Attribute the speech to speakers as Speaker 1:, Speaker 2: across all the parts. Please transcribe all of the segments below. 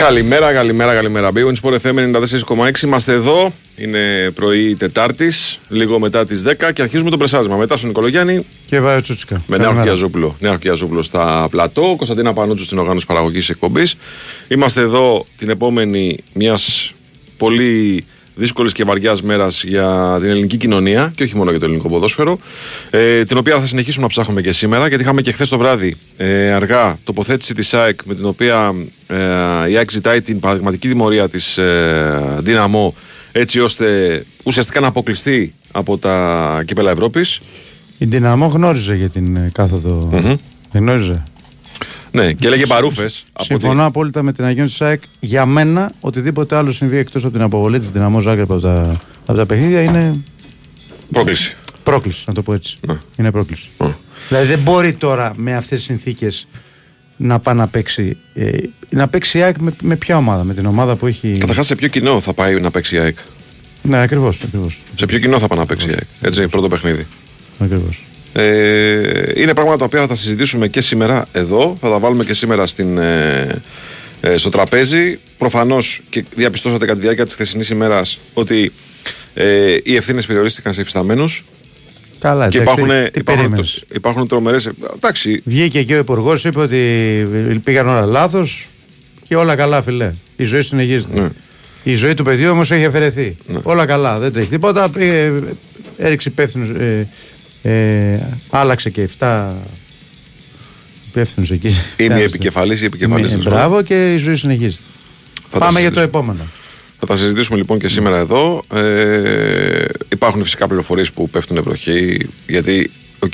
Speaker 1: Καλημέρα, καλημέρα, καλημέρα. Μπήγον Sport FM 94,6. Είμαστε εδώ. Είναι πρωί Τετάρτης, λίγο μετά τις 10 και αρχίζουμε το πρεσάρισμα. Μετά στον Νικολογιάννη.
Speaker 2: Και βάζει Τσούτσικα.
Speaker 1: Με Νέο Αρκιαζόπουλο. Νέο Αρκιαζόπουλο στα πλατό. Κωνσταντίνα Πανούτσου στην οργάνωση παραγωγής εκπομπής. Είμαστε εδώ την επόμενη μιας πολύ δύσκολης και βαριάς μέρας για την ελληνική κοινωνία και όχι μόνο για το ελληνικό ποδόσφαιρο. Ε, την οποία θα συνεχίσουμε να ψάχνουμε και σήμερα, γιατί είχαμε και χθες το βράδυ ε, αργά τοποθέτηση της ΑΕΚ με την οποία ε, η ΑΕΚ ζητάει την παραδειγματική τιμωρία της ε, Δύναμο έτσι ώστε ουσιαστικά να αποκλειστεί από τα κύπελα Ευρώπης.
Speaker 2: Η Δυναμό γνώριζε για την ε, καθοδο mm-hmm. γνώριζε.
Speaker 1: Ναι, και έλεγε παρούφες.
Speaker 2: Συμφωνώ απόλυτα με την Αγίων τη ΑΕΚ. Για μένα, οτιδήποτε άλλο συμβεί εκτός από την αποβολή της Δυναμός Ζάγκρεπ από τα, από τα παιχνίδια είναι.
Speaker 1: Πρόκληση.
Speaker 2: Πρόκληση, να το πω έτσι.
Speaker 1: Ναι.
Speaker 2: Είναι πρόκληση.
Speaker 1: Ναι.
Speaker 2: Δηλαδή δεν μπορεί τώρα με αυτές τις συνθήκες να πάει να παίξει. Ε, να παίξει η ΑΕΚ με, με ποια ομάδα, με την ομάδα που έχει.
Speaker 1: Καταρχάς, σε ποιο κοινό θα πάει να παίξει η ΑΕΚ;
Speaker 2: Ναι, ακριβώς. Ακριβώς.
Speaker 1: Σε ποιο κοινό θα πάει να παίξει η ΑΕΚ; Έτσι, πρώτο παιχνίδι.
Speaker 2: Ακριβώς.
Speaker 1: Ε, είναι πράγματα τα οποία θα τα συζητήσουμε και σήμερα εδώ. Θα τα βάλουμε και σήμερα στην, ε, ε, στο τραπέζι. Προφανώς και διαπιστώσατε κατά τη διάρκεια της χθεσινής ημέρας ότι ε, οι ευθύνες περιορίστηκαν σε υφισταμένους.
Speaker 2: Καλά,
Speaker 1: και
Speaker 2: εντάξει,
Speaker 1: υπάρχουν,
Speaker 2: τι
Speaker 1: υπάρχουν,
Speaker 2: περίμενες.
Speaker 1: υπάρχουν τρομερέ. Εντάξει,
Speaker 2: Βγήκε και ο Υπουργός, είπε ότι πήγαν όλα λάθος και όλα καλά, φιλέ. Η ζωή συνεχίζεται.
Speaker 1: Ναι.
Speaker 2: Η ζωή του παιδιού όμως έχει αφαιρεθεί. Όλα καλά, δεν τρέχει τίποτα. Πήγε, έριξε υπεύθυνος. Ε, ε, άλλαξε και 7 υπεύθυνους εκεί.
Speaker 1: είναι η
Speaker 2: Τέλος
Speaker 1: επικεφαλής ή η επικεφαλής.
Speaker 2: πάντων. Μπράβο και η ζωή συνεχίζεται.
Speaker 1: Θα τα
Speaker 2: Πάμε για το
Speaker 1: συζητήσουμε.
Speaker 2: επόμενο.
Speaker 1: Θα τα συζητήσουμε λοιπόν και σήμερα εδώ. Ε, υπάρχουν φυσικά πληροφορίες που πέφτουν βροχή. Γιατί, οκ,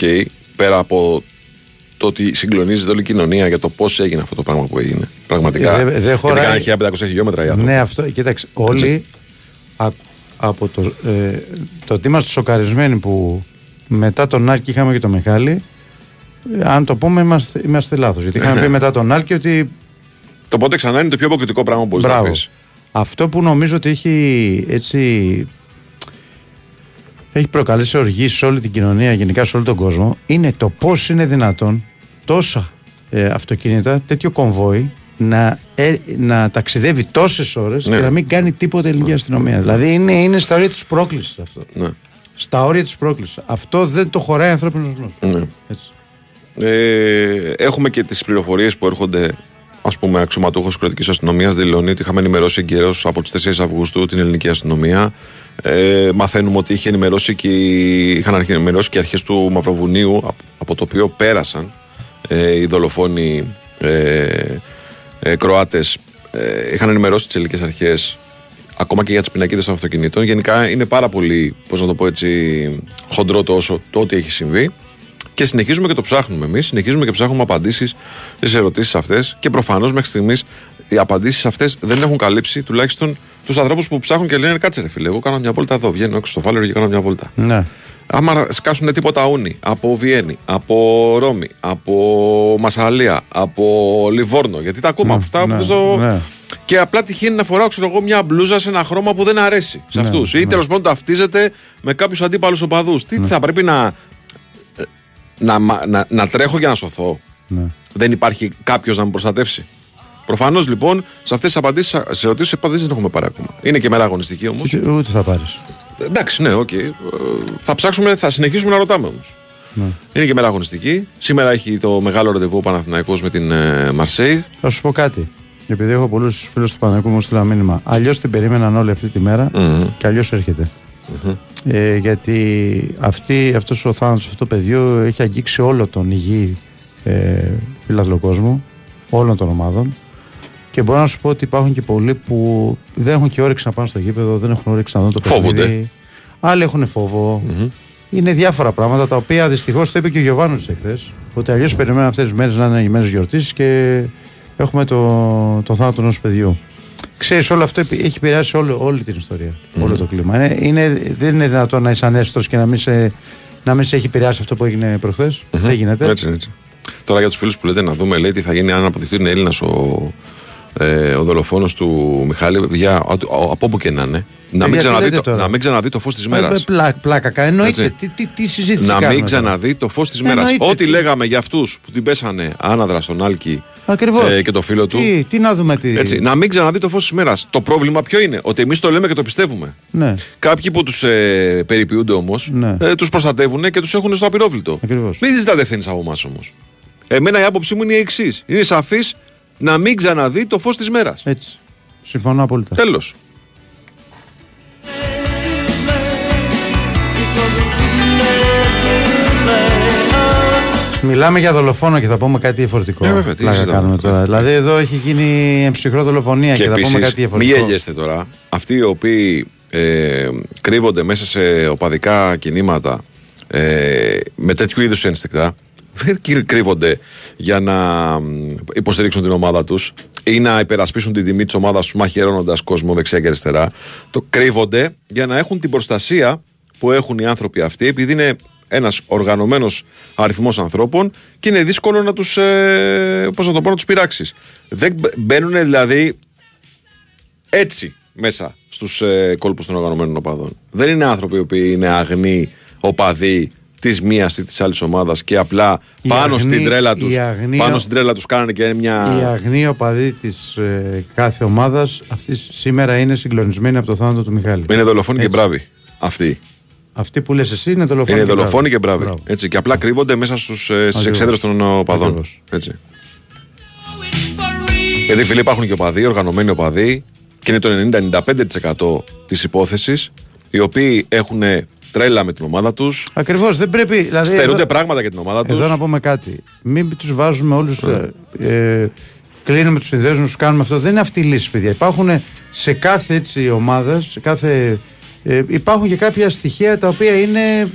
Speaker 1: πέρα από το ότι συγκλονίζεται όλη η κοινωνία για το πώς έγινε αυτό το πράγμα που έγινε. Πραγματικά.
Speaker 2: Ε, δε- δε
Speaker 1: γιατί
Speaker 2: χωράει-
Speaker 1: κάνανε 1500 χιλιόμετρα οι άνθρωποι.
Speaker 2: Ναι, αυτό. Κοίταξε, όλοι α- από το, ε, το ότι είμαστε σοκαρισμένοι που μετά τον Άλκη είχαμε και τον Μιχάλη, ε, αν το πούμε είμαστε, είμαστε λάθος. Γιατί είχαμε πει μετά τον Άλκη ότι
Speaker 1: Το πότε ξανά είναι το πιο αποκριτικό πράγμα που μπορείς να
Speaker 2: Μπράβο.
Speaker 1: πεις.
Speaker 2: Αυτό που νομίζω ότι έχει έτσι. Έχει προκαλέσει οργή σε όλη την κοινωνία, γενικά σε όλο τον κόσμο, είναι το πώς είναι δυνατόν τόσα ε, αυτοκίνητα, τέτοιο κομβόι, να, ε, να ταξιδεύει τόσες ώρες
Speaker 1: Ναι.
Speaker 2: και να μην κάνει τίποτα η ελληνική αστυνομία. Δηλαδή είναι, είναι στα όρια της πρόκλησης αυτό.
Speaker 1: Ναι.
Speaker 2: Στα όρια της πρόκλησης. Αυτό δεν το χωράει ανθρώπινος νου.
Speaker 1: Ναι.
Speaker 2: Έτσι.
Speaker 1: Ε, έχουμε και τις πληροφορίες που έρχονται. Α πούμε, αξιωματούχος της κρατικής αστυνομίας δηλώνει ότι είχαμε ενημερώσει εγκαίρως από τις 4 Αυγούστου την ελληνική αστυνομία. Ε, μαθαίνουμε ότι είχε ενημερώσει και, είχαν αρχι- ενημερώσει και αρχές του Μαυροβουνίου, απ- από το οποίο πέρασαν ε, οι δολοφόνοι ε, ε, Κροάτες. Ε, είχαν ενημερώσει τις ελληνικές αρχές ακόμα και για τις πινακίδες των αυτοκινήτων. Γενικά είναι πάρα πολύ, πώς να το πω έτσι, χοντρό το, όσο, το ό,τι έχει συμβεί. Και συνεχίζουμε και το ψάχνουμε εμείς. Συνεχίζουμε και ψάχνουμε απαντήσεις στις ερωτήσεις αυτές. Και προφανώς μέχρι στιγμής οι απαντήσεις αυτές δεν έχουν καλύψει τουλάχιστον τους ανθρώπους που ψάχνουν και λένε Κάτσε ρε φίλε, εγώ κάνω μια βόλτα εδώ. Βγαίνω έξω στο Φάλερο και κάνω μια βόλτα.
Speaker 2: Ναι.
Speaker 1: Άμα σκάσουν τίποτα ούνι από Βιέννη, από Ρώμη, από Μασαλία, από Λιβόρνο, γιατί τα ακούμε αυτά
Speaker 2: ναι,
Speaker 1: που στο...
Speaker 2: ναι.
Speaker 1: Και απλά τυχαίνει να φοράω, ξέρω εγώ, μια μπλούζα σε ένα χρώμα που δεν αρέσει σε
Speaker 2: Ναι,
Speaker 1: αυτούς. Ή τέλος πάντων ταυτίζεται με κάποιους αντίπαλους οπαδούς. Τι
Speaker 2: Ναι.
Speaker 1: θα πρέπει να, να, μα- να, να τρέχω για να σωθώ;
Speaker 2: ναι.
Speaker 1: Δεν υπάρχει κάποιος να με προστατεύσει. Προφανώς λοιπόν σε αυτές τις απαντήσεις, σε ερωτήσεις απαντήσεις δεν έχουμε πάρει ακόμα. Είναι και μέρα αγωνιστική όμως.
Speaker 2: Ούτε- Ούτε θα πάρεις.
Speaker 1: Εντάξει, ναι, οκ. Ε, Θα ψάξουμε, θα συνεχίσουμε να ρωτάμε όμως.
Speaker 2: Ναι.
Speaker 1: Είναι και μέρα αγωνιστική. Σήμερα έχει το μεγάλο ραντεβού ο Παναθηναϊκός με την ε, Μαρσέιγ.
Speaker 2: Θα σου πω κάτι. Επειδή έχω πολλούς φίλους του Παναθηναϊκού μου στείλαν μήνυμα. Αλλιώς την περίμεναν όλη αυτή τη μέρα και αλλιώς έρχεται. Ε, γιατί αυτή, αυτός ο θάνατος, αυτό το πεδίο έχει αγγίξει όλο τον υγιή ε, φιλάθλο κόσμο, όλων των ομάδων. Και μπορώ να σου πω ότι υπάρχουν και πολλοί που δεν έχουν και όρεξη να πάνε στο γήπεδο, δεν έχουν όρεξη να δουν το
Speaker 1: Φόβονται.
Speaker 2: παιχνίδι. Άλλοι έχουν φόβο. Είναι διάφορα πράγματα τα οποία δυστυχώς το είπε και ο Γιωβάνος εχθές. Ότι αλλιώς περιμένουμε αυτές τις μέρες να είναι οι μέρε γιορτής και έχουμε το, το θάνατο ενός παιδιού. Ξέρεις, όλο αυτό επι- έχει επηρεάσει όλη, όλη την ιστορία. Όλο το κλίμα. Είναι, είναι, δεν είναι δυνατόν να είσαι ανέστητο και να μην, σε, να μην σε έχει επηρεάσει αυτό που έγινε προχθές. Δεν γίνεται.
Speaker 1: Έτσι, έτσι. Τώρα για τους φίλους που λέτε να δούμε, λέει τι θα γίνει αν αποδειχθεί ότι είναι Έλληνα ο, ε, ο δολοφόνος του Μιχάλη. Για, από όπου και να είναι. Να μην,
Speaker 2: γιατί
Speaker 1: ξαναδεί
Speaker 2: λέτε
Speaker 1: το,
Speaker 2: τώρα;
Speaker 1: να μην ξαναδεί το φως της
Speaker 2: Ε,
Speaker 1: μέρας.
Speaker 2: ε, πλά- πλάκα κάνει. Εννοείται.
Speaker 1: Έτσι.
Speaker 2: Τι, τι, τι συζήτηση
Speaker 1: Να
Speaker 2: κάνουμε
Speaker 1: μην
Speaker 2: τώρα;
Speaker 1: ξαναδεί το φως της μέρας.
Speaker 2: Εννοείται,
Speaker 1: Ό,τι
Speaker 2: τι-
Speaker 1: λέγαμε για αυτούς που την πέσανε άναδρα στον Άλκη
Speaker 2: Ακριβώς.
Speaker 1: ε, και το φίλο του.
Speaker 2: Τι, τι να δούμε τι.
Speaker 1: Έτσι, να μην ξαναδεί το φως της μέρας. Το πρόβλημα ποιο είναι, ότι εμείς το λέμε και το πιστεύουμε.
Speaker 2: Ναι,
Speaker 1: Κάποιοι που τους ε, περιποιούνται όμως,
Speaker 2: Ναι.
Speaker 1: ε, τους προστατεύουν και τους έχουν στο απειρόβλητο.
Speaker 2: Ακριβώς.
Speaker 1: Μην ζητάτε ευθύνης από εμάς όμως. Εμένα η άποψή μου είναι η εξής. Είναι σαφής να μην ξαναδεί το φως της μέρας.
Speaker 2: έτσι. Συμφωνώ απόλυτα.
Speaker 1: Τέλος.
Speaker 2: Μιλάμε για δολοφόνο και θα πούμε κάτι διαφορετικό.
Speaker 1: Ναι, βέβαια, τι
Speaker 2: Πλάκα
Speaker 1: συζητάμε.
Speaker 2: κάνουμε τώρα. Δηλαδή εδώ έχει γίνει ψυχρό δολοφονία και,
Speaker 1: Και
Speaker 2: θα πούμε
Speaker 1: επίσης,
Speaker 2: κάτι
Speaker 1: μην
Speaker 2: διαφορετικό.
Speaker 1: γελιέστε τώρα. Αυτοί οι οποίοι ε, κρύβονται μέσα σε οπαδικά κινήματα ε, με τέτοιου είδους ένστικτα, δεν κρύ- κρύβονται για να μ, υποστηρίξουν την ομάδα τους ή να υπερασπίσουν την τιμή της ομάδας τους μαχαιρώνοντας κόσμο δεξιά και αριστερά. Το κρύβονται για να έχουν την προστασία που έχουν οι άνθρωποι αυτοί, επειδή είναι ένας οργανωμένος αριθμός ανθρώπων και είναι δύσκολο να τους ε, πώς να το πω, να τους πειράξεις. Δεν μπ- μπαίνουν δηλαδή έτσι μέσα στους ε, κόλπους των οργανωμένων οπαδών. Δεν είναι άνθρωποι οι οποίοι είναι αγνοί οπαδοί της μίας ή της άλλης ομάδας και απλά
Speaker 2: Οι
Speaker 1: πάνω
Speaker 2: αγνοί-
Speaker 1: στην τρέλα του.
Speaker 2: οι αγνοί-
Speaker 1: Πάνω στην τρέλα τους κάνανε και μια.
Speaker 2: Οι αγνοί οπαδοί της ε, κάθε ομάδας αυτής σήμερα είναι συγκλονισμένοι από το θάνατο του Μιχάλη.
Speaker 1: Είναι δολοφόνοι και
Speaker 2: Έτσι.
Speaker 1: μπράβοι. Αυτοί.
Speaker 2: Αυτοί που λες εσύ είναι δολοφόνοι.
Speaker 1: Είναι
Speaker 2: και
Speaker 1: δολοφόνοι και
Speaker 2: μπράβοι.
Speaker 1: μπράβοι.
Speaker 2: Μπράβο.
Speaker 1: Έτσι. Και απλά κρύβονται μέσα στους, ε, στις
Speaker 2: Ακριβώς.
Speaker 1: εξέδρες των οπαδών.
Speaker 2: Ακριβώς.
Speaker 1: Έτσι. Γιατί φίλοι υπάρχουν και οπαδοί, οργανωμένοι οπαδοί και είναι το 90-95% της υπόθεσης οι οποίοι έχουν τρέλα με την ομάδα τους
Speaker 2: Ακριβώς. Δεν πρέπει. Δηλαδή,
Speaker 1: στερούνται
Speaker 2: εδώ,
Speaker 1: πράγματα για την ομάδα τους
Speaker 2: εδώ να πούμε κάτι. Μην τους βάζουμε όλους. Ε, ε, κλείνουμε τους συνδέσμους, του κάνουμε αυτό. Δεν είναι αυτή η λύση, παιδιά. Υπάρχουν σε κάθε έτσι, ομάδα, σε κάθε. Ε, υπάρχουν και κάποια στοιχεία τα οποία είναι ε,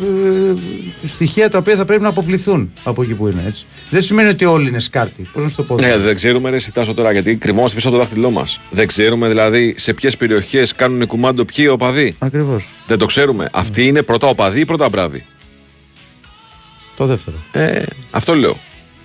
Speaker 2: στοιχεία τα οποία θα πρέπει να αποβληθούν από εκεί που είναι. Έτσι. Δεν σημαίνει ότι όλοι είναι σκάρτη. Πώς να σου το πω;
Speaker 1: Ναι, δεν ξέρουμε ρε Σιτάσο τώρα γιατί κρυβόμαστε πίσω από το δάχτυλό μας Δεν ξέρουμε δηλαδή σε ποιες περιοχές κάνουν κουμάντο ποιοι οπαδοί.
Speaker 2: Ακριβώς.
Speaker 1: Δεν το ξέρουμε. Αυτοί είναι πρώτα οπαδοί ή πρώτα μπράβοι;
Speaker 2: Το δεύτερο.
Speaker 1: Ε, αυτό λέω.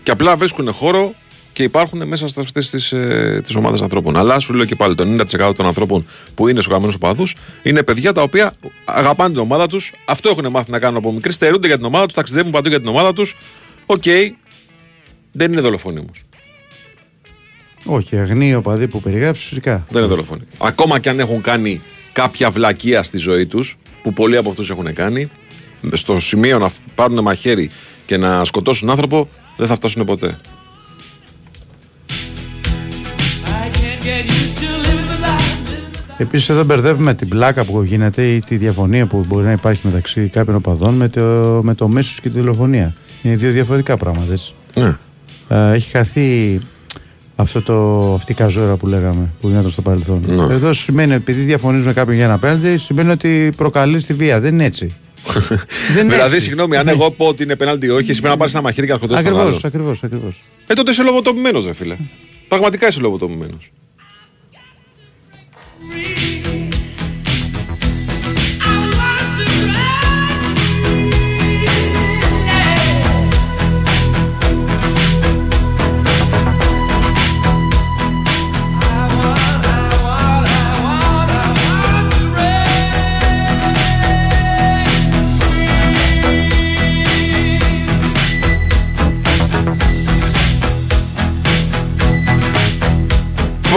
Speaker 1: Και απλά βρίσκουν χώρο και υπάρχουν μέσα σε αυτές τις ε, τις ομάδες ανθρώπων. Αλλά σου λέω και πάλι, το 90% των ανθρώπων που είναι στους οργανωμένους οπαδούς είναι παιδιά τα οποία αγαπάνε την ομάδα τους. Αυτό έχουν μάθει να κάνουν από μικροί. Στερούνται για την ομάδα τους, ταξιδεύουν παντού για την ομάδα τους. Οκ. Δεν είναι δολοφόνοι όμως.
Speaker 2: Όχι, αγνοί οπαδοί που περιγράφεις φυσικά.
Speaker 1: Δεν είναι δολοφόνοι. Ακόμα και αν έχουν κάνει κάποια βλακεία στη ζωή τους, που πολλοί από αυτούς έχουν κάνει, στο σημείο να πάρουν μαχαίρι και να σκοτώσουν άνθρωπο, δεν θα φτάσουν ποτέ.
Speaker 2: Επίσης, εδώ μπερδεύουμε την πλάκα που γίνεται ή τη διαφωνία που μπορεί να υπάρχει μεταξύ κάποιων οπαδών με το, με το μίσος και τη δολοφονία. Είναι δύο διαφορετικά πράγματα. Έτσι.
Speaker 1: Ναι.
Speaker 2: Ε, έχει χαθεί αυτό το, αυτή η καζόρα που λέγαμε που γινόταν στο παρελθόν.
Speaker 1: Ναι.
Speaker 2: Εδώ σημαίνει επειδή διαφωνείς με κάποιον για ένα πέναλτι, σημαίνει ότι προκαλείς τη βία. Δεν είναι έτσι. Δεν είναι
Speaker 1: Δηλαδή,
Speaker 2: έτσι.
Speaker 1: συγγνώμη, αν εγώ πω ότι είναι πέναλτι ή όχι, εσύ πρέπει να πάρεις ένα μαχαίρι και να σκοτώσει τον
Speaker 2: Ακριβώς,
Speaker 1: άλλο.
Speaker 2: ακριβώς, ακριβώς.
Speaker 1: Ε, τότε είσαι λογοτομημένος, ρε φίλε. Πραγματικά είσαι λογοτομημένος.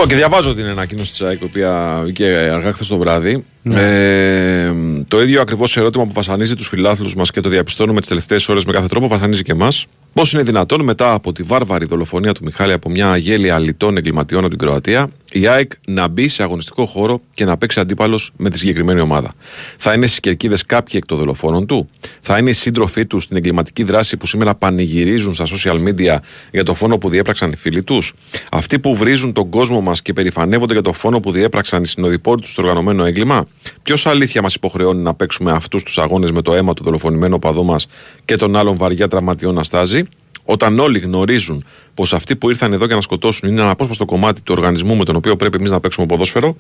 Speaker 1: Λοιπόν, και διαβάζω την ανακοίνωση της ΑΕΚ, η οποία βγήκε αργά χθες το βράδυ. Ε, το ίδιο ακριβώς ερώτημα που βασανίζει τους φιλάθλους μας και το διαπιστώνουμε τις τελευταίες ώρες με κάθε τρόπο, βασανίζει και εμάς. Πώς είναι δυνατόν μετά από τη βάρβαρη δολοφονία του Μιχάλη από μια αγέλια αλητών εγκληματιών από την Κροατία, η ΑΕΚ να μπει σε αγωνιστικό χώρο και να παίξει αντίπαλος με τη συγκεκριμένη ομάδα. Θα είναι στις κερκίδες κάποιοι εκ των δολοφόνων του, θα είναι οι σύντροφοί τους στην εγκληματική δράση που σήμερα πανηγυρίζουν στα social media για το φόνο που διέπραξαν οι φίλοι τους, αυτοί που βρίζουν τον κόσμο μας και περηφανεύονται για το φόνο που διέπραξαν οι συνοδοιπόροι τους στο οργανωμένο έγκλημα. Ποιος αλήθεια μας υποχρεώνει να παίξουμε αυτούς τους αγώνες με το αίμα του δολοφονημένου οπαδού μας και των άλλων βαριά τραυματιών να στάζει, όταν όλοι γνωρίζουν πως αυτοί που ήρθαν εδώ για να σκοτώσουν είναι ένα απόσπαστο κομμάτι του οργανισμού με τον οποίο πρέπει εμείς να παίξουμε ποδόσφαιρο,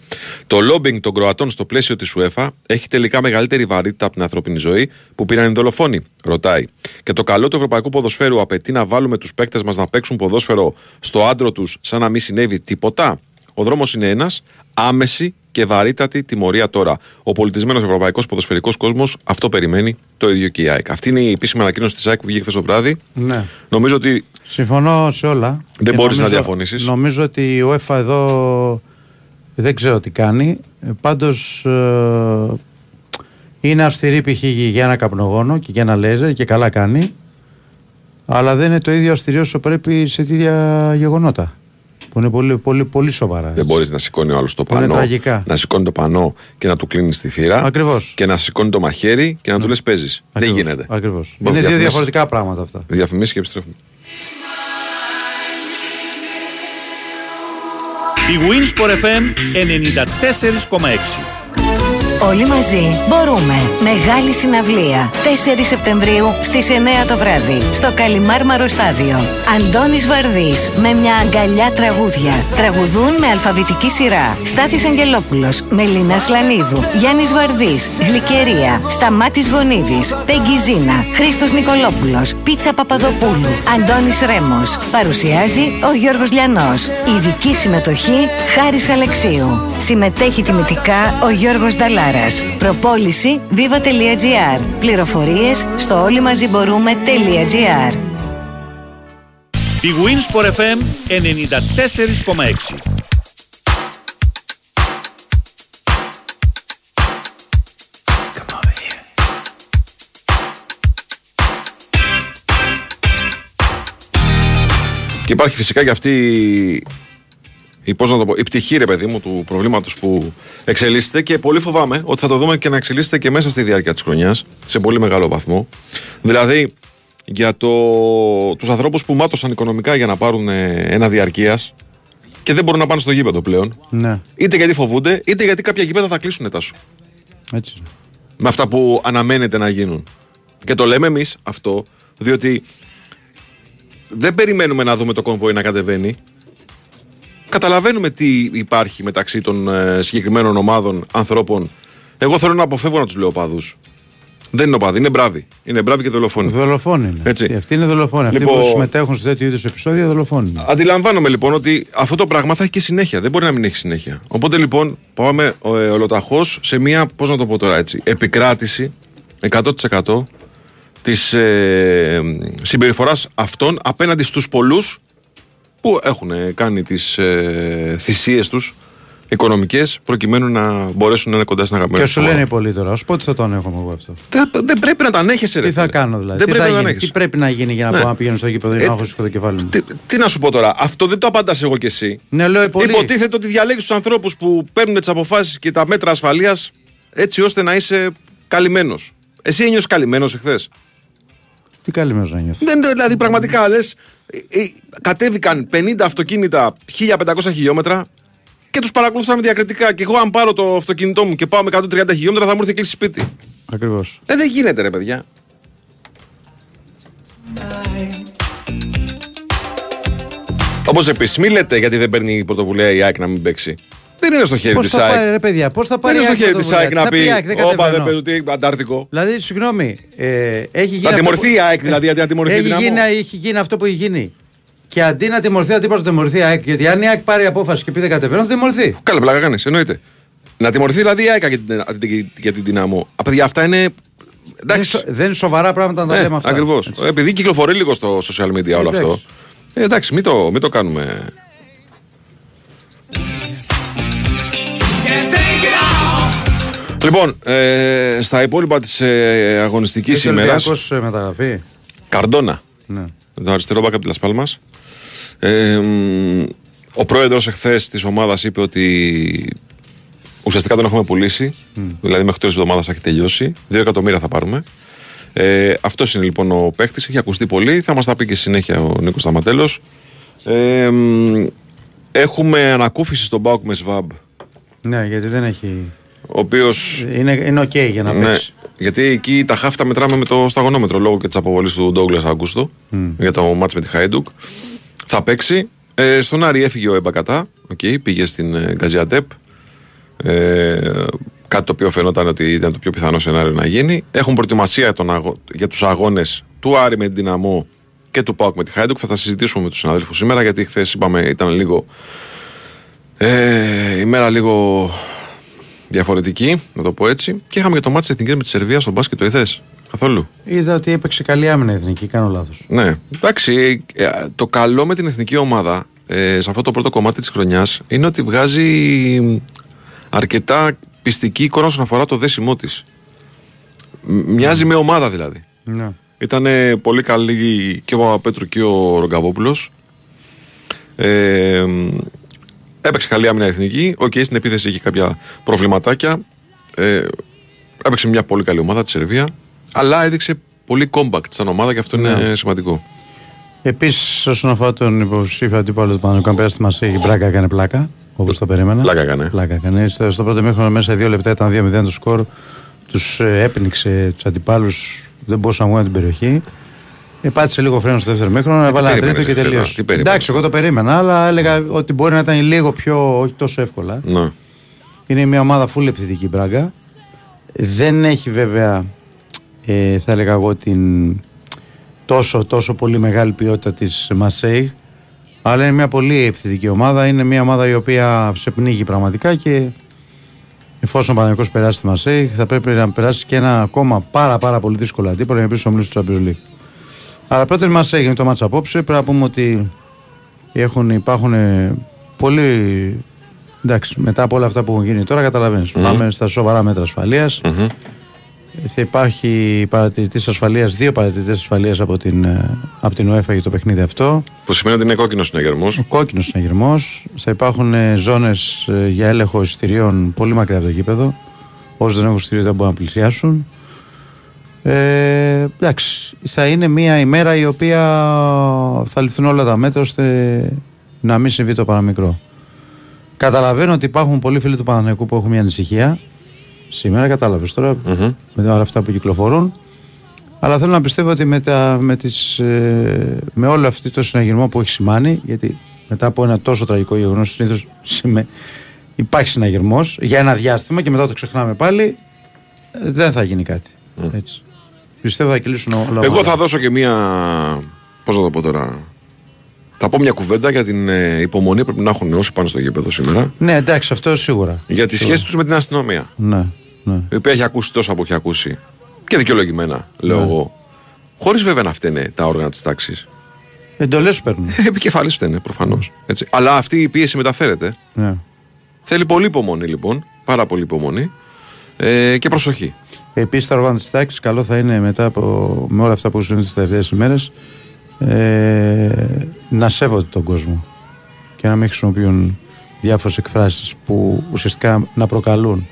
Speaker 1: το λόμπινγκ των Κροατών στο πλαίσιο της UEFA έχει τελικά μεγαλύτερη βαρύτητα από την ανθρώπινη ζωή που πήραν οι δολοφόνοι, ρωτάει. Και το καλό του ευρωπαϊκού ποδοσφαίρου απαιτεί να βάλουμε τους παίκτες μας να παίξουν ποδόσφαιρο στο άντρο τους σαν να μην συνέβη τίποτα. Ο δρόμος είναι ένας, άμεση και βαρύτατη τιμωρία τώρα. Ο πολιτισμένος ευρωπαϊκός ποδοσφαιρικός κόσμος αυτό περιμένει το ίδιο και η ΑΕΚ. Αυτή είναι η επίσημη ανακοίνωση της ΑΕΚ που βγήκε χθες το βράδυ.
Speaker 2: Ναι.
Speaker 1: Νομίζω ότι.
Speaker 2: Συμφωνώ σε όλα.
Speaker 1: Δεν μπορείς να διαφωνήσεις.
Speaker 2: Νομίζω ότι η UEFA εδώ δεν ξέρω τι κάνει. Πάντως ε, είναι αυστηρή π.χ. για ένα καπνογόνο και για ένα λέζερ και καλά κάνει. Αλλά δεν είναι το ίδιο αυστηρό όσο πρέπει σε τέτοια γεγονότα. Που είναι πολύ, πολύ, πολύ σοβαρά.
Speaker 1: Δεν μπορείς να σηκώνει ο άλλος το πανό. Να σηκώνει το πανό και να του κλείνεις τη θύρα.
Speaker 2: Ακριβώς.
Speaker 1: Και να σηκώνει το μαχαίρι και να ναι. του λες παίζεις. Δεν γίνεται.
Speaker 2: Ακριβώς. Είναι δύο διαφορετικά πράγματα αυτά.
Speaker 1: Διαφημίσεις και επιστρέφουμε.
Speaker 3: Η Winsport FM 94,6
Speaker 4: Όλοι μαζί μπορούμε. Μεγάλη συναυλία. 4 Σεπτεμβρίου στις 9 το βράδυ. Στο Καλιμάρμαρο Στάδιο. Αντώνης Βαρδής με μια αγκαλιά τραγούδια. Τραγουδούν με αλφαβητική σειρά. Στάθης Αγγελόπουλος, Μελίνα Σλανίδου, Γιάννης Βαρδής, Γλυκερία, Σταμάτης Γονίδης, Πέγγι Ζήνα, Χρήστος Νικολόπουλος, Πίτσα Παπαδοπούλου, Αντώνης Ρέμος. Παρουσιάζει ο Γιώργος Λιανός. Ειδική συμμετοχή Χάρης Αλεξίου. Συμμετέχει τιμητικά ο Γιώργος Νταλάς. Προπόληση viva.gr. Πληροφορίες στο όλοι μαζί μπορούμε.gr.
Speaker 3: Η Winsport FM 94,6
Speaker 1: Και υπάρχει φυσικά και αυτή η, πώς να το πω, η πτυχή ρε παιδί μου του προβλήματος που εξελίσσεται και πολύ φοβάμαι ότι θα το δούμε και να εξελίσσεται και μέσα στη διάρκεια της χρονιάς σε πολύ μεγάλο βαθμό. Δηλαδή για το, τους ανθρώπους που μάτωσαν οικονομικά για να πάρουν ε, ένα διαρκείας και δεν μπορούν να πάνε στο γήπεδο πλέον.
Speaker 2: Ναι.
Speaker 1: Είτε γιατί φοβούνται, είτε γιατί κάποια γήπεδα θα κλείσουν τα σου.
Speaker 2: Έτσι.
Speaker 1: Με αυτά που αναμένεται να γίνουν. Και το λέμε εμείς αυτό, διότι δεν περιμένουμε να δούμε το κομβόι να κατεβαίνει καταλαβαίνουμε τι υπάρχει μεταξύ των ε, συγκεκριμένων ομάδων ανθρώπων. Εγώ θέλω να αποφεύγω να τους λέω οπαδούς. Δεν είναι οπαδοί, είναι μπράβοι. Είναι μπράβοι και δολοφόνοι.
Speaker 2: Δολοφόνοι είναι.
Speaker 1: Έτσι.
Speaker 2: Αυτοί είναι δολοφόνοι. Λοιπόν, Αυτοί που συμμετέχουν σε τέτοιου είδους επεισόδια δολοφόνοι.
Speaker 1: Αντιλαμβάνομαι λοιπόν ότι αυτό το πράγμα θα έχει και συνέχεια. Δεν μπορεί να μην έχει συνέχεια. Οπότε λοιπόν πάμε ε, ολοταχώς σε μια, πώς να το πω τώρα έτσι, επικράτηση 100% της ε, συμπεριφοράς αυτών απέναντι στους πολλούς που έχουν κάνει τις ε, θυσίες τους οικονομικές προκειμένου να μπορέσουν να είναι κοντά στην αγαπημένη
Speaker 2: Και σου λένε οι πολλοί τώρα, ως πότε θα το ανέχομαι εγώ αυτό;
Speaker 1: Δεν, δεν πρέπει να τα ανέχεσαι, ρε.
Speaker 2: Τι θα κάνω δηλαδή;
Speaker 1: Δεν
Speaker 2: τι,
Speaker 1: πρέπει
Speaker 2: θα
Speaker 1: να
Speaker 2: γίνει, τι πρέπει να γίνει για να ναι. να πηγαίνω στο γήπεδο ή να έχω το κεφάλι μου;
Speaker 1: Τι, τι, να σου πω τώρα, αυτό δεν το απαντάς εγώ και εσύ.
Speaker 2: Ναι, λέω πολύ.
Speaker 1: Υποτίθεται ότι διαλέγεις τους ανθρώπους που παίρνουν τις αποφάσεις και τα μέτρα ασφαλείας έτσι ώστε να είσαι καλυμμένος. Εσύ ένιωσες καλυμμένος εχθές;
Speaker 2: Τι καλυμμένος να νιώθει.
Speaker 1: Δηλαδή, πραγματικά λες, ε, ε, κατέβηκαν 50 αυτοκίνητα 1500 χιλιόμετρα και τους παρακολουθούσαμε διακριτικά. Και εγώ, αν πάρω το αυτοκίνητό μου και πάω με 130 χιλιόμετρα, θα μου έρθει κλείσει σπίτι.
Speaker 2: Ακριβώς.
Speaker 1: Ε, δεν γίνεται, ρε παιδιά. Όπως επίσης, μην λέτε γιατί δεν παίρνει η πρωτοβουλία η ΑΕΚ να μην παίξει. Δεν είναι στο χέρι της ΑΕΚ.
Speaker 2: Ρε παιδιά, πώς θα πάρει
Speaker 1: Δεν είναι στο χέρι της ΑΕΚ να πει Όπα δεν παίζω τι Αντάρτικο.
Speaker 2: Δηλαδή, συγγνώμη, ε, έχει γίνει.
Speaker 1: Θα τιμωρηθεί η ΑΕΚ δηλαδή, αντί να τιμωρηθεί η
Speaker 2: γίνει, έχει γίνει αυτό που έχει γίνει. Και αντί να τιμωρηθεί ο αντίπαλο, θα τιμωρηθεί η ΑΕΚ. Γιατί αν η ΑΕΚ πάρει απόφαση και πει δεν κατεβαίνω, θα τιμωρηθεί.
Speaker 1: Καλά, πλάκα κάνεις, εννοείται. Να τιμωρηθεί δηλαδή η ΑΕΚ για την δυναμό. Παιδιά, αυτά είναι
Speaker 2: Εντάξει. Δεν είναι σοβαρά πράγματα να τα
Speaker 1: ε,
Speaker 2: λέμε αυτά.
Speaker 1: Ακριβώς. Επειδή κυκλοφορεί λίγο στο social media όλο αυτό. Ε, εντάξει, μην το, μην το κάνουμε Λοιπόν, ε, στα υπόλοιπα της ε, αγωνιστικής ημέρα.
Speaker 2: Έχει ε, μεταγραφή.
Speaker 1: Καρντόνα.
Speaker 2: Ναι.
Speaker 1: Το αριστερό μπάκα από τη Λασπάλμα. Ε, ο πρόεδρος εχθές της ομάδας είπε ότι ουσιαστικά τον έχουμε πουλήσει. Mm. Δηλαδή μέχρι τέλος εβδομάδας θα έχει τελειώσει. Δύο εκατομμύρια θα πάρουμε. Ε, Αυτός είναι λοιπόν ο παίχτη. Έχει ακουστεί πολύ. Θα μας τα πει και συνέχεια ο Νίκος Σταματέλος. Ε, έχουμε ανακούφιση στον Μπάουκ με ΣΒΑΜ.
Speaker 2: Ναι, γιατί δεν έχει.
Speaker 1: Ο οποίο.
Speaker 2: Είναι, είναι OK για να ναι, παίξει.
Speaker 1: Γιατί εκεί τα χάφτα μετράμε με το σταγονόμετρο λόγω και της αποβολής του Ντόγκλα Αγκούστο mm. για το μάτς με τη Χάιντουκ. Θα παίξει. Ε, στον Άρη έφυγε ο Εμπακατά. Okay, πήγε στην ε, Γκαζιατέπ. Ε, κάτι το οποίο φαινόταν ότι ήταν το πιο πιθανό σενάριο να γίνει. Έχουν προετοιμασία τον αγω... για τους αγώνες του Άρη με την Δυναμό και του Πάουκ με τη Χάιντουκ. Θα τα συζητήσουμε με τους συναδέλφους σήμερα γιατί χθες είπαμε ήταν λίγο. Ε, η μέρα λίγο διαφορετική, να το πω έτσι. Και είχαμε και το μάτι της Εθνικής με τη Σερβία στον μπάσκετ, το είδες. Καθόλου;
Speaker 2: Είδα ότι έπαιξε καλή άμυνα η εθνική, κάνω λάθος.
Speaker 1: Ναι, εντάξει. ε, Το καλό με την εθνική ομάδα ε, σε αυτό το πρώτο κομμάτι της χρονιάς είναι ότι βγάζει αρκετά πιστική εικόνα όσον αφορά το δέσιμό της. Μοιάζει με ομάδα δηλαδή.
Speaker 2: Ναι.
Speaker 1: Ήταν πολύ καλή και ο Παπαπέτρου και ο Ρογκαβόπουλος. Ε, έπαιξε καλή άμυνα η εθνική. Οκ, στην επίθεση είχε κάποια προβληματάκια. Ε, έπαιξε μια πολύ καλή ομάδα τη Σερβία. Αλλά έδειξε πολύ compact σαν ομάδα και αυτό είναι σημαντικό.
Speaker 2: Επίσης, όσον αφορά τον υποψήφιο αντίπαλο του Παναθηναϊκού, αν περάσει τη Μαρσέιγ, η Μπράγκα έκανε πλάκα. Όπως το περίμενα.
Speaker 1: Πλάκα έκανε.
Speaker 2: Πλάκα έκανε. Στο, στο πρώτο μήχρονο, μέσα σε δύο λεπτά ήταν 2-0 το σκορ. Τους ε, έπνιξε τους αντιπάλους, δεν μπορούσαν να βγουν την περιοχή. Ε, πάτησε λίγο φρένο στο δεύτερο μήχρονο, έβαλε ένα τρίτο
Speaker 1: περίμενες,
Speaker 2: και
Speaker 1: ρε φίλε,
Speaker 2: τελείωσε.
Speaker 1: τι περίμενες.
Speaker 2: Εντάξει, εγώ το περίμενα, αλλά έλεγα ότι μπορεί να ήταν λίγο πιο, όχι τόσο εύκολα.
Speaker 1: Ναι.
Speaker 2: Είναι μια ομάδα full επιθετική η Μπράγκα. Δεν έχει βέβαια, ε, θα έλεγα εγώ, την τόσο, τόσο πολύ μεγάλη ποιότητα της Μασέη. Αλλά είναι μια πολύ επιθετική ομάδα. Είναι μια ομάδα η οποία σε πνίγει πραγματικά και εφόσον ο Παναγικός περάσει τη Μασέη θα πρέπει να περάσει και ένα ακόμα πάρα πάρα πολύ δύσκολο αντίπολο για να πει στους ομίλους του Champions League. Αλλά πρώτα η Μασέη είναι το μάτς απόψε. Πρέπει να πούμε ότι έχουν, υπάρχουν ε, πολύ Εντάξει, μετά από όλα αυτά που έχουν γίνει τώρα, καταλαβαίνεις. Πάμε στα σοβαρά μέτρα ασφαλείας.
Speaker 1: Μμμ.
Speaker 2: Θα υπάρχει παρατηρητής ασφαλείας, δύο παρατηρητές ασφαλείας από την, ε, από την UEFA για το παιχνίδι αυτό.
Speaker 1: Που σημαίνει ότι είναι κόκκινος συναγερμός.
Speaker 2: Ο κόκκινος συναγερμός. Θα υπάρχουν ζώνες για έλεγχο εισιτηρίων πολύ μακριά από το γήπεδο. Όσοι δεν έχουν εισιτήριο δεν μπορούν να πλησιάσουν. Ε, εντάξει, θα είναι μια ημέρα η οποία θα ληφθούν όλα τα μέτρα ώστε να μην συμβεί το παραμικρό. Καταλαβαίνω ότι υπάρχουν πολλοί φίλοι του Παναθηναϊκού που έχουν μια ανησυχία. Σήμερα κατάλαβες τώρα
Speaker 1: Μμμ.
Speaker 2: με όλα αυτά που κυκλοφορούν. Αλλά θέλω να πιστεύω ότι με, τα, με, τις, ε, με όλο αυτό το συναγερμό που έχει σημάνει, γιατί μετά από ένα τόσο τραγικό γεγονός συνήθως υπάρχει συναγερμός για ένα διάστημα και μετά το ξεχνάμε πάλι, ε, δεν θα γίνει κάτι. Έτσι. Πιστεύω θα κυλήσουν όλα.
Speaker 1: Εγώ
Speaker 2: όλα.
Speaker 1: θα δώσω και μία. Πώς να το πω τώρα. Θα πω μια κουβέντα για την ε, υπομονή που πρέπει να έχουν όσοι πάνε στο γήπεδο σήμερα.
Speaker 2: Ναι, εντάξει, αυτό σίγουρα.
Speaker 1: Για τη σχέση τους με την αστυνομία.
Speaker 2: Ναι, ναι.
Speaker 1: Η οποία έχει ακούσει τόσα που έχει ακούσει. Και δικαιολογημένα, λέω εγώ. Χωρίς βέβαια να φταίνε τα όργανα της τάξης.
Speaker 2: Εντολές παίρνουν.
Speaker 1: Επικεφαλής φταίνε προφανώς. Αλλά αυτή η πίεση μεταφέρεται.
Speaker 2: ναι.
Speaker 1: Θέλει πολύ υπομονή λοιπόν. Πάρα πολύ υπομονή. Ε, και προσοχή.
Speaker 2: Επίσης, τα όργανα τη τάξη, καλό θα είναι μετά από, με όλα αυτά που συμβαίνουν τις τελευταίες ημέρες ε, να σέβονται τον κόσμο και να μην χρησιμοποιούν διάφορες εκφράσεις που ουσιαστικά να προκαλούν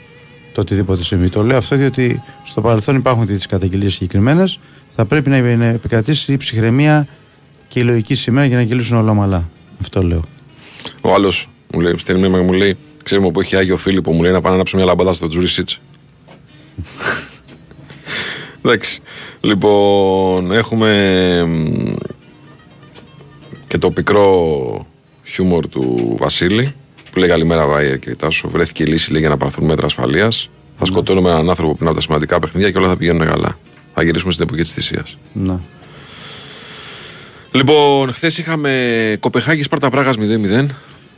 Speaker 2: το οτιδήποτε συμβεί. Το λέω αυτό διότι στο παρελθόν υπάρχουν τέτοιε καταγγελίες συγκεκριμένες. Θα πρέπει να, να επικρατήσει η ψυχραιμία και η λογική σήμερα για να κυλήσουν όλα ομαλά. Αυτό λέω.
Speaker 1: Ο άλλος μου λέει, στέλνει μήνυμα και μου λέει: Ξέρουμε που έχει Άγιο Φίλιππο, μου λέει να πάνε να ανάψω μια λαμπάδα στο Τζούρι Σίτς». Εντάξει. Λοιπόν, έχουμε μ, και το πικρό χιούμορ του Βασίλη που λέει καλημέρα Βάιερ και Τάσο. Βρέθηκε η λύση λέει, για να πάρθουν μέτρα ασφαλείας. Θα σκοτώνουμε έναν άνθρωπο πριν από τα σημαντικά παιχνίδια και όλα θα πηγαίνουν καλά. Θα γυρίσουμε στην εποχή της θυσίας.
Speaker 2: Να.
Speaker 1: Λοιπόν, χθες είχαμε Κοπεχάγη Σπάρτα Πράγα 0-0.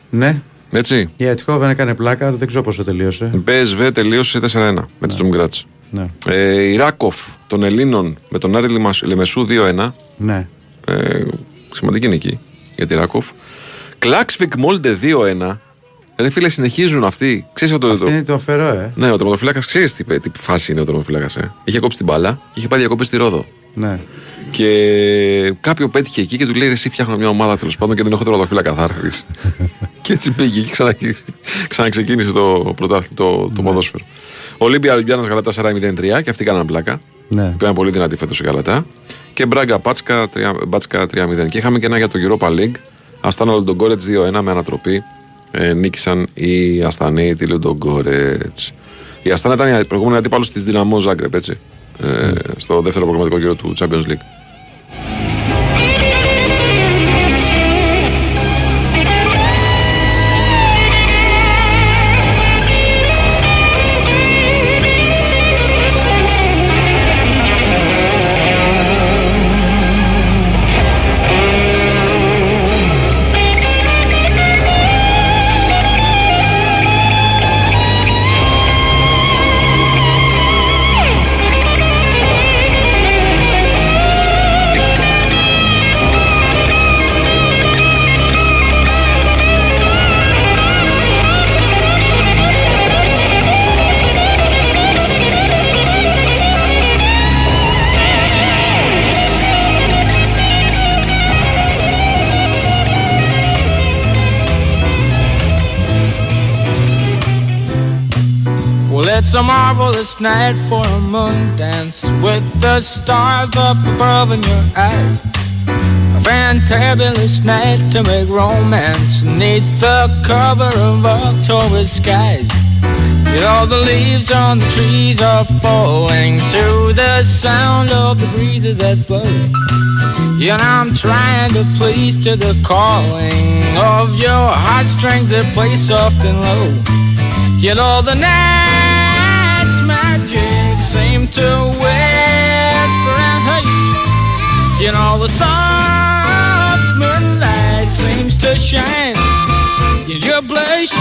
Speaker 2: Ναι,
Speaker 1: Έτσι.
Speaker 2: η Ατυχόβεν έκανε πλάκα, δεν ξέρω πόσο τελείωσε.
Speaker 1: PSV τελείωσε 4-1 με τη Στομγκράτ.
Speaker 2: Ναι,
Speaker 1: Ε, η Ράκοφ των Ελλήνων με τον Άρη Λιμασ- Λεμεσού 2-1.
Speaker 2: ναι.
Speaker 1: Ε, σημαντική νίκη για τη Ράκοφ. Κλάξβικ Μόλντε 2-1. Ρε φίλε, συνεχίζουν αυτοί. Ξέρεις το,
Speaker 2: Αυτό
Speaker 1: το,
Speaker 2: είναι το φερό, ε.
Speaker 1: Ναι, ο τερματοφύλακα ξέρεις τι, τι φάση είναι ο τερματοφύλακα. Ε. Είχε κόψει την μπάλα και είχε πάει διακοπές στη Ρόδο.
Speaker 2: Ναι.
Speaker 1: Και κάποιο πέτυχε εκεί και του λέει: «Ρε, Εσύ φτιάχνω μια ομάδα τέλος πάντων και δεν έχω τερματοφύλακα καθάρτη. και έτσι πήγε και ξανα, ξαναξεκίνησε το, πρωτάθλημα, το, το ποδόσφαιρο. Ολύμπια Ολυμπιάνα Γαλατά 4-0-3 και αυτοί κάναν πλάκα.
Speaker 2: Ναι.
Speaker 1: Που ήταν πολύ δυνατή φέτος η Γαλατά. Και Μπράγκα Πάτσκα 3 Μπάτσκα 3-0. Και είχαμε και ένα για το Europa League. Αστάνα Λοντογκόρετς 2-1 με ανατροπή. Ε, νίκησαν οι Αστανοί τη Λοντογκόρετς. Η Αστάνα ήταν η προηγούμενη αντίπαλος της Δυναμό Ζάγκρεπ, έτσι. Ε, στο δεύτερο προγραμματικό γύρο του Champions League.
Speaker 5: It's a marvelous night for a moon dance with the stars up above in your eyes. A fantabulous night to make romance neath the cover of October skies. You know the leaves on the trees are falling to the sound of the breezes that blow. You know I'm trying to please to the calling of your heartstrings that play soft and low. You know the night's magic seem to whisper and hush. You know the soft moonlight seems to shine in your blush.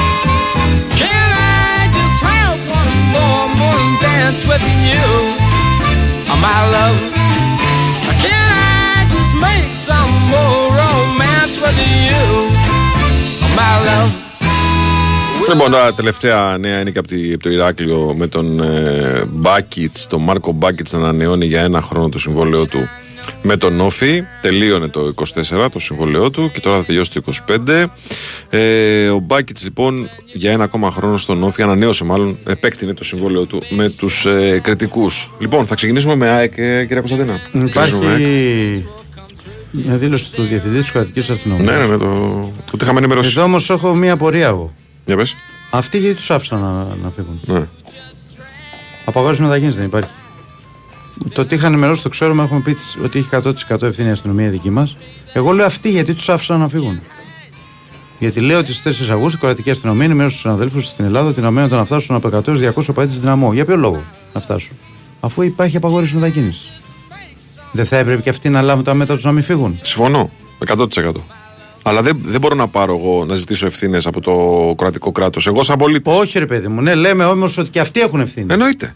Speaker 5: Can I just have one more morning dance with you, oh, my love? Can I just make some more romance with you, oh, my love?
Speaker 1: Λοιπόν, τα τελευταία νέα είναι και από, τη, από το Ηράκλειο με τον ε, Μπάκιτς, τον Μάρκο Μπάκιτς να ανανεώνει για ένα χρόνο το συμβόλαιο του με τον Όφη. Τελείωνε το 24 το συμβόλαιό του και τώρα θα τελειώσει το 25. Ε, ο Μπάκιτς λοιπόν για ένα ακόμα χρόνο στον Όφη ανανέωσε μάλλον, επέκτηνε το συμβόλαιο του με τους ε, κριτικούς. Λοιπόν, θα ξεκινήσουμε με ΑΕΚ, ε, κυρία Κωνσταντίνα.
Speaker 2: Υπάρχει μια δήλωση του Διευθυντή της Κρατικής Αστυνομία.
Speaker 1: Ναι, ναι, με το. που τη είχαμε ενημερώσει.
Speaker 2: Εδώ όμως έχω μία απορία εγώ.
Speaker 1: Για πες.
Speaker 2: Αυτοί γιατί τους άφησαν να, να φύγουν;
Speaker 1: Ναι.
Speaker 2: Απαγόρευση μετακίνησης δεν υπάρχει. Το ότι είχαν ενημερώσει το ξέρουμε, έχουμε πει ότι έχει 100% ευθύνη η αστυνομία δική μας. Εγώ λέω αυτοί γιατί τους άφησαν να φύγουν. Γιατί λέω ότι στις 4 Αυγούστου η κρατική αστυνομία ενημέρωσε τους συναδέλφους στην Ελλάδα ότι αναμένονται να φτάσουν από 100 200 παδίτε δυναμό. Για ποιο λόγο να φτάσουν, αφού υπάρχει απαγόρευση μετακίνησης. Δεν θα έπρεπε και αυτοί να λάβουν τα μέτρα τους να μην φύγουν.
Speaker 1: Συμφωνώ. 100%. Αλλά δεν, δεν μπορώ να πάρω εγώ να ζητήσω ευθύνες από το κρατικό κράτος. Εγώ, σαν πολίτη.
Speaker 2: Όχι, ρε παιδί μου, ναι, λέμε όμως ότι και αυτοί έχουν ευθύνη.
Speaker 1: Εννοείται.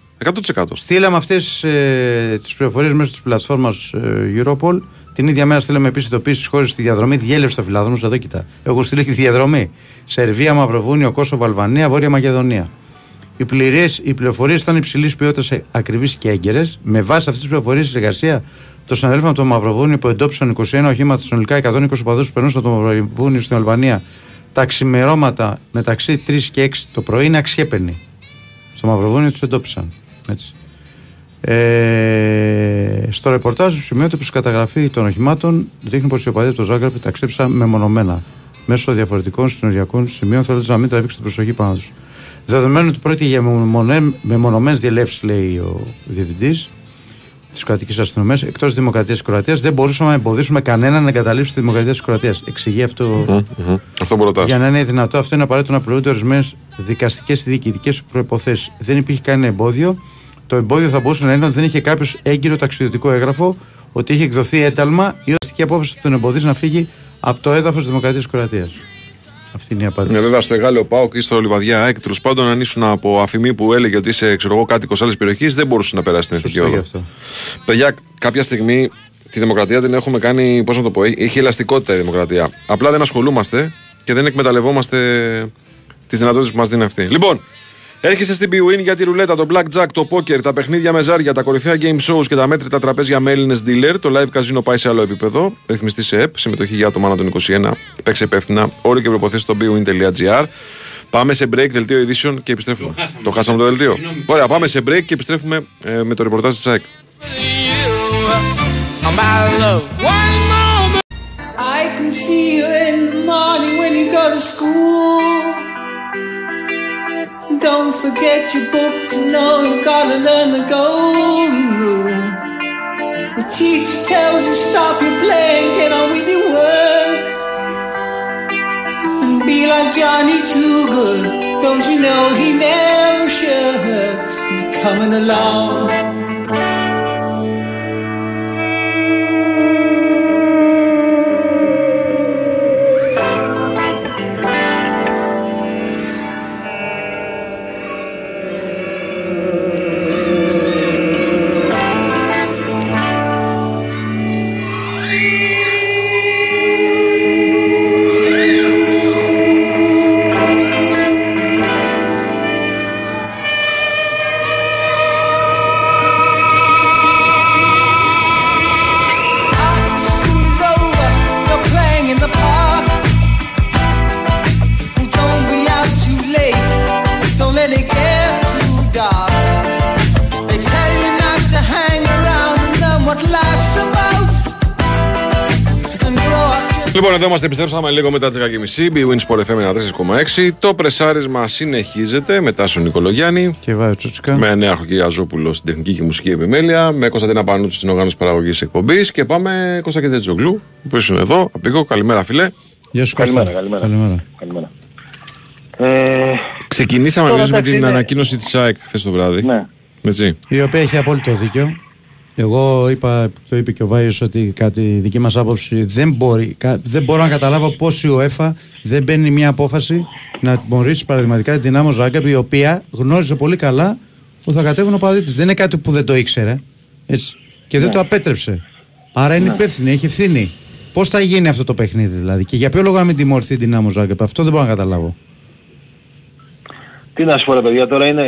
Speaker 1: 100%.
Speaker 2: Στείλαμε αυτές ε, τις πληροφορίες μέσω της πλατφόρμας ε, Europol. Την ίδια μέρα στείλαμε επίσης ειδοποίηση στις χώρες στη διαδρομή. Διέλευσε το φιλάδρομο. Εδώ κοιτά. Έχω στείλει και τη διαδρομή. Σερβία, Μαυροβούνιο, Κόσοβο, Αλβανία, Βόρεια Μακεδονία. Οι, πληρίες, οι πληροφορίες ήταν υψηλής ποιότητας, ακριβείς και έγκαιρες. Με βάση αυτές τις πληροφορίες, η εργασία των συναδέλφων από το Μαυροβούνιο που εντόπισαν 21 οχήματα συνολικά 120 παδού που περνούσαν από το Μαυροβούνιο στην Αλβανία τα ξημερώματα μεταξύ 3 και 6 το πρωί είναι αξιέπαινοι. Στο Μαυροβούνιο τους εντόπισαν. Έτσι. Ε, στο ρεπορτάζ σημειώται πως η καταγραφή των οχημάτων δείχνει πως οι οπαδοί από το Ζάγκραπ ταξίδεψαν μεμονωμένα μέσω διαφορετικών συνοριακών σημείων, θέλοντας να μην τραβήξουν την προσοχή πάνω τους. Δεδομένου ότι πρόκειται για μεμονωμένες διελεύσει, λέει ο διευθυντής τη κρατική αστυνομία, εκτός τη Δημοκρατίας της Κροατίας, δεν μπορούσαμε να εμποδίσουμε κανέναν να εγκαταλείψει τη Δημοκρατία της Κροατίας. Εξηγεί αυτό.
Speaker 1: Mm-hmm. Αυτό που ρωτάς.
Speaker 2: Για να είναι δυνατό, αυτό είναι απαραίτητο να πληρούνται ορισμένες δικαστικές και διοικητικές προποθέσει. Δεν υπήρχε κανένα εμπόδιο. Το εμπόδιο θα μπορούσε να είναι ότι δεν είχε κάποιος έγκυρο ταξιδιωτικό έγγραφο, ότι είχε εκδοθεί ένταλμα ή αστική απόφαση που τον εμποδίζει να φύγει από το έδαφος τη Δημοκρατίας της Κροατίας. Αυτή είναι η απάντηση.
Speaker 1: Ναι, βέβαια στο Εγάλεο Πάοκ ή στο Λιβαδιά ΑΕΚ, τέλος πάντων, αν ήσουν από αφημί που έλεγε ότι είσαι ξέρω εγώ, κάτοικος άλλης περιοχής, δεν μπορούσε να περάσει την εθνική οδό. Παιδιά, κάποια στιγμή τη δημοκρατία την έχουμε κάνει, πώς να το πω, έχει ελαστικότητα η δημοκρατία. Απλά δεν ασχολούμαστε και δεν εκμεταλλευόμαστε τις δυνατότητες που μας δίνει αυτή. Λοιπόν, Έρχεσαι στην BWIN για τη ρουλέτα, το blackjack, το poker, τα παιχνίδια με ζάρια, τα κορυφαία game shows και τα μέτρητα τραπέζια με Έλληνες dealer. Το live casino πάει σε άλλο επίπεδο. Ρυθμιστή σε ΕΠ, συμμετοχή για άτομα των 21. Παίξε υπεύθυνα. Όροι και προποθέσει στο bwin.gr. Πάμε σε break, δελτίο ειδήσεων και επιστρέφουμε. Το χάσαμε το, χάσαμε το δελτίο. Ωραία, πάμε σε break και επιστρέφουμε ε, με το ρεπορτάζ της ΑΕΚ. I can see you in the morning when you go to school. Don't forget your books, you know you've gotta learn the golden rule. The teacher tells you stop your playing, get on with your work. And be like Johnny Too Good, don't you know he never shirks. He's coming along. Λοιπόν, εδώ είμαστε, επιστρέψαμε λίγο μετά τις 10.30. Big Wins Sport FM 4,6. Το πρεσάρισμα συνεχίζεται με Τάσο Νικολογιάννη.
Speaker 2: Και βάζει Τσούτσικα.
Speaker 1: Με Νέαρχο Ζόπουλο στην τεχνική και μουσική επιμέλεια. Με Κωνσταντίνα Πανούτση στην οργάνωση παραγωγής εκπομπής. Και πάμε Κώστα και Τζογλού, που είναι εδώ. Απλικό, καλημέρα φιλέ.
Speaker 2: Γεια σου
Speaker 6: Καλημέρα,
Speaker 2: Κώστα.
Speaker 6: καλημέρα.
Speaker 2: καλημέρα.
Speaker 6: Καλημέρα. Ε,
Speaker 1: Ξεκινήσαμε
Speaker 6: Τώρα,
Speaker 1: εμείς με
Speaker 6: εντάξει,
Speaker 1: την
Speaker 6: είναι-
Speaker 1: ανακοίνωση της ΑΕΚ χθες το βράδυ.
Speaker 6: ναι.
Speaker 1: Έτσι.
Speaker 2: Η οποία έχει απόλυτο δίκιο. Εγώ είπα, το είπε και ο Βάιος ότι κατά τη δική μας άποψη δεν, μπορεί, κα- δεν μπορώ να καταλάβω πώς η ΟΕΦΑ δεν παίρνει μια απόφαση να τιμωρήσει παραδειγματικά την Δυνάμω Ζάγκρεπ η οποία γνώριζε πολύ καλά που θα κατέβουν ο παδί της. Δεν είναι κάτι που δεν το ήξερε. Έτσι. Και δεν το απέτρεψε. Άρα είναι υπεύθυνη, έχει ευθύνη. Πώς θα γίνει αυτό το παιχνίδι δηλαδή και για ποιο λόγο να μην τιμωρηθεί την Δυνάμω Ζάγκρεπ. Αυτό δεν μπορώ να καταλάβω.
Speaker 6: Τι να σου πω ρε παιδιά, τώρα είναι,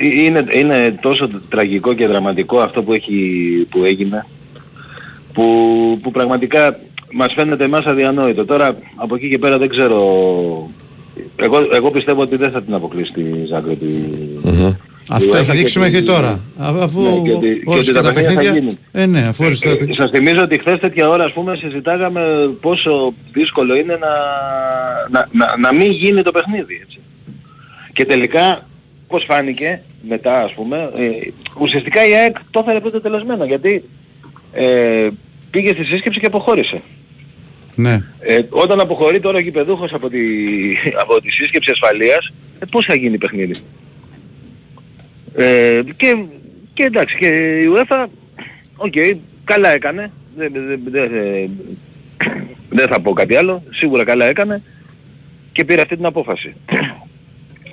Speaker 6: είναι, είναι τόσο τραγικό και δραματικό αυτό που, έχει, που έγινε που, που πραγματικά μας φαίνεται εμάς αδιανόητο. Τώρα από εκεί και πέρα δεν ξέρω... Εγώ, εγώ πιστεύω ότι δεν θα την αποκλείσει τη Ζάγκρεπ. η-
Speaker 2: Αυτό
Speaker 6: η
Speaker 2: έχει
Speaker 6: UEFA
Speaker 2: δείξει
Speaker 6: και
Speaker 2: μέχρι
Speaker 6: τη-
Speaker 2: τώρα. Α- Αφού
Speaker 6: Ναι, και ότι- και
Speaker 2: όρισε
Speaker 6: ότι τα
Speaker 2: τα
Speaker 6: παιχνίδια θα
Speaker 2: παιχνίδια.
Speaker 6: γίνουν.
Speaker 2: Ε, ναι, αφού όρισε τα
Speaker 6: Ε,
Speaker 2: παιχνίδια.
Speaker 6: σας θυμίζω ότι χθες τέτοια ώρα ας πούμε συζητάγαμε πόσο δύσκολο είναι να, να, να, να μην γίνει το παιχνίδι. Έτσι. Και τελικά πώς φάνηκε μετά ας πούμε ε, ουσιαστικά η ΑΕΚ το έφερε προ τετελεσμένου γιατί ε, πήγε στη σύσκεψη και αποχώρησε.
Speaker 2: Ναι.
Speaker 6: Ε, όταν αποχωρεί τώρα ο γηπεδούχος από τη, από τη σύσκεψη ασφαλείας, ε, πώς θα γίνει παιχνίδι. Ε, και, και εντάξει, και η UEFA, OK, καλά έκανε. Δεν, δεν, δεν, δεν- δεν θα πω κάτι άλλο. Σίγουρα καλά έκανε και πήρε αυτή την απόφαση.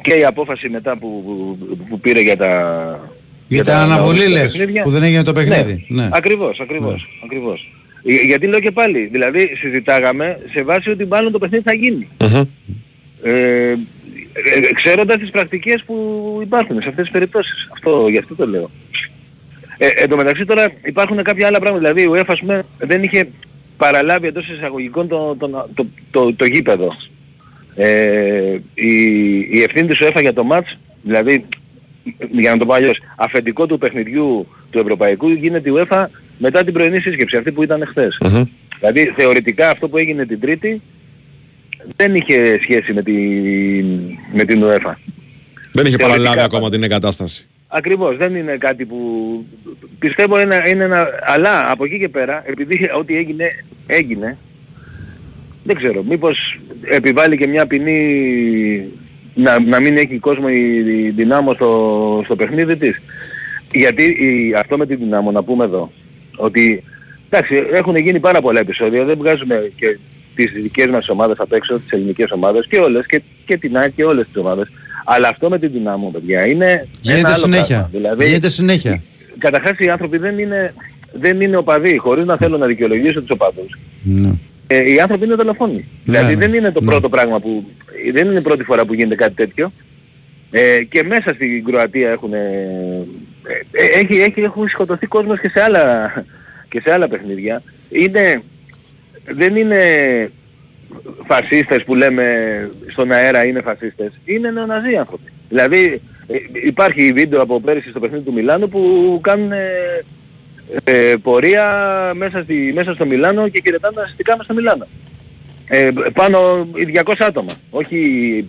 Speaker 6: Και η απόφαση μετά που, που, που πήρε για τα...
Speaker 2: Για τα
Speaker 6: τα
Speaker 2: αναβολή
Speaker 6: τα
Speaker 2: λες,
Speaker 6: παιχνίδια.
Speaker 2: που δεν έγινε το παιχνίδι.
Speaker 6: Ναι,
Speaker 2: Ναι.
Speaker 6: ακριβώς, ακριβώς, ακριβώς. Ε, Γιατί λέω και πάλι, δηλαδή συζητάγαμε σε βάση ότι μάλλον το παιχνίδι θα γίνει. Ε, ε, ξέροντας τις πρακτικές που υπάρχουν σε αυτές τις περιπτώσεις. Αυτό, γι' αυτό το λέω. Ε, εν τω μεταξύ τώρα υπάρχουν κάποια άλλα πράγματα. Δηλαδή η UEFA ας πούμε, δεν είχε παραλάβει εντός εισαγωγικών το, το, το, το, το γήπεδο. Ε, η, η ευθύνη της UEFA για το μάτς, δηλαδή για να το πω αλλιώς, αφεντικό του παιχνιδιού του Ευρωπαϊκού γίνεται η UEFA μετά την πρωινή σύσκεψη, αυτή που ήταν χθες. Δηλαδή θεωρητικά αυτό που έγινε την Τρίτη δεν είχε σχέση με την, με την UEFA.
Speaker 1: Δεν είχε
Speaker 6: Θεωρητικά
Speaker 1: παραλάβει ακόμα
Speaker 6: πάντα.
Speaker 1: την εγκατάσταση.
Speaker 6: Ακριβώς, δεν είναι κάτι που πιστεύω είναι, είναι ένα... Αλλά από εκεί και πέρα, επειδή ό,τι έγινε, έγινε, δεν ξέρω, μήπως επιβάλλει και μια ποινή να, να μην έχει κόσμο η, η δυνάμω στο, στο παιχνίδι της. Γιατί η, αυτό με την δυνάμω, να πούμε εδώ, ότι εντάξει, έχουν γίνει πάρα πολλά επεισόδια, δεν βγάζουμε και τις δικές μας ομάδες απ' έξω, τις ελληνικές ομάδες και όλες, και, και την ΑΕΚ και όλες τις ομάδες. Αλλά αυτό με την δυνάμω, παιδιά, είναι ένα
Speaker 2: Γίνεται
Speaker 6: άλλο
Speaker 2: συνέχεια.
Speaker 6: πράγμα. Δηλαδή,
Speaker 2: Γίνεται συνέχεια.
Speaker 6: καταρχάς οι άνθρωποι δεν είναι, δεν είναι οπαδοί, χωρίς να θέλω να δικαιολογήσω τους οπαδούς.
Speaker 2: Ναι.
Speaker 6: Ε, οι άνθρωποι είναι δολοφόνοι. δηλαδή
Speaker 2: ναι.
Speaker 6: δεν είναι το
Speaker 2: Ναι.
Speaker 6: πρώτο πράγμα που, δεν είναι η πρώτη φορά που γίνεται κάτι τέτοιο. Ε, και μέσα στην Κροατία έχουν, ε, ε, έχει, έχει, έχουν σκοτωθεί κόσμος και σε άλλα, και σε άλλα παιχνίδια. Είναι, δεν είναι φασίστες που λέμε στον αέρα είναι φασίστες. Είναι νεοναζί άνθρωποι. Δηλαδή ε, υπάρχει βίντεο από πέρυσι στο παιχνίδι του Μιλάνου που κάνουν ε, ε, πορεία μέσα, στη, μέσα στο Μιλάνο και χαιρετάνε αστικά μέσα στο Μιλάνο. Ε, πάνω οι 200 άτομα, όχι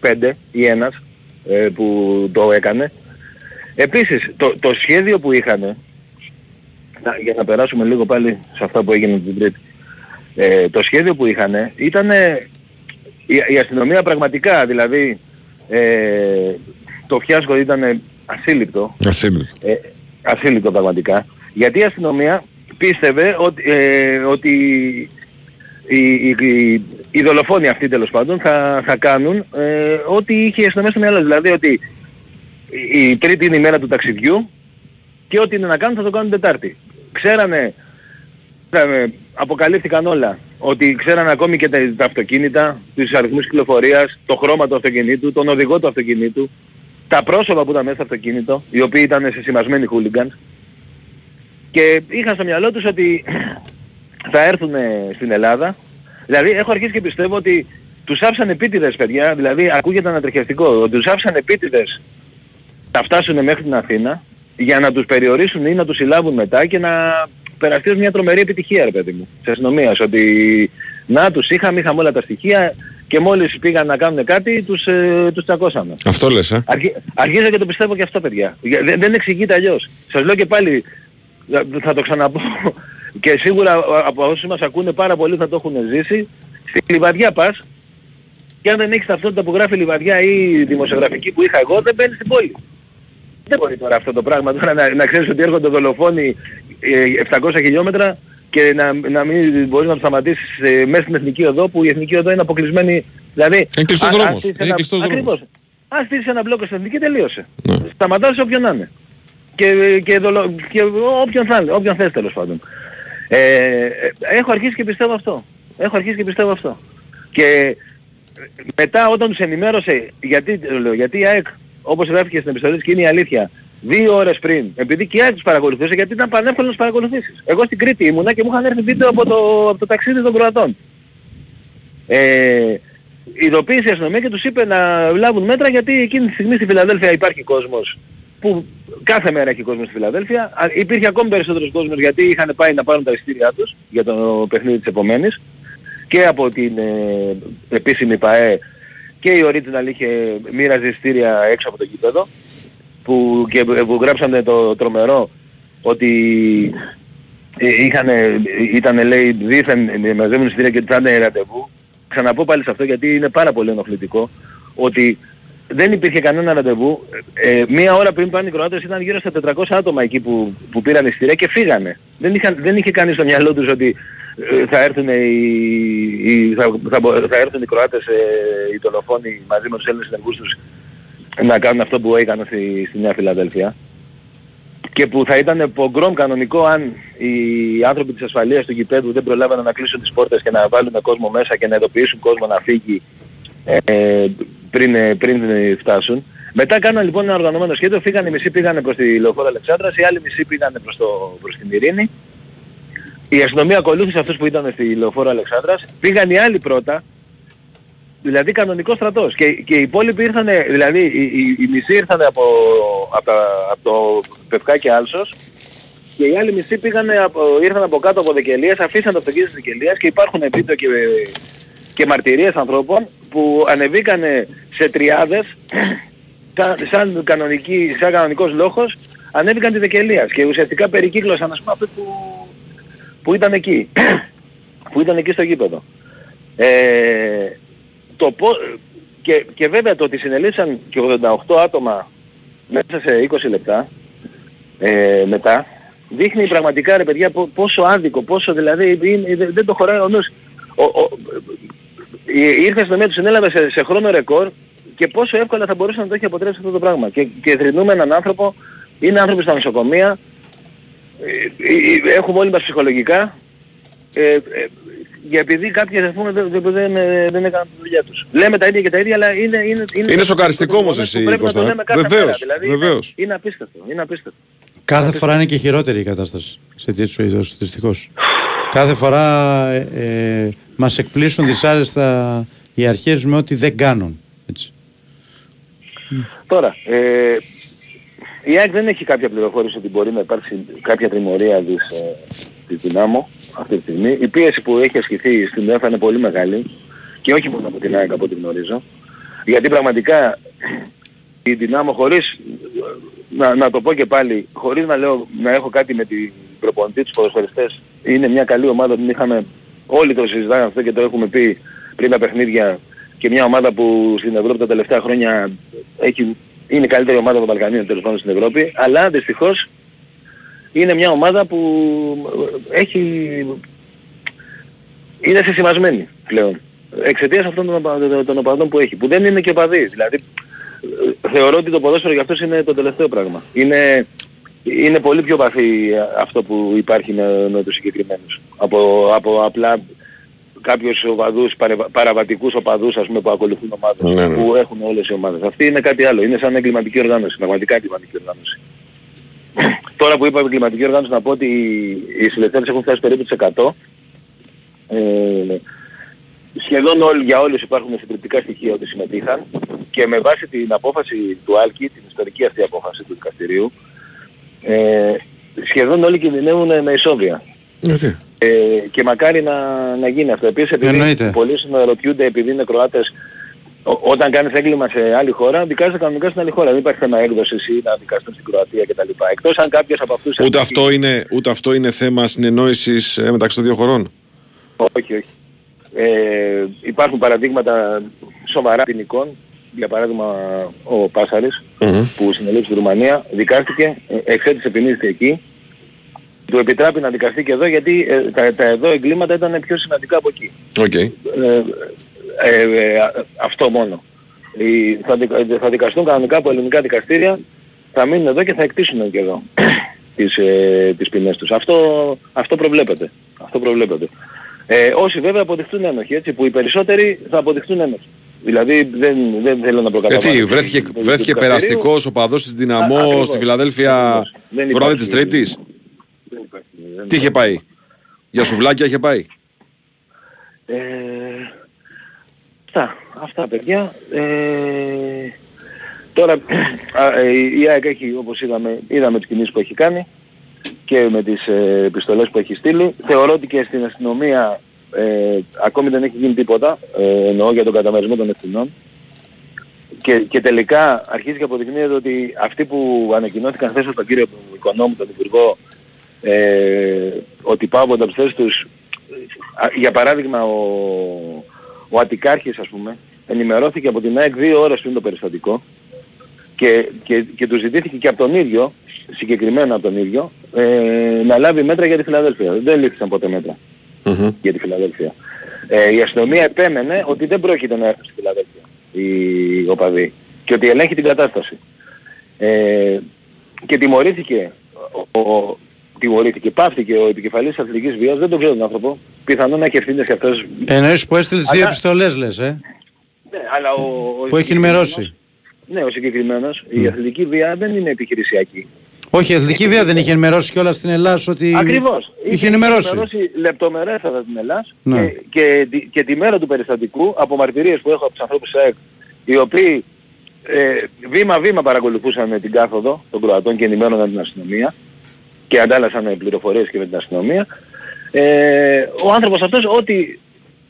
Speaker 6: 5 ή ένας ε, που το έκανε. Επίσης, το, το σχέδιο που είχαν, να- για να περάσουμε λίγο πάλι σε αυτά που έγιναν την Τρίτη, ε, το σχέδιο που είχαν ήταν η, η αστυνομία πραγματικά, δηλαδή ε, το φιάσκο ήταν ασύλληπτο,
Speaker 1: Ασύλληπτο.
Speaker 6: ε, ασύλληπτο πραγματικά. Γιατί η αστυνομία πίστευε ότι, ε, ότι οι, οι, οι, οι δολοφόνοι αυτοί τέλος πάντων θα, θα κάνουν ε, ό,τι είχε η αστυνομία στο μυαλό. της. Δηλαδή ότι η, η τρίτη είναι η μέρα του ταξιδιού και ό,τι είναι να κάνουν θα το κάνουν Τετάρτη. Ξέρανε, ξέρανε, αποκαλύφθηκαν όλα. Ότι ξέρανε ακόμη και τα, τα αυτοκίνητα, τους αριθμούς κυκλοφορίας, το χρώμα του αυτοκινήτου, τον οδηγό του αυτοκινήτου, τα πρόσωπα που ήταν μέσα στο αυτοκίνητο, οι οποίοι ήταν συσημασμένοι χούλιγκανς και είχαν στο μυαλό τους ότι θα έρθουν στην Ελλάδα. Δηλαδή έχω αρχίσει και πιστεύω ότι τους άφησαν επίτηδες παιδιά, δηλαδή ακούγεται ανατριχιαστικό, ότι τους άφησαν επίτηδες να φτάσουν μέχρι την Αθήνα για να τους περιορίσουν ή να τους συλλάβουν μετά και να περαστεί ως μια τρομερή επιτυχία ρε παιδί μου της αστυνομίας ότι Να τους είχαμε, είχαμε όλα τα στοιχεία και μόλις πήγαν να κάνουν κάτι τους, ε, τους τσακώσαμε.
Speaker 1: Αυτό λες, ε;
Speaker 6: Αρχι, αρχίζω και το πιστεύω και αυτό παιδιά. Για- Δεν, δεν εξηγείται αλλιώς. Σας λέω και πάλι, θα το ξαναπώ και σίγουρα από όσους μας ακούνε πάρα πολύ θα το έχουν ζήσει. Στη Λιβαδιά πας και αν δεν έχεις ταυτότητα που γράφει Λιβαδιά ή δημοσιογραφική που είχα εγώ δεν μπαίνεις στην πόλη. Δεν μπορεί τώρα αυτό το πράγμα τώρα να, να ξέρεις ότι έρχονται δολοφόνοι ε, 700 χιλιόμετρα και να, να μην μπορείς να τους σταματήσεις ε, μέσα στην Εθνική Οδό που η Εθνική Οδό είναι αποκλεισμένη. Δηλαδή,
Speaker 1: Είναι κλειστός
Speaker 6: αν- αν
Speaker 1: δρόμος.
Speaker 6: στήσεις
Speaker 1: Είναι
Speaker 6: ένα-
Speaker 1: κλειστός δρόμος.
Speaker 6: Ακριβώς. Αν στήσεις ένα μπλόκο στην Εθνική τελείωσε.
Speaker 1: Ναι.
Speaker 6: Σταματάς όποιον να είναι. Και, και, δολο, και όποιον θα είναι, όποιον θες τέλος πάντων. Ε, ε, έχω αρχίσει και πιστεύω αυτό. Έχω αρχίσει και πιστεύω αυτό. Και μετά όταν τους ενημέρωσε, γιατί, το λέω, γιατί η ΑΕΚ, όπως γράφηκε στην επιστολή της και είναι η αλήθεια, δύο ώρες πριν, επειδή και η ΑΕΚ τους παρακολουθούσε, γιατί ήταν πανεύκολο να τους παρακολουθήσεις. Εγώ στην Κρήτη ήμουνα και μου είχαν έρθει βίντεο από το, από το ταξίδι των Κροατών. Ε, ειδοποίησε η αστυνομία και τους είπε να λάβουν μέτρα γιατί εκείνη τη στιγμή στη Φιλαδέλφια υπάρχει κόσμος που κάθε μέρα έχει κόσμο στη Φιλαδέλφια. Α, Υπήρχε ακόμη περισσότερος κόσμος γιατί είχαν πάει να πάρουν τα ειστήριά τους για το παιχνίδι της επομένης και από την ε, επίσημη ΠαΕ και η Original είχε μοίραζε ειστήρια έξω από το γήπεδο που, και, που γράψανε το τρομερό ότι ε, είχαν, ήταν λέει δίθεν ε, μαζεύουν ειστήρια και θα είναι ραντεβού. Ξαναπώ πάλι σε αυτό γιατί είναι πάρα πολύ ενοχλητικό ότι δεν υπήρχε κανένα ραντεβού. Ε, μία ώρα πριν πάνε οι Κροάτες ήταν γύρω στα 400 άτομα εκεί που, που πήραν ειστήρια και φύγανε. Δεν, είχαν, δεν είχε κανείς στο μυαλό τους ότι ε, θα έρθουν οι, οι, θα, θα, μπο- θα έρθουν οι Κροάτες, ε, οι δολοφόνοι μαζί με τους Έλληνες συνεργούς τους να κάνουν αυτό που έκαναν στη, στη Νέα Φιλαδέλφια και που θα ήταν πογκρόμ κανονικό αν οι άνθρωποι της ασφαλείας του γηπέδου δεν προλάβαιναν να κλείσουν τις πόρτες και να βάλουν κόσμο μέσα και να ειδοποιήσουν κόσμο να φύγει ε, πριν, ε, πριν ε, φτάσουν. Μετά κάναν λοιπόν ένα οργανωμένο σχέδιο, φύγανε οι μισοί πήγανε προς τη Λεωφόρο Αλεξάνδρας, οι άλλοι μισοί πήγανε προς, το, προς την Ειρήνη. Η αστυνομία ακολούθησε αυτούς που ήταν στη Λεωφόρο Αλεξάνδρας, πήγαν οι άλλοι πρώτα, δηλαδή κανονικό στρατός. Και, και οι υπόλοιποι ήρθαν, δηλαδή οι, οι, οι μισοί ήρθαν από, από, τα- από το Πευκάκι Άλσος και οι άλλοι μισοί πήγανε από, ήρθαν από κάτω από Δεκελίας, αφήσαν το αυτοκίνητο της Δεκελίας και υπάρχουν βίντεο και, και μαρτυρίες ανθρώπων που ανεβήκανε σε τριάδες σαν, σαν, κανονική, σαν κανονικός λόγος ανέβηκαν τη Δεκελίας και ουσιαστικά περικύκλωσαν ας πούμε αυτούς που, που ήταν εκεί που ήταν εκεί στο γήπεδο. Ε, το πο- και, και βέβαια το ότι συνελήφθησαν και 88 άτομα μέσα σε 20 λεπτά ε, μετά δείχνει πραγματικά ρε παιδιά πο- πόσο άδικο, πόσο δηλαδή είναι- δεν- δεν το χωράει ο νους. Ο, ο, η- ήρθε στο μέτρο, συνέλαβε σε, σε χρόνο ρεκόρ και πόσο εύκολα θα μπορούσε να το έχει αποτρέψει αυτό το πράγμα. Και, και θρυνούμε έναν άνθρωπο, είναι άνθρωποι στα νοσοκομεία, ε, ε, ε, έχουμε όλοι μας ψυχολογικά, ε, ε, για επειδή κάποιοι ας πούμε δεν, δεν, δεν, ε, δεν έκαναν τη δουλειά τους. Λέμε τα ίδια και τα ίδια, αλλά είναι... Είναι,
Speaker 1: Είναι σοκαριστικό όμως
Speaker 6: γεγονός που
Speaker 1: εσύ,
Speaker 6: πρέπει να το
Speaker 1: Κώστα.
Speaker 6: λέμε κάθε
Speaker 1: Βεβαίως,
Speaker 6: μέρα. Δηλαδή είναι-
Speaker 1: βεβαίως.
Speaker 6: Είναι, απίστευτο, είναι απίστευτο.
Speaker 2: Κάθε φορά είναι και χειρότερη η κατάσταση σε τέτοιες περιπτώσεις, δυστυχώς. Κάθε φορά ε, ε, μας εκπλήσουν δυσάρεστα οι αρχές με ό,τι δεν κάνουν. Έτσι.
Speaker 6: Τώρα, ε, η ΑΕΚ δεν έχει κάποια πληροφόρηση ότι μπορεί να υπάρξει κάποια τριμωρία της, ε, της Δυνάμω αυτή τη στιγμή. Η πίεση που έχει ασκηθεί στην UEFA είναι πολύ μεγάλη και όχι μόνο από την ΑΕΚ από ό,τι γνωρίζω. Γιατί πραγματικά η Δυνάμω χωρίς, να, να το πω και πάλι, χωρίς να, λέω, να έχω κάτι με την προπονητή τους ποδοσφαιριστές, είναι μια καλή ομάδα που είχαμε, όλοι το συζητάνε αυτό και το έχουμε πει πριν τα παιχνίδια και μια ομάδα που στην Ευρώπη τα τελευταία χρόνια έχει, είναι η καλύτερη ομάδα των Βαλκανίων τέλος πάντων στην Ευρώπη, αλλά δυστυχώς είναι μια ομάδα που έχει, είναι συσημασμένη πλέον. Εξαιτίας αυτών των, οπα- των οπαδών που έχει, που δεν είναι και οπαδοί. Δηλαδή, ε, θεωρώ ότι το ποδόσφαιρο για αυτούς είναι το τελευταίο πράγμα. Είναι, είναι πολύ πιο βαθύ αυτό που υπάρχει με, με τους συγκεκριμένους. Από, από απλά κάποιους οπαδούς, παρεβα- παραβατικούς οπαδούς ας πούμε που ακολουθούν ομάδες,
Speaker 1: Ναι, ναι.
Speaker 6: που έχουν όλες οι ομάδες. Αυτή είναι κάτι άλλο. Είναι σαν εγκληματική οργάνωση, πραγματικά εγκληματική οργάνωση. Τώρα που είπα εγκληματική οργάνωση να πω ότι οι συλλεκτές έχουν φτάσει περίπου τις 100. Ε, σχεδόν όλοι, για όλους υπάρχουν συντριπτικά στοιχεία ότι συμμετείχαν και με βάση την απόφαση του Άλκη, την ιστορική αυτή απόφαση του δικαστηρίου, ε, σχεδόν όλοι κινδυνεύουν με ισόβια.
Speaker 1: Γιατί;
Speaker 6: Ε, και μακάρι να, να γίνει αυτό. Επίσης επειδή
Speaker 2: Εννοείται.
Speaker 6: πολλοί συνερωτιούνται επειδή είναι Κροάτες ό- όταν κάνεις έγκλημα σε άλλη χώρα, δικάζεται κανονικά στην άλλη χώρα. Δεν υπάρχει θέμα έκδοσης ή να δικαστούν στην Κροατία κτλ. Εκτός αν κάποιος από αυτούς...
Speaker 1: Ούτε
Speaker 6: έχει-
Speaker 1: αυτό, είναι, ούτε αυτό είναι θέμα συνεννόησης ε, μεταξύ των δύο χωρών;
Speaker 6: Όχι, όχι. Ε, υπάρχουν παραδείγματα σοβαρά ποινικών. Για παράδειγμα ο Πάσαρης
Speaker 1: Μμμ.
Speaker 6: που συνελήφθη στη Ρουμανία δικάστηκε, ε, εξέτισε ποινή εκεί. Του επετράπη να δικαστεί και εδώ γιατί ε, τα, τα εδώ εγκλήματα ήταν πιο σημαντικά από εκεί.
Speaker 1: Οκ.
Speaker 6: Ε, ε, ε, α- αυτό μόνο. Οι, θα, δικα- θα δικαστούν κανονικά από ελληνικά δικαστήρια, θα μείνουν εδώ και θα εκτίσουν και εδώ τις, ε, τις ποινές τους. Αυτό, αυτό προβλέπεται. Αυτό προβλέπεται. Ε, όσοι βέβαια αποδειχτούν ένοχοι, έτσι, που οι περισσότεροι θα αποδειχτούν ένοχοι. Δηλαδή δεν, δεν θέλω να προκαταβάλω.
Speaker 1: Γιατί βρέθηκε,
Speaker 6: του- του
Speaker 1: βρέθηκε
Speaker 6: δικαστηρίου.
Speaker 1: περαστικός ο παδός της
Speaker 6: Α,
Speaker 1: Δυναμό
Speaker 6: ακριβώς.
Speaker 1: στη Φιλαδέλφια
Speaker 6: Ακριβώς. Δεν
Speaker 1: το βράδυ
Speaker 6: υπάρχει-
Speaker 1: της Τρίτης;
Speaker 6: Δεν υπάρχει, δεν
Speaker 1: Τι είχε πάει; Για σουβλάκια είχε πάει;
Speaker 6: Ε, αυτά, αυτά παιδιά. Ε, τώρα α, ε, η ΑΕΚ έχει όπως είδαμε, είδαμε τις κινήσεις που έχει κάνει και με τις ε, επιστολές που έχει στείλει. Θεωρώ ότι και στην αστυνομία ε, ακόμη δεν έχει γίνει τίποτα, ε, εννοώ για τον καταμερισμό των ευθυνών. Και, και τελικά αρχίζει και αποδεικνύεται ότι αυτοί που ανακοινώθηκαν χθες από τον κύριο Οικονόμου, τον Υπουργό, ε, ότι πάβονται από τις θέσεις τους Α, για παράδειγμα ο, ο Αττικάρχης ας πούμε ενημερώθηκε από την ΑΕΚ δύο ώρες πριν το περιστατικό και, και, και του ζητήθηκε και από τον ίδιο, συγκεκριμένα από τον ίδιο, ε, να λάβει μέτρα για τη Φιλαδέλφια. Δεν λήφθησαν ποτέ μέτρα
Speaker 1: Μμμ.
Speaker 6: για τη Φιλαδέλφια. Ε, η αστυνομία επέμενε ότι δεν πρόκειται να έρθει στη Φιλαδέλφια η οπαδή και ότι ελέγχει την κατάσταση. Ε, και τιμωρήθηκε, ο, ο, τιμωρήθηκε, πάυθηκε ο επικεφαλής αθλητικής βίας, δεν τον ξέρω τον άνθρωπο, πιθανόν να έχει ευθύνες και αυτές.
Speaker 2: Εννοείς που έστειλε τις δύο
Speaker 6: Αλλά-
Speaker 2: επιστολές λες, ε;
Speaker 6: Ναι, αλλά ο, ο
Speaker 2: Που έχει ενημερώσει.
Speaker 6: Ναι, ο συγκεκριμένος, η αθλητική βία δεν είναι επιχειρησιακή.
Speaker 2: Όχι, η Εθνική Βία δεν είχε ενημερώσει κιόλας στην Ελλάδα ότι.
Speaker 6: Ακριβώς.
Speaker 2: Είχε ενημερώσει.
Speaker 6: λεπτομερέστατα την Ελλάδα
Speaker 2: Ναι.
Speaker 6: και, και, τη- και τη μέρα του περιστατικού από μαρτυρίες που έχω από τους ανθρώπους της ΑΕΚ οι οποίοι ε, βήμα-βήμα παρακολουθούσαν την κάθοδο των Κροατών και ενημέρωναν την αστυνομία και αντάλλασαν πληροφορίες και με την αστυνομία ε, ο άνθρωπος αυτός ό,τι,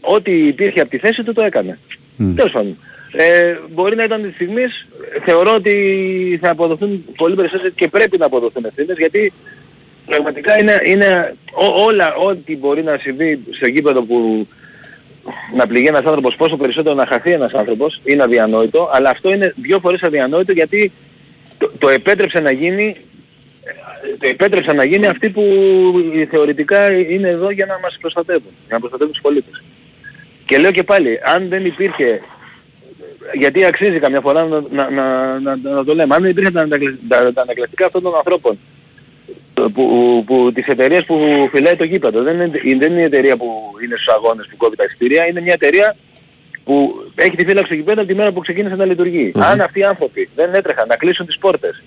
Speaker 6: ό,τι υπήρχε από τη θέση του το έκανε.
Speaker 2: Μμ.
Speaker 6: Τέλος πάντων. Ε, μπορεί να ήταν της στιγμής, θεωρώ ότι θα αποδοθούν πολύ περισσότερες και πρέπει να αποδοθούν ευθύνες γιατί πραγματικά είναι, είναι ό- όλα, ό,τι μπορεί να συμβεί στο γήπεδο που να πληγεί ένας άνθρωπος, πόσο περισσότερο να χαθεί ένας άνθρωπος, είναι αδιανόητο, αλλά αυτό είναι δύο φορές αδιανόητο γιατί το, το επέτρεψε να γίνει το επέτρεψαν να γίνει αυτοί που θεωρητικά είναι εδώ για να μας προστατεύουν, για να προστατεύουν τους πολίτες. Και λέω και πάλι, αν δεν υπήρχε, γιατί αξίζει καμιά φορά να, να, να, να, να το λέμε, αν δεν υπήρχε τα, ανακλα- τα, τα ανακλαστικά αυτών των ανθρώπων, που, που, τις εταιρείες που φυλάει το γήπεδο, δεν είναι, δεν είναι η εταιρεία που είναι στους αγώνες που κόβει τα εισιτήρια, είναι μια εταιρεία που έχει τη φύλαξη του γηπέδου από τη μέρα που ξεκίνησε να λειτουργεί. Αν αυτοί οι άνθρωποι δεν έτρεχαν να κλείσουν τις πόρτες,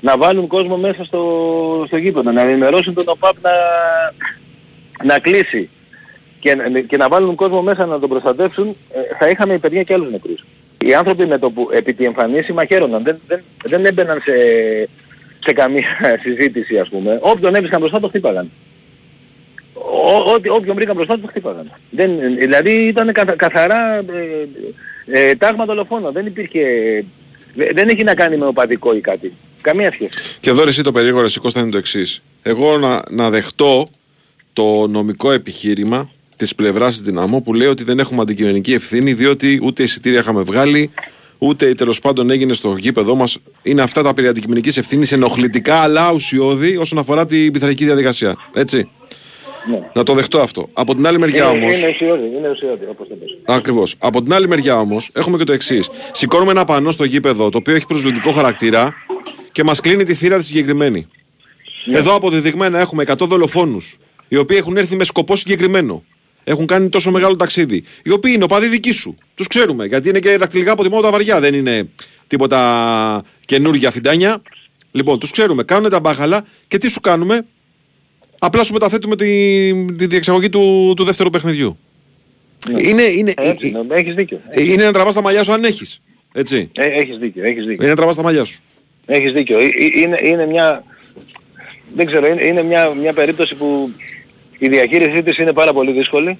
Speaker 6: να βάλουν κόσμο μέσα στο, στο γήπεδο, να ενημερώσουν τον ΟΠΑΠ να, να κλείσει και, να- και να βάλουν κόσμο μέσα να τον προστατεύσουν, ε, θα είχαμε παιδιά και άλλους νεκρούς. Οι άνθρωποι με το που επί τη εμφανίση μαχαίρωναν, δεν, δεν, δεν έμπαιναν σε, σε καμία συζήτηση ας πούμε. Όποιον έβρισκαν μπροστά το χτύπαγαν. Ό, ό,τι- όποιον βρήκαν μπροστά το χτύπαγαν. Δεν, δηλαδή ήταν καθα- καθαρά ε, ε, τάγμα δολοφόνο. Δεν υπήρχε... δε- Δεν έχει να κάνει με οπαδικό ή κάτι. Καμία σχέση.
Speaker 1: Και εδώ ρε εσύ το περίεργο ρε εσύ, Κώστα είναι το εξής. Εγώ να, να δεχτώ το νομικό επιχείρημα της πλευράς της Δυναμό που λέει ότι δεν έχουμε αντικειμενική ευθύνη διότι ούτε εισιτήρια είχαμε βγάλει, ούτε τέλος πάντων έγινε στο γήπεδό μας. Είναι αυτά τα περί αντικειμενικής ευθύνης ενοχλητικά αλλά ουσιώδη όσον αφορά την πειθαρχική διαδικασία. Έτσι.
Speaker 6: Ναι.
Speaker 1: Να το δεχτώ αυτό. Από την άλλη μεριά
Speaker 6: είναι,
Speaker 1: όμω.
Speaker 6: είναι ουσιώδη, είναι ουσιώδη όπως το πες.
Speaker 1: Ακριβώς. Από την άλλη μεριά όμως, έχουμε και το εξής. Σηκώνουμε ένα πανό στο γήπεδο το οποίο έχει προσβλητικό χαρακτήρα και μας κλείνει τη θύρα τη συγκεκριμένη. Εδώ αποδεδειγμένα έχουμε 100 δολοφόνους, οι οποίοι έχουν έρθει με σκοπό συγκεκριμένο. Έχουν κάνει τόσο μεγάλο ταξίδι. Οι οποίοι είναι οπαδοί δικοί σου. Τους ξέρουμε. Γιατί είναι και δακτυλικά αποτυπώματα βαριά. Δεν είναι τίποτα καινούργια φιντάνια. Λοιπόν, τους ξέρουμε. Κάνουν τα μπάχαλα και τι σου κάνουμε; Απλά σου μεταθέτουμε τη, τη διεξαγωγή του, του δεύτερου παιχνιδιού. Είναι, είναι,
Speaker 6: Έτσι,
Speaker 1: ε,
Speaker 6: ναι, έχεις δίκιο.
Speaker 1: ε, είναι να τραβάς τα μαλλιά σου αν έχεις. Έτσι.
Speaker 6: Ε, έχεις δίκιο, έχεις δίκιο.
Speaker 1: Είναι να τραβάς τα μαλλιά σου.
Speaker 6: Έχεις δίκιο. Ε, ε, Είναι, είναι μια... Δεν ξέρω, είναι, είναι μια, μια περίπτωση που η διαχείρισή της είναι πάρα πολύ δύσκολη.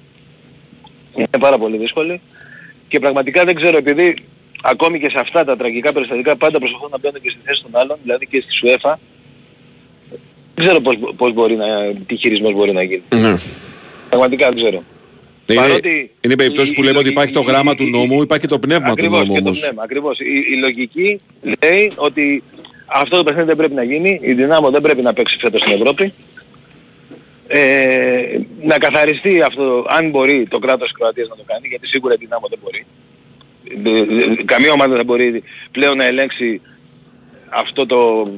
Speaker 6: Είναι πάρα πολύ δύσκολη. Και πραγματικά δεν ξέρω, επειδή ακόμη και σε αυτά τα τραγικά περιστατικά πάντα προσπαθούν να μπαίνουν και στη θέση των άλλων, δηλαδή και στη ΣΟΕΦΑ, δεν ξέρω πώς, πώς μπορεί να, τι χειρισμός μπορεί να γίνει.
Speaker 1: Ναι.
Speaker 6: Πραγματικά δεν ξέρω.
Speaker 1: Είναι,
Speaker 6: Παρότι
Speaker 1: είναι περιπτώσεις
Speaker 6: η-
Speaker 1: που
Speaker 6: η
Speaker 1: λέμε ότι
Speaker 6: λογική-
Speaker 1: υπάρχει το γράμμα
Speaker 6: η-
Speaker 1: του
Speaker 6: η-
Speaker 1: νόμου, υπάρχει και το πνεύμα
Speaker 6: Ακριβώς,
Speaker 1: του νόμου
Speaker 6: και το
Speaker 1: όμως.
Speaker 6: πνεύμα, ακριβώς. Η, η λογική λέει ότι αυτό το παιχνίδι δεν πρέπει να γίνει, η Δυνάμω δεν πρέπει να παίξει φέτος στην Ευρώπη. Ε, να καθαριστεί αυτό, αν μπορεί το κράτος της Κροατίας να το κάνει, γιατί σίγουρα η Δυνάμω δεν μπορεί. Ε, ε, Καμία ομάδα δεν μπορεί πλέον να ελέγξει αυτό το,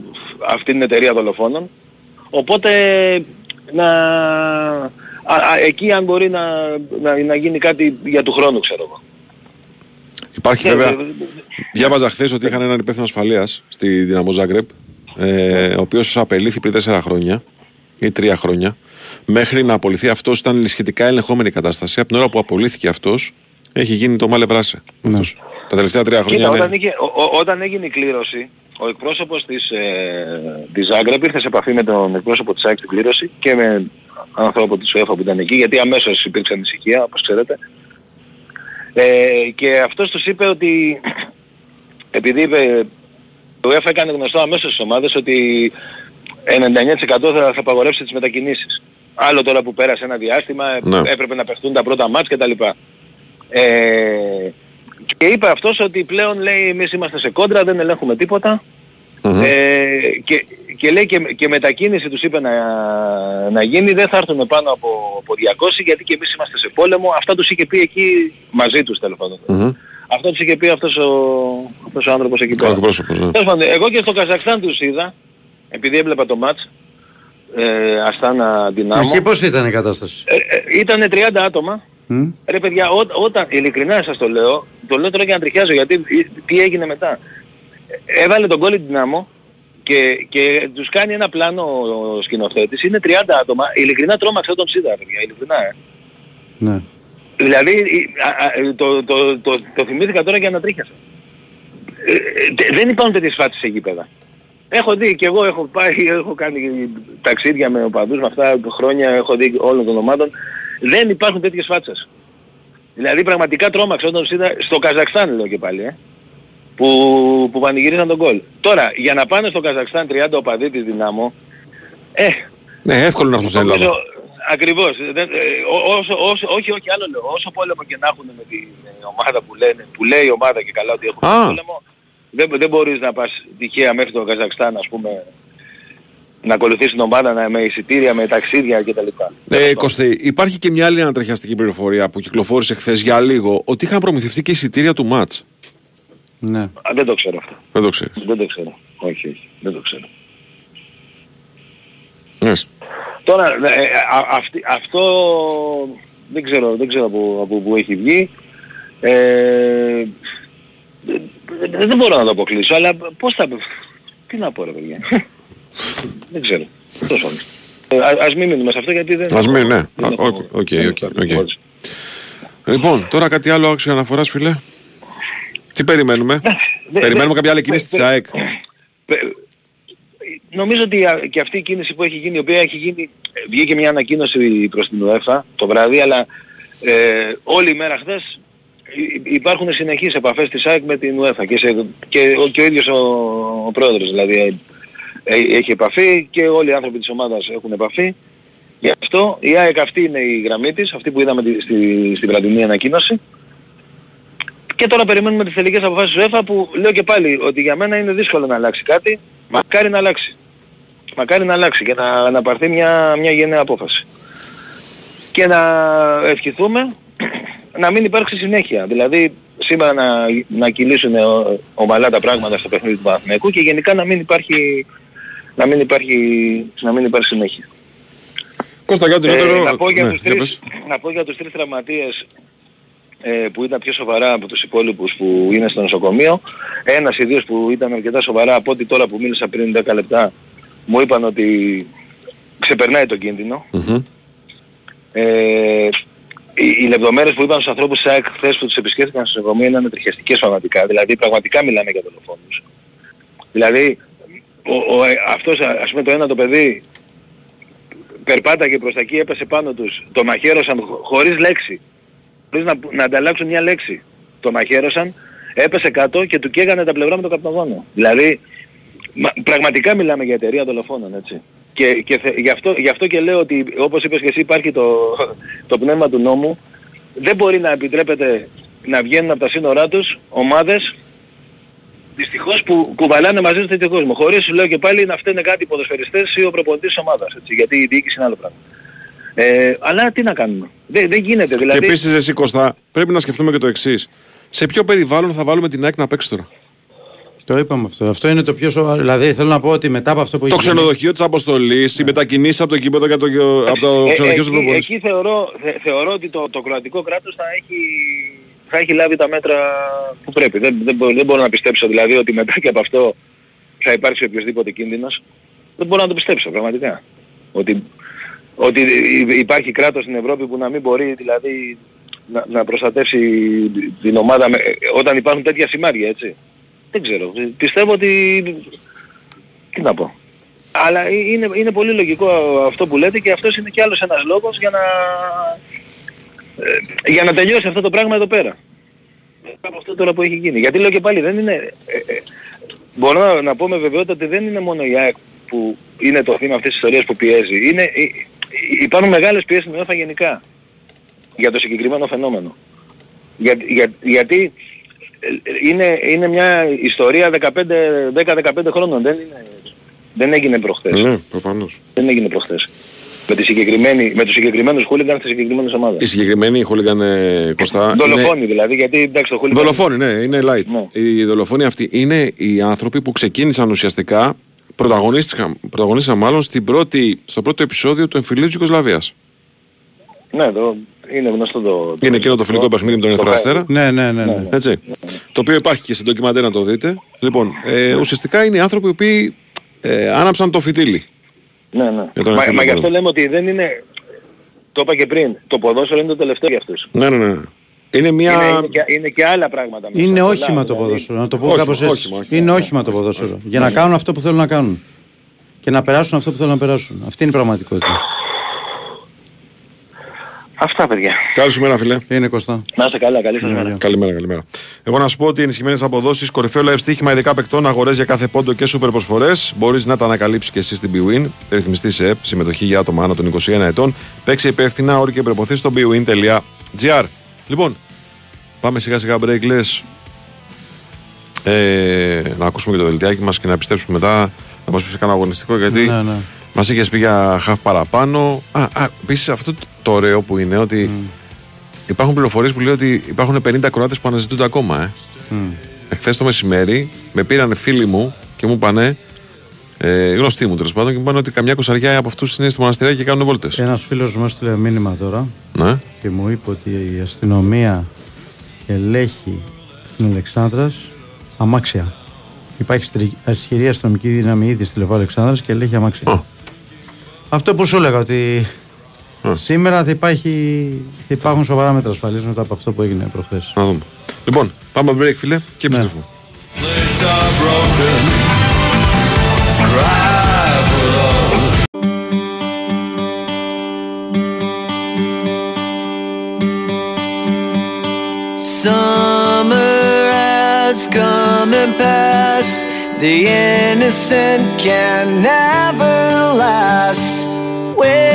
Speaker 6: αυτή την εταιρεία δολοφόνων. Οπότε να, α, α, εκεί αν μπορεί να, να, να γίνει κάτι για του χρόνου ξέρω εγώ.
Speaker 1: Υπάρχει
Speaker 6: Ναι,
Speaker 1: βέβαια,
Speaker 6: ναι, ναι.
Speaker 1: διάβαζα χθες ότι είχαν έναν υπεύθυνο ασφαλείας στη Δυναμό Ζάγκρεπ, ε, ο οποίος απελήθη πριν τέσσερα χρόνια ή τρία χρόνια. Μέχρι να απολυθεί αυτός ήταν σχετικά ελεγχόμενη η κατάσταση. Από την ώρα που απολύθηκε αυτός, έχει γίνει το μάλε βράσε. αυτός. Τα τελευταία τρία χρόνια
Speaker 6: Κοίτα,
Speaker 1: είναι...
Speaker 6: όταν, είχε, ο- ο- όταν έγινε η κλήρωση, ο εκπρόσωπος της, ε, της Ζάγκρεπ ήρθε σε επαφή με τον εκπρόσωπο της ΑΕΚ στην κλήρωση και με άνθρωπο της ΟΕΦΑ που ήταν εκεί, γιατί αμέσως υπήρξε ανησυχία, όπως ξέρετε. Ε, και αυτός τους είπε ότι, επειδή είπε, το ΟΕΦΑ έκανε γνωστό αμέσως στις ομάδες ότι 99% θα, θα απαγορεύσει τις μετακινήσεις. Άλλο τώρα που πέρασε ένα διάστημα,
Speaker 1: Ναι.
Speaker 6: έπρεπε να παιχτούν τα πρώτα μάτς κτλ. Ε, και είπε αυτός ότι πλέον λέει εμείς είμαστε σε κόντρα, δεν ελέγχουμε τίποτα.
Speaker 1: Μμμ.
Speaker 6: Ε, και, και λέει και, και μετακίνηση τους είπε να, να γίνει, δεν θα έρθουμε πάνω από, από 200 γιατί και εμείς είμαστε σε πόλεμο. Αυτά τους είχε πει εκεί μαζί τους τέλος πάντων.
Speaker 1: Μμμ.
Speaker 6: Αυτό τους είχε πει αυτός ο, αυτός ο άνθρωπος εκεί
Speaker 1: Ο
Speaker 6: πέρα.
Speaker 1: εκπρόσωπος, ναι.
Speaker 6: Τέλος πάντων, εγώ και στο Καζακστάν τους είδα, επειδή έβλεπα το μάτς, ε, Αστάνα Δυνάμω.
Speaker 2: Εκεί πώς ήταν η κατάσταση;
Speaker 6: Ε, ε, ήτανε 30 άτομα.
Speaker 2: Μμ.
Speaker 6: Ρε παιδιά, ό, όταν, ειλικρινά σας το λέω, το λέω τώρα και να τριχιάζω γιατί ε, τι έγινε μετά. Ε, Έβαλε τον κόλλη Δυνάμω και, και τους κάνει ένα πλάνο ο σκηνοθέτης. Είναι 30 άτομα. Ειλικρινά τρόμαξα όταν τους είδα, παιδιά. Ειλικρινά, ε.
Speaker 2: Ναι.
Speaker 6: Δηλαδή, ε, α, α, το, το, το, το θυμήθηκα τώρα και ανατρίχιασα. Ε, ε, δεν υπάρχουν τέτοιες φάτσες σε γήπεδα. Έχω δει και εγώ έχω πάει, έχω κάνει ταξίδια με οπαδούς με αυτά χρόνια, έχω δει όλων των ομάδων. Δεν υπάρχουν τέτοιες φάτσες. Δηλαδή πραγματικά τρόμαξα όταν τους είδα στο Καζακστάν λέω και πάλι, ε, που, που πανηγυρίζαν τον κόλ. Τώρα, για να πάνε στο Καζακστάν 30 οπαδοί της Δυνάμω, ε,
Speaker 1: Ναι, εύκολο να έρθουν στην Ελλάδα.
Speaker 6: Νομίζω, ακριβώς. Δεν, ε, ό- όσο, όσο, όχι, όχι, άλλο λέω. Όσο πόλεμο και να έχουν με την ε, ομάδα που, λένε, που λέει η ομάδα και καλά ότι έχουν
Speaker 1: Α.
Speaker 6: πόλεμο, δεν, δεν μπορείς να πας τυχαία μέχρι το Καζακστάν, ας πούμε, να ακολουθείς την ομάδα να, με εισιτήρια, με ταξίδια κτλ.
Speaker 1: Ε, Κωστή, υπάρχει και μια άλλη ανατριχιαστική πληροφορία που κυκλοφόρησε χθες για λίγο ότι είχαν προμηθευτεί και εισιτήρια του ματ.
Speaker 2: Ναι.
Speaker 6: Α, δεν το ξέρω αυτό.
Speaker 1: Δεν το ξέρεις.
Speaker 6: Δεν το ξέρω. Όχι, όχι. Δεν το ξέρω. Τώρα, ε, α- αυτή- αυτό δεν ξέρω, δεν ξέρω από, από πού έχει βγει. Ε, δεν, δεν μπορώ να το αποκλείσω, αλλά πώς θα... Τι να πω ρε παιδιά. δεν ξέρω. Τόσο όμως. Ε, α- ας μην μείνουμε σε αυτό γιατί δεν...
Speaker 1: Ας μην, ναι.
Speaker 6: δεν
Speaker 1: Α,
Speaker 6: έχω-
Speaker 1: OK, OK,
Speaker 6: δεν
Speaker 1: οκ,
Speaker 6: έχω
Speaker 1: οκ.
Speaker 6: υπόψη.
Speaker 1: Λοιπόν, τώρα κάτι άλλο άξιο αναφοράς φίλε. Τι περιμένουμε;
Speaker 6: δε-
Speaker 1: περιμένουμε
Speaker 6: δε-
Speaker 1: κάποια άλλη κίνηση
Speaker 6: πε-
Speaker 1: της
Speaker 6: πε-
Speaker 1: ΑΕΚ.
Speaker 6: Πε- Νομίζω ότι α, και αυτή η κίνηση που έχει γίνει, η οποία έχει γίνει, ε, βγήκε μια ανακοίνωση προς την UEFA το βράδυ, αλλά ε, όλη η μέρα χθες υ- υπάρχουν συνεχείς επαφές της ΑΕΚ με την UEFA και, σε, και, ο, και ο ίδιος ο, ο πρόεδρος δηλαδή ε, ε, έχει επαφή και όλοι οι άνθρωποι της ομάδας έχουν επαφή. Γι' αυτό η ΑΕΚ αυτή είναι η γραμμή της, αυτή που είδαμε τη- στη, στην βραδινή ανακοίνωση. Και τώρα περιμένουμε τις τελικές αποφάσεις του ΕΦΑ που λέω και πάλι ότι για μένα είναι δύσκολο να αλλάξει κάτι. Μακάρι να αλλάξει. Μακάρι να αλλάξει και να, να πάρθει μια, μια γενναία απόφαση. Και να ευχηθούμε να μην υπάρξει συνέχεια. Δηλαδή σήμερα να, να κυλήσουν ο- ομαλά τα πράγματα στο παιχνίδι του Παναθηναϊκού και γενικά να μην υπάρχει, να μην υπάρχει, να μην υπάρχει συνέχεια.
Speaker 1: Κώστα, για
Speaker 6: Ε, να, πω για
Speaker 1: ναι,
Speaker 6: τους
Speaker 1: για
Speaker 6: τρεις,
Speaker 1: πες.
Speaker 6: να πω για τους τρεις τραυματίες ε, που ήταν πιο σοβαρά από τους υπόλοιπους που είναι στο νοσοκομείο. Ένας ιδίως που ήταν αρκετά σοβαρά από ό,τι τώρα που μίλησα πριν 10 λεπτά μου είπαν ότι ξεπερνάει τον κίνδυνο.
Speaker 1: Μμμ.
Speaker 6: Ε, οι, οι λεπτομέρειες που είπαν στους ανθρώπους της ΑΕΚ χθες που τους επισκέφθηκαν στο νοσοκομείο ήταν τριχιαστικές πραγματικά. Δηλαδή πραγματικά μιλάμε για δολοφόνους. Δηλαδή ο, ο, ε, αυτός α- ας πούμε το ένα το παιδί περπάταγε προς τα εκεί, έπεσε πάνω τους, το μαχαίρωσαν χω- χωρίς λέξη. Χωρίς να, να ανταλλάξουν μια λέξη. Το μαχαίρωσαν, έπεσε κάτω και του καίγανε τα πλευρά με το καπνογόνο. Δηλαδή, μα- πραγματικά μιλάμε για εταιρεία δολοφόνων, έτσι. Και, και θε- γι, αυτό, γι' αυτό και λέω ότι, όπως είπες και εσύ, υπάρχει το, το πνεύμα του νόμου. Δεν μπορεί να επιτρέπεται να βγαίνουν από τα σύνορά τους ομάδες δυστυχώς που κουβαλάνε μαζί τους τέτοιο κόσμο. Χωρίς, σου λέω και πάλι, να φταίνε κάτι οι ποδοσφαιριστές ή ο προπονητής της ομάδας. Έτσι, γιατί η διοίκηση είναι άλλο πράγμα. Ε, αλλά τι να κάνουμε; Δεν, δεν γίνεται. Δηλαδή,
Speaker 1: Και επίσης, εσύ Κωστά, πρέπει να σκεφτούμε και το εξής. Σε ποιο περιβάλλον θα βάλουμε την ΑΕΚ να παίξει τώρα;
Speaker 2: Το είπαμε αυτό. Αυτό είναι το πιο σοβαρό. Δηλαδή θέλω να πω ότι μετά από αυτό που
Speaker 1: Το
Speaker 2: έχει γίνει-
Speaker 1: ξενοδοχείο της αποστολής, οι μετακινήσεις από το κήπεδο και το, από το
Speaker 6: ε,
Speaker 1: ξενοδοχείο του
Speaker 6: εκεί,
Speaker 1: προπονητή.
Speaker 6: εκεί θεωρώ, θε, θεωρώ ότι το, το κροατικό κράτος θα έχει, θα έχει λάβει τα μέτρα που πρέπει. Δεν, δεν, μπορώ, δεν μπορώ να πιστέψω δηλαδή ότι μετά και από αυτό θα υπάρξει οποιοδήποτε κίνδυνος. Δεν μπορώ να το πιστέψω πραγματικά. Ότι, ότι υ- υπάρχει κράτος στην Ευρώπη που να μην μπορεί δηλαδή να, να προστατεύσει την ομάδα με, όταν υπάρχουν τέτοια σημάδια έτσι. Δεν ξέρω. Πιστεύω ότι... Τι να πω. Αλλά είναι, είναι πολύ λογικό αυτό που λέτε και αυτός είναι και άλλος ένας λόγος για να, ε, για να τελειώσει αυτό το πράγμα εδώ πέρα. Από αυτό τώρα που έχει γίνει. Γιατί λέω και πάλι δεν είναι... ε, ε, μπορώ να, να πω με βεβαιότητα ότι δεν είναι μόνο η ΑΕΚ που είναι το θύμα αυτής της ιστορίας που πιέζει. Είναι, ε, ε, υπάρχουν μεγάλες πιέσεις στην UEFA γενικά για το συγκεκριμένο φαινόμενο. Για, για, γιατί ε, είναι, είναι μια ιστορία 15 10-15 χρόνων. Δεν, είναι, δεν έγινε προχθές.
Speaker 1: Ναι, προφανώς.
Speaker 6: Δεν έγινε προχθές. Με, τη συγκεκριμένη, με τους συγκεκριμένους χούλιγκαν στις συγκεκριμένες
Speaker 1: Οι
Speaker 6: ομάδες.
Speaker 1: συγκεκριμένοι χούλιγκαν ε, Κωστά.
Speaker 6: Δολοφόνοι δηλαδή, γιατί εντάξει το χούλιγκαν...
Speaker 1: Δολοφόνοι, ναι, είναι light.
Speaker 6: Ναι.
Speaker 1: Οι δολοφόνοι αυτοί είναι οι άνθρωποι που ξεκίνησαν ουσιαστικά, πρωταγωνίστηκαν, πρωταγωνίστηκαν μάλλον στην πρώτη, στο πρώτο επεισόδιο του εμφυλίου της Ιουγκοσλαβίας.
Speaker 6: Ναι, το, είναι γνωστό το...
Speaker 1: Είναι εκείνο το φιλικό παιχνίδι με τον Ερυθρό Αστέρα.
Speaker 2: Ναι, ναι, ναι. ναι.
Speaker 1: Έτσι. Το οποίο υπάρχει και σε ντοκιμαντέρ να το δείτε. Λοιπόν, ε, ουσιαστικά είναι οι άνθρωποι οι οποίοι ε, άναψαν το φυτίλι.
Speaker 6: Ναι, ναι.
Speaker 1: Για τον
Speaker 6: Μα,
Speaker 1: εμφύλιο
Speaker 6: μα γι' αυτό
Speaker 1: πόλεμο.
Speaker 6: λέμε ότι δεν είναι... Το είπα και πριν. Το ποδόσφαιρο είναι το τελευταίο για αυτούς.
Speaker 1: Ναι, ναι, ναι. Είναι μια.
Speaker 6: Είναι, είναι, και, είναι και άλλα πράγματα μέσα.
Speaker 2: Είναι
Speaker 6: πολλά,
Speaker 2: όχημα το
Speaker 6: δηλαδή.
Speaker 2: ποδόσφαιρο, να το πω
Speaker 1: Όχημα,
Speaker 2: κάπως έτσι.
Speaker 1: όχημα, όχημα.
Speaker 2: Είναι όχημα το ποδόσφαιρο. Για να κάνουν αυτό που θέλουν να κάνουν. Και να περάσουν αυτό που θέλουν να περάσουν. Αυτή είναι η πραγματικότητα.
Speaker 6: Αυτά παιδιά.
Speaker 1: Καλή σου μέρα, φιλέ.
Speaker 2: Είναι Κωστά.
Speaker 6: Να είστε καλά, καλή σας μέρα.
Speaker 1: Καλημέρα, καλημέρα. Εγώ να σου πω ότι ενισχυμένες αποδόσεις, κορυφαίο live στοίχημα ειδικά παικτών, αγορές για κάθε πόντο και σούπερ προσφορές. Μπορείς να τα ανακαλύψεις και εσύ στην BWIN. Ρυθμιστή σε ΕΠ, συμμετοχή για άτομα άνω των 21 ετών. Παίξει υπεύθυνα, όροι και προποθέσει στο bwin.gr. Λοιπόν, πάμε σιγά σιγά break λες. Ε, να ακούσουμε και το δελτιάκι μας και να επιστρέψουμε μετά να μας πεις κανένα αγωνιστικό γιατί
Speaker 2: Ναι, ναι.
Speaker 1: μας είχες πει για χαφ παραπάνω. Α, α επίσης αυτό το, το ωραίο που είναι ότι υπάρχουν πληροφορίες που λέει ότι υπάρχουν 50 Κροάτες που αναζητούνται ακόμα. Ε. Εχθές το μεσημέρι με πήραν φίλοι μου και μου είπανε, ε, γνωστοί μου τέλος πάντων, και μου είπαν ότι καμιά κοσαριά από αυτούς είναι στο μοναστηράκι και κάνουν βόλτες.
Speaker 2: Ένας φίλος μου έστειλε μήνυμα τώρα
Speaker 1: Ναι.
Speaker 2: και μου είπε ότι η αστυνομία ελέγχει στην Αλεξάνδρας αμάξια. Υπάρχει στρι- ισχυρή αστυνομική δύναμη ήδη στη Λεβό Αλεξάνδρας και ελέγχει αμάξια.
Speaker 1: Α.
Speaker 2: Αυτό που σου έλεγα ότι σήμερα θα, υπάρχει, θα υπάρχουν σοβαρά μέτρα ασφαλής μετά από αυτό που έγινε προχθές.
Speaker 1: Να δούμε. Λοιπόν, πάμε break, φίλε, και
Speaker 2: Ναι.
Speaker 1: επιστρέφουμε.
Speaker 7: Summer has come and passed. The innocent can never last. Wake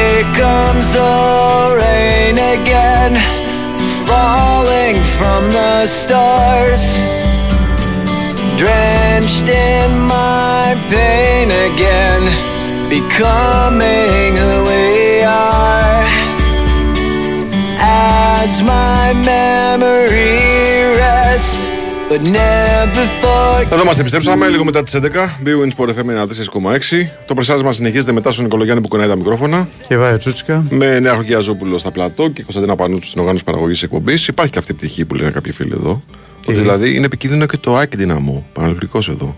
Speaker 7: comes the rain again, falling from the stars drenched in my pain again, becoming who we are. As my memory rests
Speaker 1: Εδώ είμαστε, επιστρέψαμε λίγο μετά τις 11. Big Wins Sport FM 4,6. Το πρεσάρισμα συνεχίζεται μετά στον Νικολογιάννη που κουνάει τα μικρόφωνα.
Speaker 2: Και βάει ο Τσούτσικα.
Speaker 1: Με Νέα Χοκιαζόπουλο στα πλατό και Κωνσταντίνα Πανούτσου στην οργάνωση παραγωγής εκπομπής. Υπάρχει και αυτή η πτυχή που λένε κάποιοι φίλοι εδώ. Ότι δηλαδή είναι επικίνδυνο και το ΑΕΚ δυναμό. Παναλυπτικό εδώ.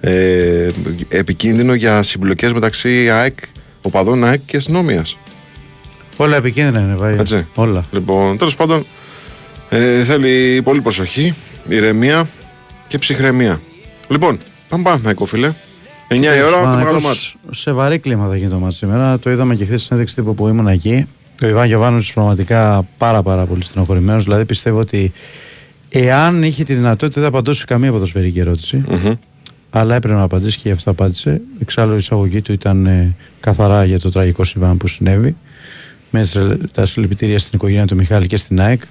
Speaker 1: Ε, επικίνδυνο για συμπλοκές μεταξύ ΑΕΚ, οπαδών ΑΕΚ και αστυνομίας.
Speaker 2: Όλα επικίνδυνα είναι, βάει.
Speaker 1: Έτσι.
Speaker 2: Όλα.
Speaker 1: Λοιπόν, τέλος πάντων, ε, θέλει πολύ προσοχή, ηρεμία και ψυχραιμία. Λοιπόν, πάμε πάμε, φίλε. 9 η ώρα, το μεγάλο
Speaker 2: Παναθηναϊκός
Speaker 1: μάτς.
Speaker 2: Σε βαρύ κλίμα θα γίνει το μάτς σήμερα. Το είδαμε και χθες στην συνέντευξη τύπου που ήμουν εκεί. Ο Ιβάν Γιωβάνος πραγματικά πάρα πάρα πολύ στενοχωρημένος. Δηλαδή πιστεύω ότι εάν είχε τη δυνατότητα δεν απαντούσε σε καμία ποδοσφαιρική ερώτηση.
Speaker 1: Μμμ.
Speaker 2: Αλλά έπρεπε να απαντήσει και γι' αυτό απάντησε. Εξάλλου η εισαγωγή του ήταν ε, καθαρά για το τραγικό συμβάν που συνέβη. Με τις- τα συλληπιτήρια στην οικογένεια του Μιχάλη και στην ΑΕΚ.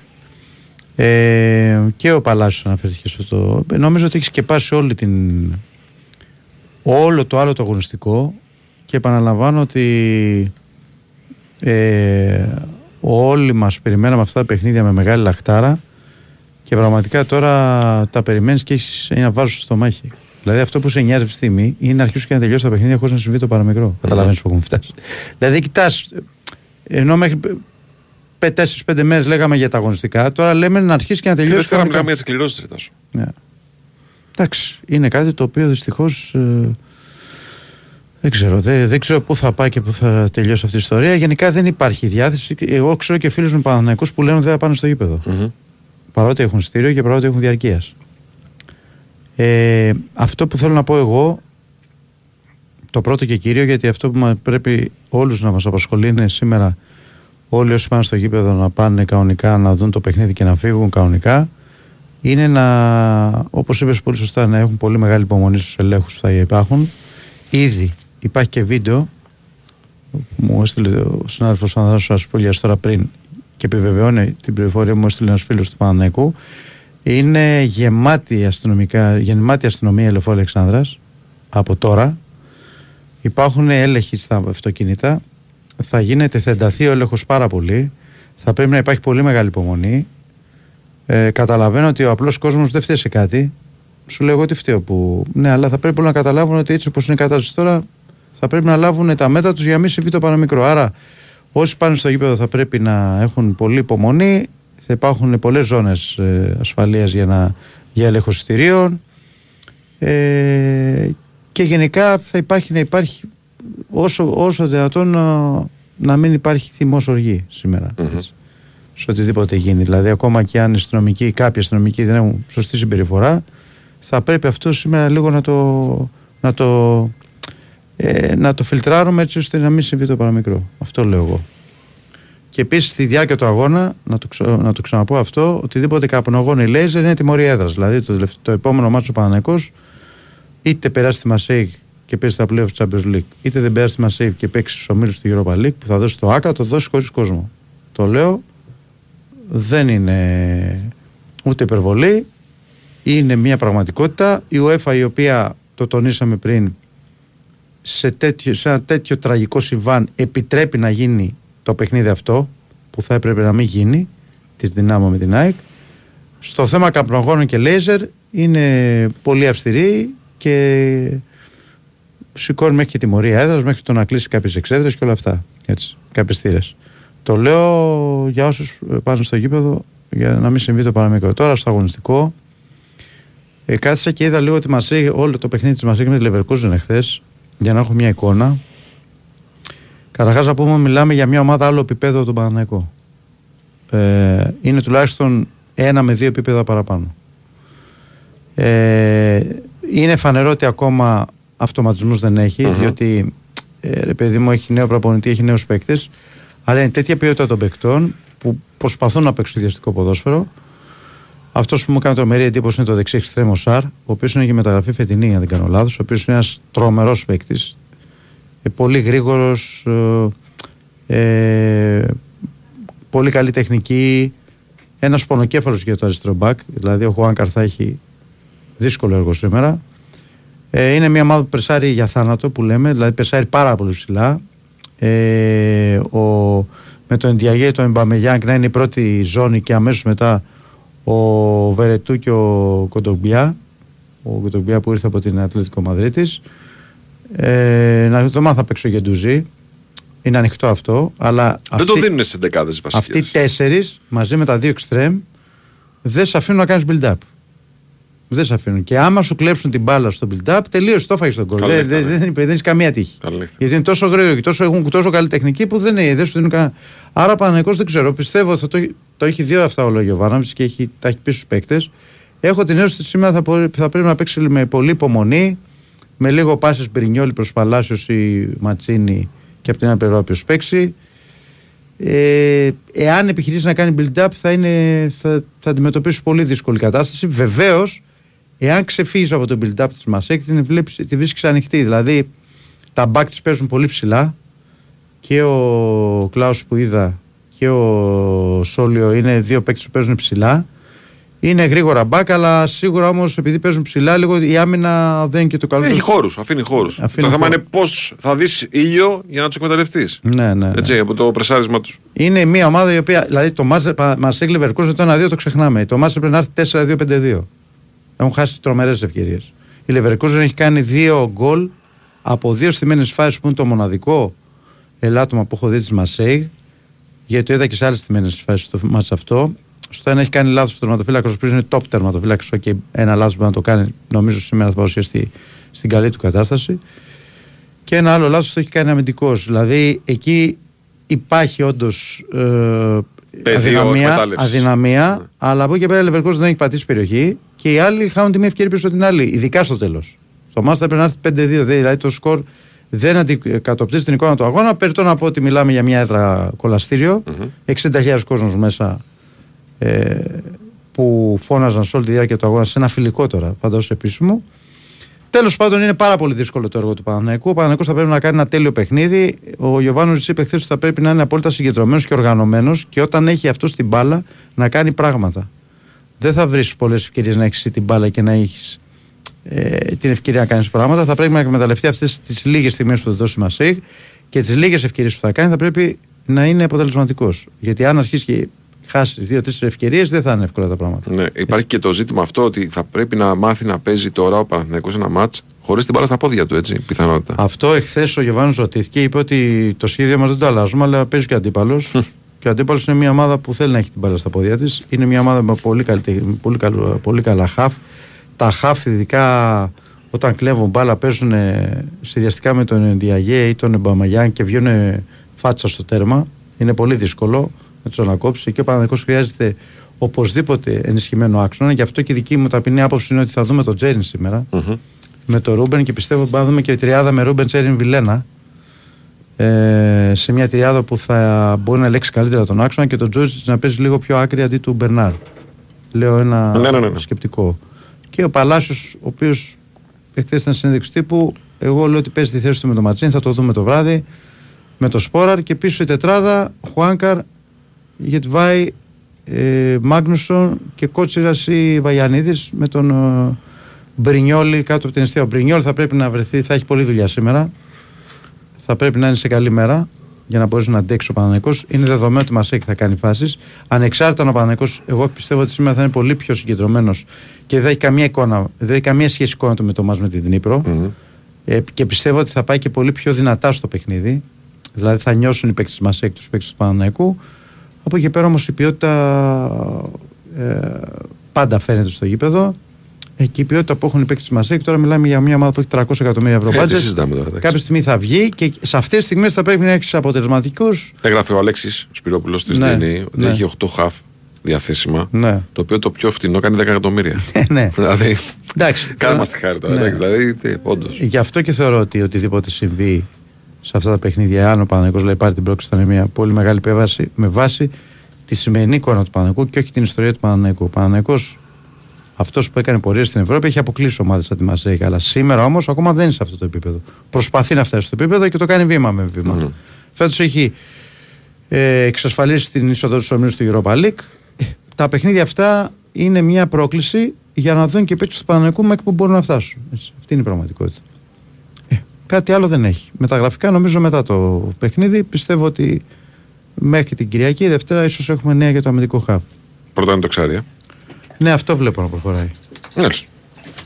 Speaker 2: Ε, και ο Παλάσιος αναφέρθηκε σε αυτό. Ε, Νομίζω ότι έχεις σκεπάσει όλη την, όλο το άλλο το αγωνιστικό και επαναλαμβάνω ότι ε, όλοι μας περιμέναμε αυτά τα παιχνίδια με μεγάλη λαχτάρα και πραγματικά τώρα τα περιμένεις και έχεις ένα βάζο στο μάχη. Δηλαδή αυτό που σε νοιάζει αυτή τη στιγμή είναι να αρχίσουν και να τελειώσει τα παιχνίδια χωρίς να συμβεί το παραμικρό. Καταλαβαίνεις που έχουμε φτάσει. Δηλαδή κοιτάς, ενώ μέχρι 4-5 μέρες λέγαμε για τα αγωνιστικά, τώρα λέμε να αρχίσεις και να
Speaker 1: Τη
Speaker 2: τελειώσει.
Speaker 1: Δευτέρα
Speaker 2: κανονικά.
Speaker 1: μιλάμε για τις κληρώσει τρίτα σου.
Speaker 2: Ναι. Εντάξει, είναι κάτι το οποίο δυστυχώς. δεν ξέρω. Δεν, δεν ξέρω πού θα πάει και πού θα τελειώσει αυτή η ιστορία. Γενικά δεν υπάρχει διάθεση. Εγώ ξέρω και φίλους μου Παναθηναϊκούς που λένε ότι δεν θα πάνε στο γήπεδο.
Speaker 1: Μμμ.
Speaker 2: Παρότι έχουν στήριο και παρότι έχουν διαρκείας. Ε, αυτό που θέλω να πω εγώ, το πρώτο και κύριο, γιατί αυτό που μα- πρέπει όλους να μας απασχολεί είναι σήμερα όλοι όσοι πάνε στο γήπεδο να πάνε κανονικά να δουν το παιχνίδι και να φύγουν κανονικά είναι να, όπως είπες πολύ σωστά, να έχουν πολύ μεγάλη υπομονή στους ελέγχους που θα υπάρχουν. Ήδη υπάρχει και βίντεο μου έστειλε ο συνάδελφος Ανδράς ο Ασπούλιας τώρα πριν και επιβεβαιώνει την πληροφορία που μου έστειλε ένας φίλος του Παναναϊκού είναι γεμάτη, αστυνομικά, γεμάτη αστυνομία η Ελευθερία Αλεξάνδρας από τώρα. Υπάρχουν έλεγχοι στα αυτοκίνητα θα γίνεται, θα ενταθεί ο έλεγχος πάρα πολύ. Θα πρέπει να υπάρχει πολύ μεγάλη υπομονή. Ε, καταλαβαίνω ότι ο απλός κόσμος δεν φταίει σε κάτι. Σου λέω εγώ τι φταίω που ναι αλλά θα πρέπει όλοι να καταλάβουν ότι έτσι όπως είναι η κατάσταση τώρα θα πρέπει να λάβουν τα μέτρα τους για να μην συμβεί το παραμικρό. Άρα όσοι πάνε στο γήπεδο θα πρέπει να έχουν πολύ υπομονή. Θα υπάρχουν πολλές ζώνες ε, ασφαλείας για, να, για έλεγχο εισιτηρίων. Ε, και γενικά θα υπάρχει να υπάρχει όσο, όσο δυνατόν να, να μην υπάρχει θυμός οργή σήμερα. Έτσι, σε οτιδήποτε γίνει. Δηλαδή ακόμα και αν οι αστυνομικοί ή κάποιοι αστυνομικοί δεν έχουν σωστή συμπεριφορά θα πρέπει αυτό σήμερα λίγο να το, να το, ε, να το φιλτράρουμε έτσι ώστε να μην συμβεί το παραμικρό. Αυτό λέω εγώ. Και επίσης στη διάρκεια του αγώνα, να το, ξα- να το ξαναπώ αυτό, οτιδήποτε καπνογόνη λέιζερ είναι τιμωρία έδρας. Δηλαδή το, τελευταίο- το επόμενο μάτσο ο Παναναϊκός είτε περάσει τη Μασέη και παίξει στα playoff του Champions League, είτε δεν περάσει τη Μασέη και παίξει στους ομίλους του Europa League, που θα δώσει το ΑΚΑ, το δώσει χωρίς κόσμο. Το λέω, δεν είναι ούτε υπερβολή, είναι μια πραγματικότητα. Η UEFA η οποία το τονίσαμε πριν σε, τέτοιο, σε ένα τέτοιο τραγικό συμβάν επιτρέπει να γίνει το παιχνίδι αυτό που θα έπρεπε να μην γίνει της δυνάμω με την ΑΕΚ στο θέμα καπνογόνων και λέιζερ είναι πολύ αυστηρή και σηκώνει μέχρι και τιμωρία έδρας μέχρι το να κλείσει κάποιες εξέδρες και όλα αυτά έτσι, κάποιες θύρες το λέω για όσους πάνε στο γήπεδο για να μην συμβεί το παραμικρό τώρα στο αγωνιστικό ε, κάθισα και είδα λίγο τη Μασίγ, όλο το παιχνίδι της Μασίγ με τη Leverkusen εχθές για να έχω μια εικόνα Καταρχάς να πούμε μιλάμε για μια ομάδα άλλο επίπεδο από τον Παναναϊκό. Ε, είναι τουλάχιστον ένα με δύο επίπεδα παραπάνω. Ε, είναι φανερό ότι ακόμα αυτοματισμούς δεν εχει διότι ε, ρε παιδί μου έχει νέο προπονητή, έχει νέους παίκτες αλλά είναι τέτοια ποιότητα των παικτών που προσπαθούν να παίξουν διαστικό ποδόσφαιρο. Αυτός που μου έκανε τρομερή εντύπωση είναι το δεξί εξτρέμο Σαρ, ο οποίος είναι και μεταγραφή φετινή, αν δεν κάνω λάθος, ο οποίος είναι ένας τρομερός παίκτης. Ε, πολύ γρήγορος, ε, πολύ καλή τεχνική. Ένας πονοκέφαλος για το αριστερό μπακ. Δηλαδή, ο Χουάνκαρ θα έχει δύσκολο έργο σήμερα. Ε, είναι μια ομάδα που περσάρει για θάνατο που λέμε, δηλαδή περσάρει πάρα πολύ ψηλά. Ε, ο, με το Εντιαγέ, το Εμπαμεγιάνγκ να είναι η πρώτη ζώνη και αμέσως μετά ο Βερετού και ο Κοντομπιά. Ο Κοντομπιά που ήρθε από την Ατλέτικο Μαδρίτης. Ε, να το μάθω απ' έξω για ντουζί. Είναι ανοιχτό αυτό. Αλλά
Speaker 1: Δεν το δίνουν στις δεκάδες
Speaker 2: αυτοί οι τέσσερις μαζί με τα δύο εξτρέμ δεν σε αφήνουν να κάνεις build-up. Δεν σε αφήνουν. Και άμα σου κλέψουν την μπάλα στο build-up, τελείωσε το έφαγες τον κόλ. Δεν, δεν, δεν, δεν έχει καμία τύχη. Γιατί είναι τόσο γρήγορο και τόσο, έχουν τόσο καλή τεχνική που δεν, δεν σου δίνουν κανένα. Άρα Παναγικός δεν ξέρω. Πιστεύω ότι το, το έχει δύο αυτά ο Γιωβάνοβιτ και έχει, τα έχει πει στους παίκτες. Έχω την αίσθηση ότι σήμερα θα, θα πρέπει να παίξει με πολύ υπομονή, με λίγο πάσει Μπρινιόλη προς Παλάσιος ή Ματσίνη και από την άλλη πλευρά όποιος παίξει. Ε, εάν επιχειρήσει να κάνει build-up θα, είναι, θα, θα αντιμετωπίσει πολύ δύσκολη κατάσταση. Βεβαίως, εάν ξεφύγεις από το build-up της Μασέκ, την, τη βρίσκεις ανοιχτή. Δηλαδή, τα μπακ της παίζουν πολύ ψηλά και ο Κλάους που είδα και ο Σόλιο είναι δύο παίκτες που παίζουν ψηλά. Είναι γρήγορα μπακ, αλλά σίγουρα όμως επειδή παίζουν ψηλά, λίγο η άμυνα δεν είναι και το καλύτερο.
Speaker 1: Έχει χώρους, αφήνει χώρους. Το θέμα είναι πώς θα δεις ήλιο για να τους εκμεταλλευτείς.
Speaker 2: Ναι, ναι, ναι.
Speaker 1: Έτσι, από το πρεσάρισμα τους.
Speaker 2: Είναι μια ομάδα η οποία. Δηλαδή το Μασέγ Λεβερκούζεν το 1-2 το ξεχνάμε. Το Μάσερ πρέπει να έρθει 4-2-5-2. Έχουν χάσει τρομερές ευκαιρίες. Η Λεβερκούζεν έχει κάνει δύο γκολ από δύο στιμένε φάσεις που είναι το μοναδικό ελάττωμα που έχω δει της Μασέγ. Γιατί το είδα και σε άλλες στιμένε φάσεις στο μάτσο αυτό στο ένα έχει κάνει λάθος ο τερματοφύλακα, ο οποίος είναι top τερματοφύλακα. Και ένα λάθος που να το κάνει, νομίζω σήμερα θα παρουσιαστεί στην καλή του κατάσταση. Και ένα άλλο λάθος το έχει κάνει αμυντικός. Δηλαδή εκεί υπάρχει όντως ε, αδυναμία, αδυναμία ναι. αλλά από εκεί πέρα η δεν έχει πατήσει περιοχή και οι άλλοι χάνουν τη μία ευκαιρία πίσω την άλλη, ειδικά στο τέλος. Στο μάστα πρέπει να έρθει 5-2, δηλαδή το σκορ δεν αντικατοπτρίζει την εικόνα του αγώνα. Περιτώ να πω ότι μιλάμε για μια έδρα κολαστήριο, mm-hmm. 60.000 κόσμος μέσα ε, που φώναζαν σε όλη τη διάρκεια του αγώνα σε ένα φιλικό τώρα, παντό επίσημο. Τέλος πάντων, είναι πάρα πολύ δύσκολο το έργο του Παναναϊκού. Ο Παναναϊκό θα πρέπει να κάνει ένα τέλειο παιχνίδι. Ο Γιωβάνο είπε χθες ότι θα πρέπει να είναι απόλυτα συγκεντρωμένος και οργανωμένος και όταν έχει αυτός την μπάλα να κάνει πράγματα. Δεν θα βρεις πολλές ευκαιρίες να έχεις την μπάλα και να έχεις ε, την ευκαιρία να κάνεις πράγματα. Θα πρέπει να εκμεταλλευτεί αυτές τις λίγες στιγμές που θα δώσει Μασέγ και τις λίγες ευκαιρίες που θα κάνει θα πρέπει να είναι αποτελεσματικός. Γιατί αν αρχίσει και χάσεις δύο-τρεις ευκαιρίες, δεν θα είναι εύκολα τα πράγματα.
Speaker 1: Ναι, υπάρχει και το ζήτημα αυτό ότι θα πρέπει να μάθει να παίζει τώρα ο Παναθηναϊκός ένα μάτς χωρίς την μπάλα στα πόδια του, έτσι, πιθανότητα.
Speaker 2: Αυτό εχθές ο Γεβάνο ρωτήθηκε, είπε ότι το σχέδιο μας δεν το αλλάζουμε, αλλά παίζει και αντίπαλος. και ο αντίπαλος είναι μια ομάδα που θέλει να έχει την μπάλα στα πόδια της. Είναι μια ομάδα με πολύ, καλή, πολύ, καλ, πολύ καλά χαφ. Τα χαφ, ειδικά όταν κλέβουν μπάλα, παίζουν συνδυαστικά με τον Εντιαγέ ή τον Ομπαμεγιάνγκ και βγαίνουν φάτσα στο τέρμα. Είναι πολύ δύσκολο να τους ανακόψει και ο Παναθηναϊκός χρειάζεται οπωσδήποτε ενισχυμένο άξονα. Γι' αυτό και η δική μου ταπεινή άποψη είναι ότι θα δούμε τον Τζέριν με τον Ρούμπεν και πιστεύω ότι θα δούμε και η τριάδα με Ρούμπεν Τζέριν Βιλένα. Ε, σε μια τριάδα που θα μπορεί να ελέγξει καλύτερα τον άξονα και τον Τζόριτ να παίζει λίγο πιο άκρη αντί του Μπερνάρ. Λέω ένα
Speaker 1: ναι, ναι, ναι. ναι.
Speaker 2: σκεπτικό. Και ο Παλάσιος, ο οποίος εχθές ήταν συνέντευξη τύπου, εγώ λέω ότι παίζει τη θέση του με τον Ματσίν, θα το δούμε το βράδυ. Με το Σπόραρ και πίσω η τετράδα, Χουάνκαρ, Γετβάη, ε, Μάγνουσον και Κότσιρας ή Βαγιανίδης με τον ε, Μπρινιόλη κάτω από την αιστεία. Ο Μπρινιόλ θα πρέπει να βρεθεί, θα έχει πολλή δουλειά σήμερα. Θα πρέπει να είναι σε καλή μέρα για να μπορέσει να αντέξει ο Παναναναϊκό. Είναι δεδομένο ότι μα έχει θα κάνει φάσεις. Ανεξάρτητα ο Παναναναϊκό, εγώ πιστεύω ότι σήμερα θα είναι πολύ πιο συγκεντρωμένος και δεν έχει καμία, εικόνα, δεν έχει καμία σχέση εικόνα του με το Μάζ με την Δνήπρο. Mm-hmm. Ε, και πιστεύω ότι θα πάει και πολύ πιο δυνατά στο παιχνίδι. Δηλαδή θα νιώσουν οι παίκτες της Μασέκ, τους παίκτες του Παναναναϊκού από εκεί πέρα όμως η ποιότητα ε, πάντα φαίνεται στο γήπεδο. Ε, και η ποιότητα που έχουν οι παίκτες μας έχει, τώρα μιλάμε για μια ομάδα που έχει 300 εκατομμύρια ευρώ
Speaker 1: ε,
Speaker 2: Κάποια στιγμή θα βγει και σε αυτές τις στιγμές θα πρέπει να έχεις αποτελεσματικούς.
Speaker 1: Έγραφε ο Αλέξης Σπυρόπουλος της ναι, ΔΕΝΗ ότι ναι. έχει 8 χαφ διαθέσιμα. Ναι. Το οποίο το πιο φτηνό κάνει 10 εκατομμύρια.
Speaker 2: ναι.
Speaker 1: δηλαδή. Εντάξει. Κάνε τη χάρη τώρα. Ναι. δηλαδή, όντως.
Speaker 2: Γι' αυτό και θεωρώ ότι οτιδήποτε συμβεί σε αυτά τα παιχνίδια. Αν ο Παναγικό λέει πάρει την πρόκληση, θα είναι μια πολύ μεγάλη επέμβαση με βάση τη σημερινή εικόνα του Παναγικού και όχι την ιστορία του Παναγικού. Ο Παναγικός, αυτός που έκανε πορεία στην Ευρώπη, έχει αποκλείσει ομάδες σαν τη Μασέικα. Αλλά σήμερα όμως ακόμα δεν είναι σε αυτό το επίπεδο. Προσπαθεί να φτάσει στο επίπεδο και το κάνει βήμα με βήμα. Mm. Φέτος έχει ε, εξασφαλίσει την είσοδο του ομίλου του Europa League. Ε, τα παιχνίδια αυτά είναι μια πρόκληση για να δουν και οι του Παναγικού μέχρι που μπορούν να φτάσουν. Έτσι. Αυτή είναι η πραγματικότητα. Κάτι άλλο δεν έχει. Μεταγραφικά νομίζω μετά το παιχνίδι πιστεύω ότι μέχρι την Κυριακή, Δευτέρα ίσως έχουμε νέα για το αμυντικό χαβ.
Speaker 1: Πρώτα είναι το ξάρι.
Speaker 2: Ναι, αυτό βλέπω να προχωράει.
Speaker 1: Μάλιστα.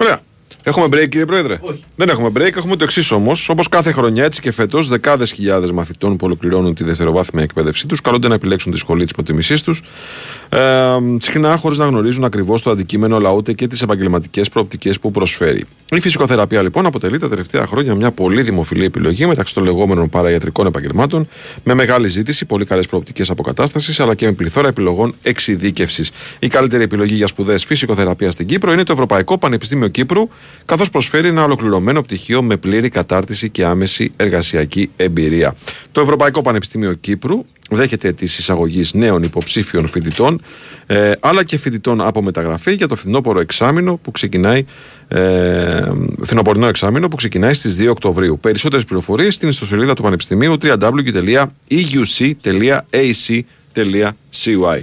Speaker 1: Ωραία. Έχουμε break, κύριε Πρόεδρε; Όχι. Δεν έχουμε break, έχουμε το εξής όμως. Όπως κάθε χρονιά, έτσι και φέτος, δεκάδες χιλιάδες μαθητών που ολοκληρώνουν τη δευτεροβάθμια εκπαίδευσή τους καλούνται να επιλέξουν τη σχολή της προτιμησή τους. Ε, συχνά χωρίς να γνωρίζουν ακριβώς το αντικείμενο αλλά ούτε και τις επαγγελματικές προοπτικές που προσφέρει. Η φυσικοθεραπεία λοιπόν αποτελεί τα τελευταία χρόνια μια πολύ δημοφιλή επιλογή μεταξύ των λεγόμενων παραϊατρικών επαγγελμάτων, με μεγάλη ζήτηση, πολύ καλές προοπτικές αποκατάστασης αλλά και με πληθώρα επιλογών εξειδίκευσης. Η καλύτερη επιλογή για σπουδές φυσικοθεραπείας στην Κύπρο είναι το Ευρωπαϊκό Πανεπιστήμιο Κύπρου, καθώς προσφέρει ένα ολοκληρωμένο πτυχίο με πλήρη κατάρτιση και άμεση εργασιακή εμπειρία. Το Ευρωπαϊκό Πανεπιστήμιο Κύπρου δέχεται τη εισαγωγή νέων υποψήφιων φοιτητών ε, αλλά και φοιτητών από μεταγραφή για το φθινόπωρο εξάμεινο που ξεκινάει ε, φθινοπορεινό εξάμεινο που ξεκινάει στις 2 Οκτωβρίου. Περισσότερες πληροφορίες στην ιστοσελίδα του Πανεπιστημίου www.euc.ac.cy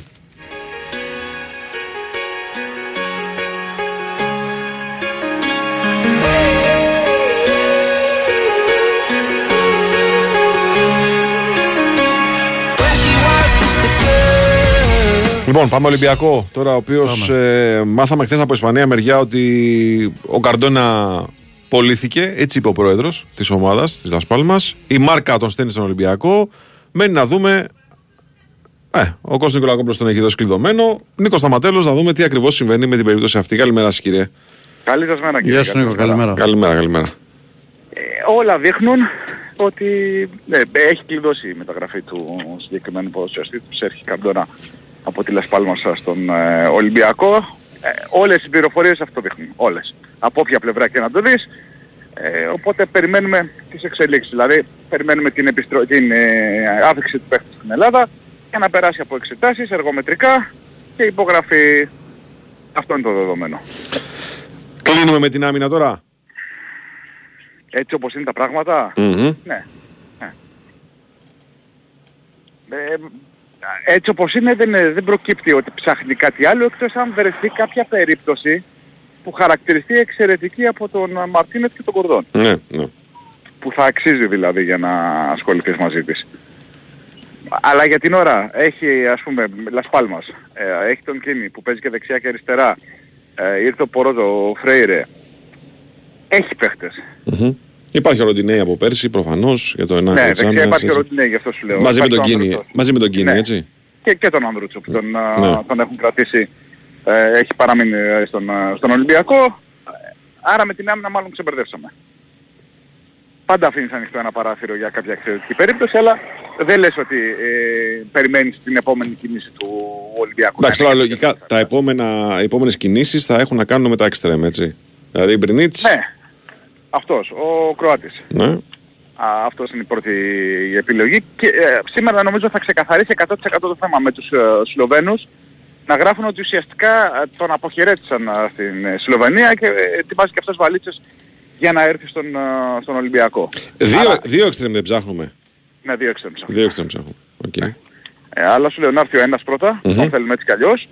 Speaker 1: Λοιπόν, πάμε Ολυμπιακό. Τώρα, ο οποίος ε, μάθαμε χθες από Ισπανία μεριά ότι ο Καρντόνα πωλήθηκε. Έτσι είπε ο πρόεδρος της ομάδας της Λασπάλμα. Η μάρκα τον στέλνει στον Ολυμπιακό. Μένει να δούμε. Ε, ο Κώστας Νικολακόπουλος τον έχει δώσει κλειδωμένο. Νίκος Σταματέλος, να δούμε τι ακριβώς συμβαίνει με την περίπτωση αυτή. Καλημέρα σας, κύριε.
Speaker 8: Καλή σας μέρα, κύριε.
Speaker 2: Γεια σου, Νίκο. Καλημέρα.
Speaker 1: Καλημέρα, καλημέρα.
Speaker 8: Ε, όλα δείχνουν ότι ε, έχει κλειδώσει η μεταγραφή του συγκεκριμένου ποδοσφαιριστή του Σέρχη Καρντόνα από τη Λασπάλμα στον ε, Ολυμπιακό. Ε, όλες οι πληροφορίες αυτό δείχνουν. Όλες. Από όποια πλευρά και να το δεις. Ε, οπότε περιμένουμε τις εξελίξεις. Δηλαδή περιμένουμε την, επιστρο... την ε, άφηξη του παίχτη στην Ελλάδα για να περάσει από εξετάσεις εργομετρικά και υπογραφή. Αυτό είναι το δεδομένο.
Speaker 1: Κλείνουμε με την άμυνα τώρα.
Speaker 8: Έτσι όπως είναι τα πραγματα
Speaker 1: Μμμ.
Speaker 8: ναι. ναι. Ε, έτσι όπως είναι δεν, δεν προκύπτει ότι ψάχνει κάτι άλλο εκτός αν βρεθεί κάποια περίπτωση που χαρακτηριστεί εξαιρετική από τον Μαρτίνετ και τον Κορδόν.
Speaker 1: Ναι, ναι.
Speaker 8: Που θα αξίζει δηλαδή για να ασχοληθείς μαζί της. Αλλά για την ώρα έχει ας πούμε Λασπάλμας, ε, έχει τον Κίνη που παίζει και δεξιά και αριστερά, ε, ήρθε ο Πορόζο, ο Φρέιρε. Έχει παίχτες.
Speaker 1: Μμμ. Υπάρχει ο Ροντινέη από πέρσι προφανώς για το 1
Speaker 8: Ναι, δεξιά υπάρχει ο Ροντινέ, γι' αυτό σου λέω.
Speaker 1: Μαζί με
Speaker 8: Υπάρχει
Speaker 1: τον
Speaker 8: ο
Speaker 1: Κίνη,
Speaker 8: Ανδρούτσος.
Speaker 1: μαζί με τον Κίνη,
Speaker 8: Ναι.
Speaker 1: έτσι.
Speaker 8: Και, και τον Ανδρούτσο που τον, α,
Speaker 1: Ναι.
Speaker 8: τον έχουν κρατήσει, ε, έχει παραμείνει ε, στον, α, στον Ολυμπιακό. Ε, Άρα με την άμυνα μάλλον ξεμπερδεύσαμε. Πάντα αφήνεις ανοιχτό ένα παράθυρο για κάποια εξαιρετική περίπτωση, αλλά δεν λες ότι ε, περιμένεις την επόμενη κίνηση του Ολυμπιακού.
Speaker 1: Εντάξει,
Speaker 8: Ναι,
Speaker 1: τώρα
Speaker 8: ναι,
Speaker 1: λογικά τα επόμενα, οι επόμενες κινήσεις θα έχουν να κάνουν με τα extreme, έτσι. Δηλαδή η Μπρινίτς,
Speaker 8: Ναι, αυτός, ο Κροάτης.
Speaker 1: ναι.
Speaker 8: Α, αυτός είναι η πρώτη επιλογή και ε, σήμερα νομίζω θα ξεκαθαρίσει 100% το θέμα με τους ε, Σλοβαίνους να γράφουν ότι ουσιαστικά ε, τον αποχαιρέτησαν ε, στην ε, Σλοβενία και ε, ετοιμάζει και αυτός βαλίτσες για να έρθει στον, ε, στον Ολυμπιακό.
Speaker 1: Δύο,
Speaker 8: Άρα,
Speaker 1: δύο extreme δεν ψάχνουμε.
Speaker 8: ναι, δύο εξτρέμ ψά-.
Speaker 1: Δύο εξτρέμ ψάχνουμε. Οκ.
Speaker 8: Ε, αλλά σου λέω να έρθει ο ένας πρώτα,
Speaker 1: Μμμ.
Speaker 8: αν θέλουμε έτσι κι αλλιώς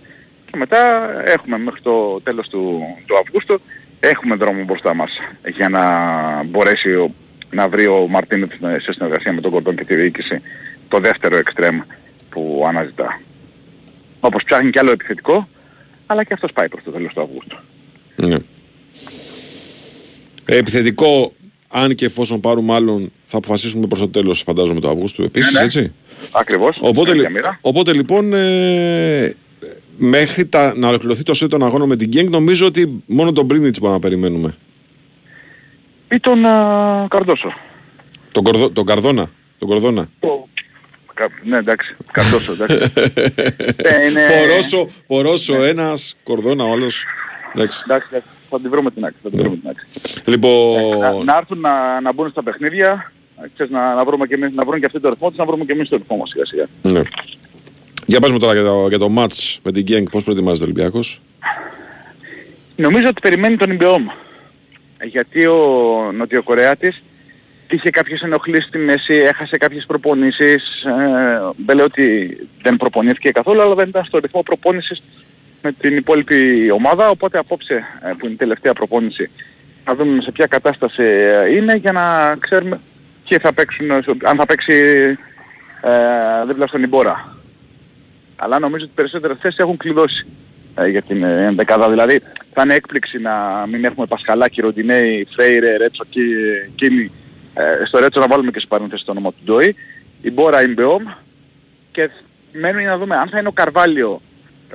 Speaker 8: και μετά έχουμε μέχρι το τέλος του, του Αυγούστου έχουμε δρόμο μπροστά μας για να μπορέσει ο- να βρει ο Μαρτίνεθ σε συνεργασία με τον Κορδόν και τη διοίκηση το δεύτερο εξτρέμ που αναζητά. Όπως ψάχνει κι άλλο επιθετικό, αλλά και αυτός πάει προς το τέλος του Αυγούστου.
Speaker 1: Ναι. Ε, επιθετικό, αν και εφόσον πάρουμε άλλον, θα αποφασίσουμε προς το τέλος, φαντάζομαι, το Αυγούστου επίσης,
Speaker 8: Ναι, ναι.
Speaker 1: έτσι;
Speaker 8: Ακριβώς.
Speaker 1: Οπότε,
Speaker 8: ίδια
Speaker 1: λι-
Speaker 8: μοίρα.
Speaker 1: οπότε λοιπόν, ε, μέχρι τα, να ολοκληρωθεί το σετ των αγώνων με την Γκένγκ, νομίζω ότι μόνο τον Μπρίνιτς μπορούμε να περιμένουμε.
Speaker 8: Ή τον α, Καρδόσο.
Speaker 1: Τον, Κορδο, τον Καρδόνα. Τον Κορδόνα.
Speaker 8: Το- Κα- Ναι, εντάξει. Καρδόσο, εντάξει. Ε, είναι-
Speaker 1: Πορόσο, πορόσο ένας, Κορδόνα ο άλλος. Εντάξει.
Speaker 8: Εντάξει, εντάξει. Θα την βρούμε την άκρη. Θα την βρούμε την άκρη.
Speaker 1: Λοιπόν,
Speaker 8: να, να έρθουν να, να μπουν στα παιχνίδια, ξέρεις, να, να, βρούμε και εμείς, να βρουν και αυτοί το ρυθμό τους, να βρούμε και εμείς το ρυθμό μας σιγά σιγά.
Speaker 1: ναι. Για πες μου τώρα για το, για το match με την Γκένγκ, πώς προετοιμάζεται ο Ολυμπιακός;
Speaker 8: Νομίζω ότι περιμένει τον Ιμπεόμ. Γιατί ο Νοτιοκορεάτης είχε κάποιες ενοχλήσεις στη μέση, έχασε κάποιες προπονήσεις. Ε, δεν λέω ότι δεν προπονήθηκε καθόλου, αλλά δεν ήταν στο ρυθμό προπόνησης με την υπόλοιπη ομάδα. Οπότε απόψε, ε, που είναι η τελευταία προπόνηση, να δούμε σε ποια κατάσταση ε, είναι για να ξέρουμε ποιοι θα παίξουν, ε, αν θα παίξει ε, δίπλα στον Ιμπόρα. Αλλά νομίζω ότι περισσότερες θέσεις έχουν κλειδώσει. ε, για την ε, ενδεκάδα. Δηλαδή θα είναι έκπληξη να μην έχουμε Πασχαλάκη, Ροντινέη, Φρέιρε, Ρέτσο, Κι- Κίνη. Ε, στο Ρέτσο να βάλουμε και σε παρένθεση το όνομα του Ντόι. Η Μπόρα Ιμπεόμ και μένει να δούμε αν θα είναι ο Καρβάλιο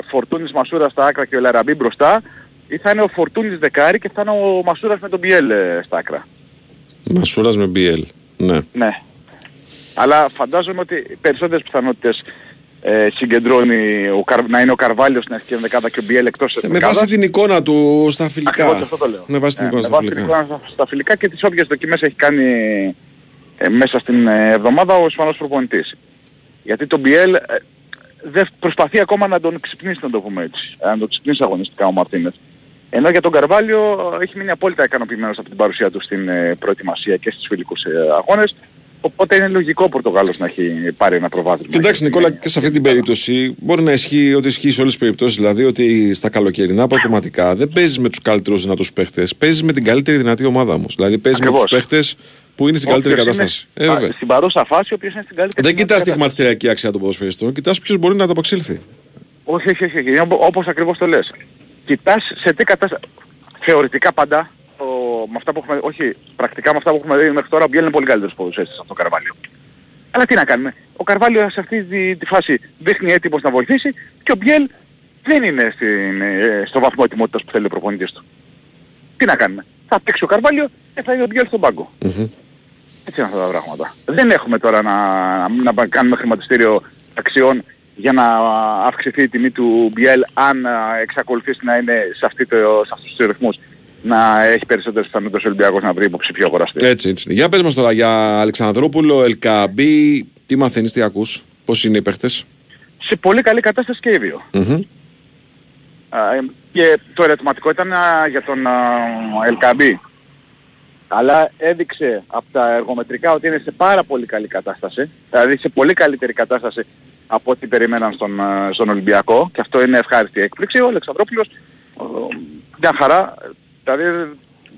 Speaker 8: Φορτούνης Μασούρα στα άκρα και ο Λαραμπή μπροστά ή θα είναι ο Φορτούνης δεκάρι και θα είναι ο Μασούρας με τον Μπιέλ ε, στα άκρα.
Speaker 1: Μασούρας με BL. Ναι.
Speaker 8: Ναι. Αλλά φαντάζομαι ότι περισσότερες πιθανότητες ε, συγκεντρώνει ο Καρ... να είναι ο Καρβάλιος στην αρχική ενδεκάδα και ο Μπιέλ εκτός της
Speaker 1: Ε, Με
Speaker 8: ενδεκάδας.
Speaker 1: βάση την εικόνα του στα φιλικά.
Speaker 8: Ακριβώς αυτό το λέω.
Speaker 1: Με βάση την
Speaker 8: Ε,
Speaker 1: εικόνα
Speaker 8: με
Speaker 1: στα
Speaker 8: βάση την
Speaker 1: φιλικά.
Speaker 8: εικόνα στα, στα φιλικά και τις όποιες δοκιμές έχει κάνει ε, μέσα στην ε, εβδομάδα ο Ισπανός προπονητής. Γιατί τον Μπιέλ ε, δεν προσπαθεί ακόμα να τον ξυπνήσει να το πούμε έτσι. Ε, να τον ξυπνήσει αγωνιστικά ο Μαρτίνες. Ενώ για τον Καρβάλιο έχει μείνει απόλυτα ικανοποιημένος από την παρουσία του στην ε, προετοιμασία και στις φιλικούς ε, αγώνες. Οπότε είναι λογικό ο Πορτογάλος να έχει πάρει ένα προβάδισμα.
Speaker 1: Κοιτάξτε, Νικόλα, και σε αυτή την περίπτωση μπορεί να ισχύει ότι ισχύει σε όλες τις περιπτώσεις. Δηλαδή ότι στα καλοκαιρινά προγραμματικά δεν παίζεις με τους καλύτερους δυνατούς παίχτες. Παίζεις με την καλύτερη δυνατή ομάδα όμως. Δηλαδή παίζεις με
Speaker 8: Ακριβώς.
Speaker 1: του παίχτες που είναι στην καλύτερη
Speaker 8: Όποιος
Speaker 1: κατάσταση.
Speaker 8: είναι,
Speaker 1: Ε,
Speaker 8: α,
Speaker 1: βέβαια.
Speaker 8: στην παρούσα φάση ο οποίος είναι στην καλύτερη
Speaker 1: Δεν κοιτάς τη
Speaker 8: δυνατή κατάσταση.
Speaker 1: χρηματιστηριακή αξία των ποδοσφαιριστών, κοιτάς ποιος μπορεί να ανταπεξέλθει.
Speaker 8: Όχι, όχι, όχι, όχι. Είναι οπο- όπως ακριβώς το λες. Κοιτάς σε τι κατάσταση... Θεωρητικά πάντα, ο, με αυτά που έχουμε, όχι, πρακτικά με αυτά που έχουμε δει μέχρι τώρα, ο Μπιέλ είναι πολύ καλύτερος ποδοσφαιριστής από τον Καρβάλιο. Αλλά τι να κάνουμε. Ο Καρβάλιο σε αυτή τη, τη φάση δείχνει έτοιμος να βοηθήσει και ο Μπιέλ δεν είναι στην, ε, στο βαθμό ετοιμότητας που θέλει ο προπονητής του. Τι να κάνουμε. Θα παίξει ο Καρβάλιο και θα είναι ο Μπιέλ στον πάγκο. Έτσι είναι αυτά τα πράγματα. Δεν έχουμε τώρα να, να κάνουμε χρηματιστήριο αξιών για να αυξηθεί η τιμή του Μπιέλ αν α, εξακολουθήσει να είναι σε, αυτή το, σε αυτούς τους ρυθμούς να έχει περισσότερες πιθανότητες ο Ολυμπιακός να βρει υποψηφίο αγοραστή.
Speaker 1: Έτσι, έτσι. είναι. Για πες μας τώρα για Αλεξανδρόπουλο, Ελκαμπή, τι μαθαίνεις, τι ακούς, πώς είναι οι παίχτες;
Speaker 8: Σε πολύ καλή κατάσταση και οι δύο. Α, ε, και το ερωτηματικό ήταν α, για τον Ελκαμπή. Αλλά έδειξε από τα εργομετρικά ότι είναι σε πάρα πολύ καλή κατάσταση. Δηλαδή σε πολύ καλύτερη κατάσταση από ό,τι περιμέναν στον, α, στον Ολυμπιακό. Και αυτό είναι ευχάριστη έκπληξη. Ο Αλεξανδρόπουλος ε, μια χαρά. Δηλαδή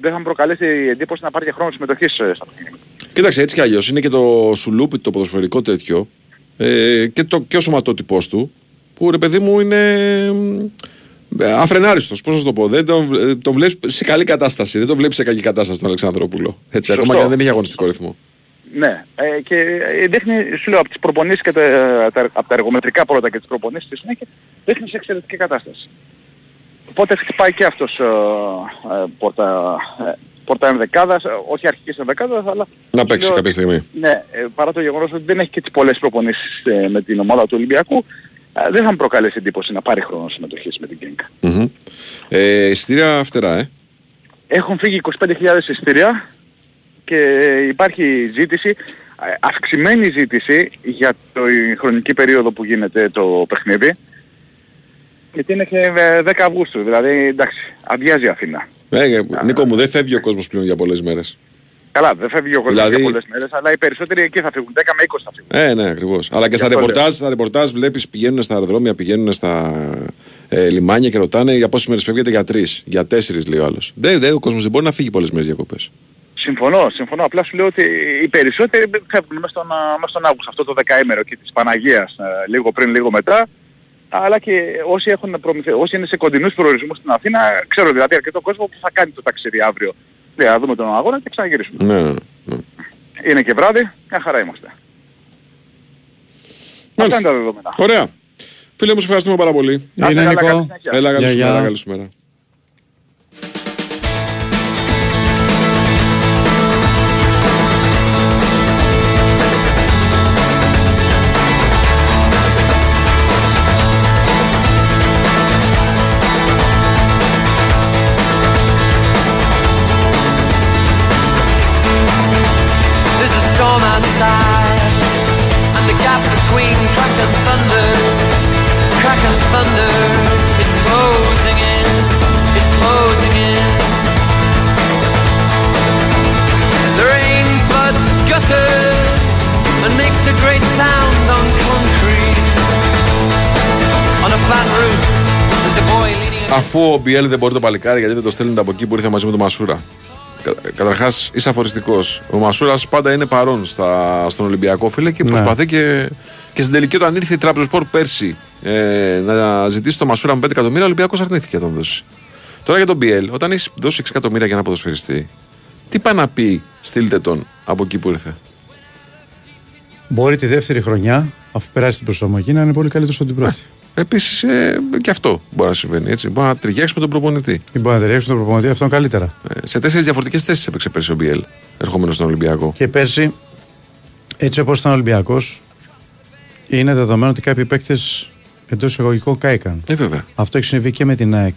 Speaker 8: δεν θα μου προκαλέσει εντύπωση να πάρει και χρόνο συμμετοχής ε, στα παιχνίδια.
Speaker 1: Κοίταξε, έτσι κι αλλιώς είναι και το σουλούπι το ποδοσφαιρικό τέτοιο ε, και, το, και ο σωματότυπός του που ρε παιδί μου είναι ε, αφρενάριστος, πώς να σου το πω. Δεν τον, ε, τον βλέπεις σε καλή κατάσταση, δεν τον βλέπεις σε κακή κατάσταση τον Αλεξανδρόπουλο. Έτσι,
Speaker 8: Σωστό.
Speaker 1: ακόμα και αν δεν έχει αγωνιστικό ρυθμό.
Speaker 8: Ναι, ε, και ε, δείχνει, σου λέω, από τις προπονήσεις και τα, τα, από τα εργομετρικά πρώτα και τις προπονήσεις στη συνέχεια, δείχνει σε εξαιρετική κατάσταση. Οπότε χτυπάει και αυτός ε, ε, πόρτα, ε, πόρτα ενδεκάδας, ε, όχι αρχικής ενδεκάδας, αλλά...
Speaker 1: Να
Speaker 8: σου
Speaker 1: παίξει
Speaker 8: λέω
Speaker 1: κάποια
Speaker 8: ότι-
Speaker 1: στιγμή.
Speaker 8: Ναι, ε, παρά το γεγονός ότι δεν έχει και τις πολλές προπονήσεις ε, με την ομάδα του Ολυμπιακού, ε, δεν θα μου προκαλέσει εντύπωση να πάρει χρόνο συμμετοχής με την Κίνκα.
Speaker 1: Μμμ. Ε, εισιτήρια φτερά, ε.
Speaker 8: Έχουν φύγει 25.000 εισιτήρια και υπάρχει ζήτηση, ε, αυξημένη ζήτηση για τη χρονική περίοδο που γίνεται το παιχνίδι. Γιατί είναι και ε, 10 Αυγούστου, δηλαδή εντάξει, αδειάζει η Αθήνα.
Speaker 1: ε, ε, Νίκο μου, δεν φεύγει ο κόσμος πλέον για πολλές μέρες.
Speaker 8: Καλά, δεν φεύγει ο κόσμος
Speaker 1: Δηλαδή-
Speaker 8: για πολλές μέρες, αλλά οι περισσότεροι εκεί θα φύγουν, 10 με 20 θα φύγουν.
Speaker 1: Ε, ναι, ακριβώς. Αλλά και στα
Speaker 8: αυτό
Speaker 1: ρεπορτάζ, στα ρεπορτάζ βλέπεις πηγαίνουν στα αεροδρόμια, πηγαίνουν στα ε, λιμάνια και ρωτάνε για πόσες μέρες φεύγετε για τρεις, για τέσσερις λέει ο άλλος. Δεν, δεν, ο κόσμος δεν μπορεί να φύγει πολλές μέρες διακοπές.
Speaker 8: Συμφωνώ, συμφωνώ. Απλά σου λέω ότι οι περισσότεροι φεύγουν μέσα στον, α, μέσα στον Αύγουστο, αυτό το δεκαήμερο και της Παναγίας, ε, λίγο πριν, λίγο μετά. Αλλά και όσοι, έχουν προμηθε... όσοι είναι σε κοντινούς προορισμούς στην Αθήνα, ξέρω δηλαδή αρκετό κόσμο που θα κάνει το ταξίδι αύριο. Ναι, θα δούμε τον αγώνα και ξαναγυρίσουμε.
Speaker 1: Ναι, ναι, ναι. ναι.
Speaker 8: Είναι και βράδυ, μια χαρά είμαστε. Αυτά
Speaker 1: Μάλιστα.
Speaker 8: είναι τα δεδομένα.
Speaker 1: Ωραία. Φίλε μου, σε ευχαριστούμε πάρα πολύ.
Speaker 8: Να είστε
Speaker 2: Είναι
Speaker 8: καλά, καλή
Speaker 2: Νικό.
Speaker 8: συνέχεια.
Speaker 1: Έλα, καλή
Speaker 2: Γεια,
Speaker 1: σου
Speaker 2: γεια.
Speaker 1: μέρα, Αφού ο Μπιέλ δεν μπορεί το παλικάρι, γιατί δεν το στέλνουν από εκεί που ήρθε μαζί με τον Μασούρα. Καταρχάς, είσαι αφοριστικός. Ο Μασούρας πάντα είναι παρόν στα, στον Ολυμπιακό φίλε και
Speaker 2: Ναι.
Speaker 1: προσπαθεί και Και στην τελική, όταν ήρθε η Τραπεζοσπορ πέρσι ε, να ζητήσει το Μασούρα με 5 εκατομμύρια, ο Ολυμπιακός αρνήθηκε να τον δώσει. Τώρα για τον BL, όταν έχεις δώσει 6 εκατομμύρια για ένα ποδοσφαιριστή, τι πάει να πει, στείλτε τον από εκεί που ήρθε;
Speaker 2: Μπορεί τη δεύτερη χρονιά, αφού περάσει την προσαρμογή, να είναι πολύ καλύτερος από την πρώτη.
Speaker 1: Επίσης ε, και αυτό μπορεί να συμβαίνει. Έτσι. Μπορεί να ταιριάξει με τον προπονητή.
Speaker 2: Ή μπορεί να ταιριάξει τον προπονητή αυτόν καλύτερα.
Speaker 1: Ε, σε τέσσερις διαφορετικές θέσεις έπαιξε πέρσι ο BL, ερχόμενος στον Ολυμπιακό.
Speaker 2: Και πέρσι, έτσι όπως ήταν ο Ολυμπιακός, είναι δεδομένο ότι κάποιοι παίκτες εντός εισαγωγικών κάηκαν.
Speaker 1: Ε, βέβαια.
Speaker 2: Αυτό έχει συμβεί και με την ΑΕΚ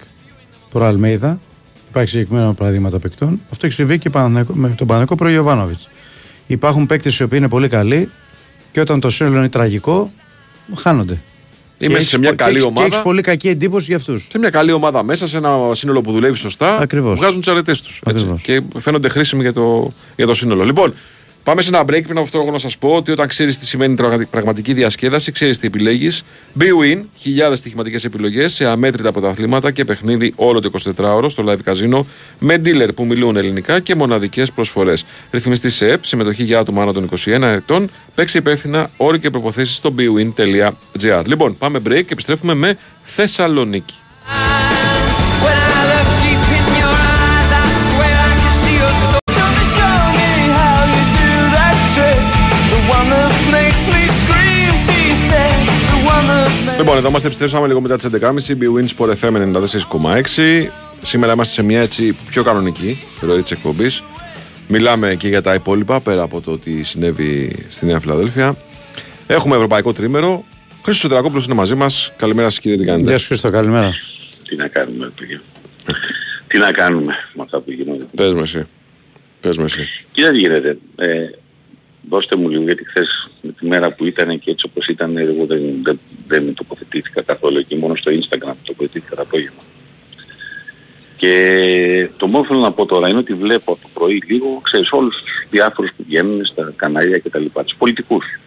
Speaker 2: προ Αλμέιδα. Υπάρχει συγκεκριμένα παραδείγματα παικτών. Αυτό έχει συμβεί και Παναθηναϊκό- με τον Παναγικό προ Ιωβάνοβιτς. Υπάρχουν παίκτες οι οποίοι είναι πολύ καλοί και όταν το σύνολο είναι τραγικό, χάνονται.
Speaker 1: Είμαι
Speaker 2: Και
Speaker 1: σε
Speaker 2: έχεις
Speaker 1: μια
Speaker 2: πο- και
Speaker 1: καλή
Speaker 2: έχεις- Και
Speaker 1: ομάδα.
Speaker 2: έχεις πολύ κακή εντύπωση για αυτούς.
Speaker 1: Σε μια καλή ομάδα μέσα, σε ένα σύνολο που δουλεύει σωστά,
Speaker 2: Ακριβώς.
Speaker 1: βγάζουν τις αρετές τους.
Speaker 2: Ακριβώς.
Speaker 1: Και φαίνονται χρήσιμοι για το, για το σύνολο. Λοιπόν, πάμε σε ένα break. Πριν από αυτό, έχω να σας πω ότι όταν ξέρεις τι σημαίνει τραγα- πραγματική διασκέδαση, ξέρεις τι επιλέγεις. BWIN, χιλιάδες στοιχηματικές επιλογές σε αμέτρητα πρωταθλήματα και παιχνίδι όλο το 24ωρο στο live casino με dealer που μιλούν ελληνικά και μοναδικές προσφορές. Ρυθμιστή σε ΕΠ, συμμετοχή για άτομα άνω των 21 ετών. Παίξει υπεύθυνα όροι και προποθέσει στο bwin.gr. Λοιπόν, πάμε break και επιστρέφουμε με Θεσσαλονίκη. Λοιπόν, εδώ είμαστε, επιστρέψαμε λίγο μετά τις 11.30. BWIN Sport FM 94,6. Σήμερα είμαστε σε μια έτσι πιο κανονική ροή της εκπομπής. Μιλάμε και για τα υπόλοιπα πέρα από το τι συνέβη στη Νέα Φιλαδέλφια. Έχουμε ευρωπαϊκό τρίμερο. Χρήστος Σωτηρακόπουλο είναι μαζί μας. Καλημέρα σας, κύριε Δικανίδη.
Speaker 2: Γεια σου Χρήστο, καλημέρα.
Speaker 9: Τι να κάνουμε, παιδιά; Τι να κάνουμε με αυτά που γίνονται;
Speaker 1: Πες με εσύ. Πες με εσύ.
Speaker 9: Κοίτα τι γίνεται. Ε, δώστε μου λίγο γιατί χθες με τη μέρα που ήταν και έτσι όπως ήταν εγώ δεν, δεν, δεν τοποθετήθηκα καθόλου εκεί μόνο στο Instagram τοποθετήθηκα το απόγευμα. Και το μόνο που θέλω να πω τώρα είναι ότι βλέπω από το πρωί λίγο, ξέρεις, όλους τους διάφορους που βγαίνουν στα κανάλια και τα λοιπά, τους πολιτικούς.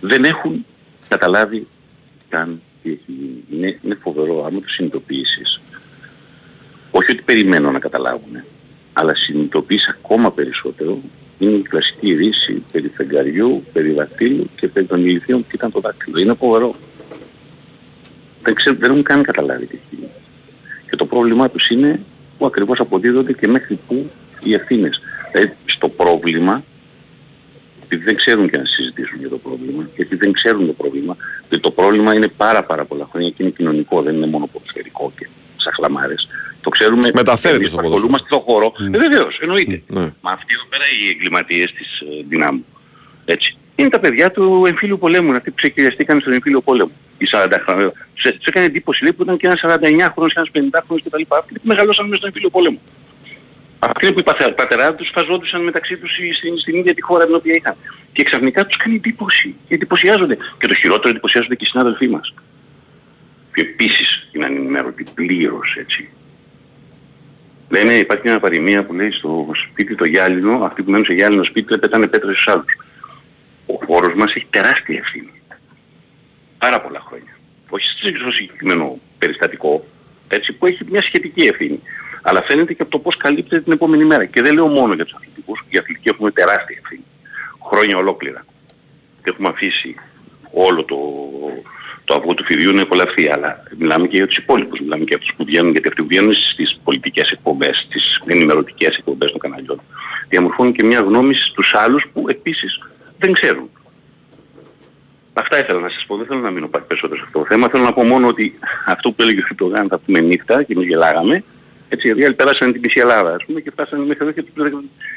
Speaker 9: Δεν έχουν καταλάβει καν τι έχει γίνει. Είναι, είναι φοβερό άμα το συνειδητοποιήσεις. Όχι ότι περιμένω να καταλάβουν, αλλά συνειδητοποιείς ακόμα περισσότερο είναι η κλασική ρίση περί φεγγαριού, περί δακτύλου και περί των ηλικίων που ήταν το δάκτυλο. Είναι φοβερό. Δεν, ξέρω, δεν έχουν καν καταλάβει τι έχει γίνει. Και το πρόβλημά τους είναι που ακριβώς αποδίδονται και μέχρι που οι ευθύνες. Δηλαδή στο πρόβλημα, επειδή δεν ξέρουν και να συζητήσουν για το πρόβλημα, γιατί δεν ξέρουν το πρόβλημα, γιατί το πρόβλημα είναι πάρα πάρα πολλά χρόνια και είναι κοινωνικό, δεν είναι μόνο ποδοσφαιρικό και σαχλαμάρες. Το ξέρουμε,
Speaker 1: Μεταφέρεται
Speaker 9: εμείς
Speaker 1: στο
Speaker 9: που
Speaker 1: ποδόσφαιρο.
Speaker 9: ασχολούμαστε στον χώρο. Ε, βεβαίως, εννοείται.
Speaker 1: Ναι.
Speaker 9: Μα αυτοί εδώ πέρα οι εγκληματίες της ε, δυνάμου. Έτσι. Είναι τα παιδιά του εμφύλιου πολέμου, είναι αυτοί που ξεκυριαστήκαν στον εμφύλιο πόλεμο. Οι 40 χρόνια. Σε, σε έκανε εντύπωση λέει που ήταν και ένας 49 χρόνος, ένας 50 χρόνος κτλ. Αυτοί που μεγαλώσαν μέσα στον εμφύλιο πόλεμο. Αυτοί είναι που οι πατε- πατεράδες τους φαζόντουσαν μεταξύ τους στην, στην, στην ίδια τη χώρα την οποία είχαν. Και ξαφνικά τους κάνει εντύπωση. Και εντυπωσιάζονται. Και το χειρότερο εντυπωσιάζονται και οι συνάδελφοί μας. Και επίσης είναι ανημέρωτοι πλήρως έτσι. Λένε, υπάρχει μια παροιμία που λέει στο σπίτι το γυάλινο, αυτοί που μένουν σε γυάλινο σπίτι δεν πετάνε πέτρες στους άλλους. Ο χώρος μας έχει τεράστια ευθύνη. Πάρα πολλά χρόνια. Όχι στο συγκεκριμένο περιστατικό, έτσι, που έχει μια σχετική ευθύνη. Αλλά φαίνεται και από το πώς καλύπτεται την επόμενη μέρα. Και δεν λέω μόνο για τους αθλητικούς, για αθλητικοί έχουμε τεράστια ευθύνη. Χρόνια ολόκληρα. Και έχουμε αφήσει όλο το, το αυγό του φιδιού να υπολαυθεί, αλλά μιλάμε και για τους υπόλοιπους, μιλάμε και για αυτούς που βγαίνουν, γιατί αυτοί που βγαίνουν στις πολιτικές εκπομπές, στις ενημερωτικές εκπομπές των καναλιών, διαμορφώνουν και μια γνώμη στους άλλους που επίσης δεν ξέρουν. Αυτά ήθελα να σας πω, δεν θέλω να μείνω πάρα περισσότερο σε αυτό το θέμα. Θέλω να πω μόνο ότι αυτό που έλεγε ο Φιτογάν θα πούμε νύχτα και εμείς γελάγαμε, έτσι, γιατί οι άλλοι πέρασαν την μισή Ελλάδα, ας πούμε, και φτάσανε μέχρι εδώ και τους,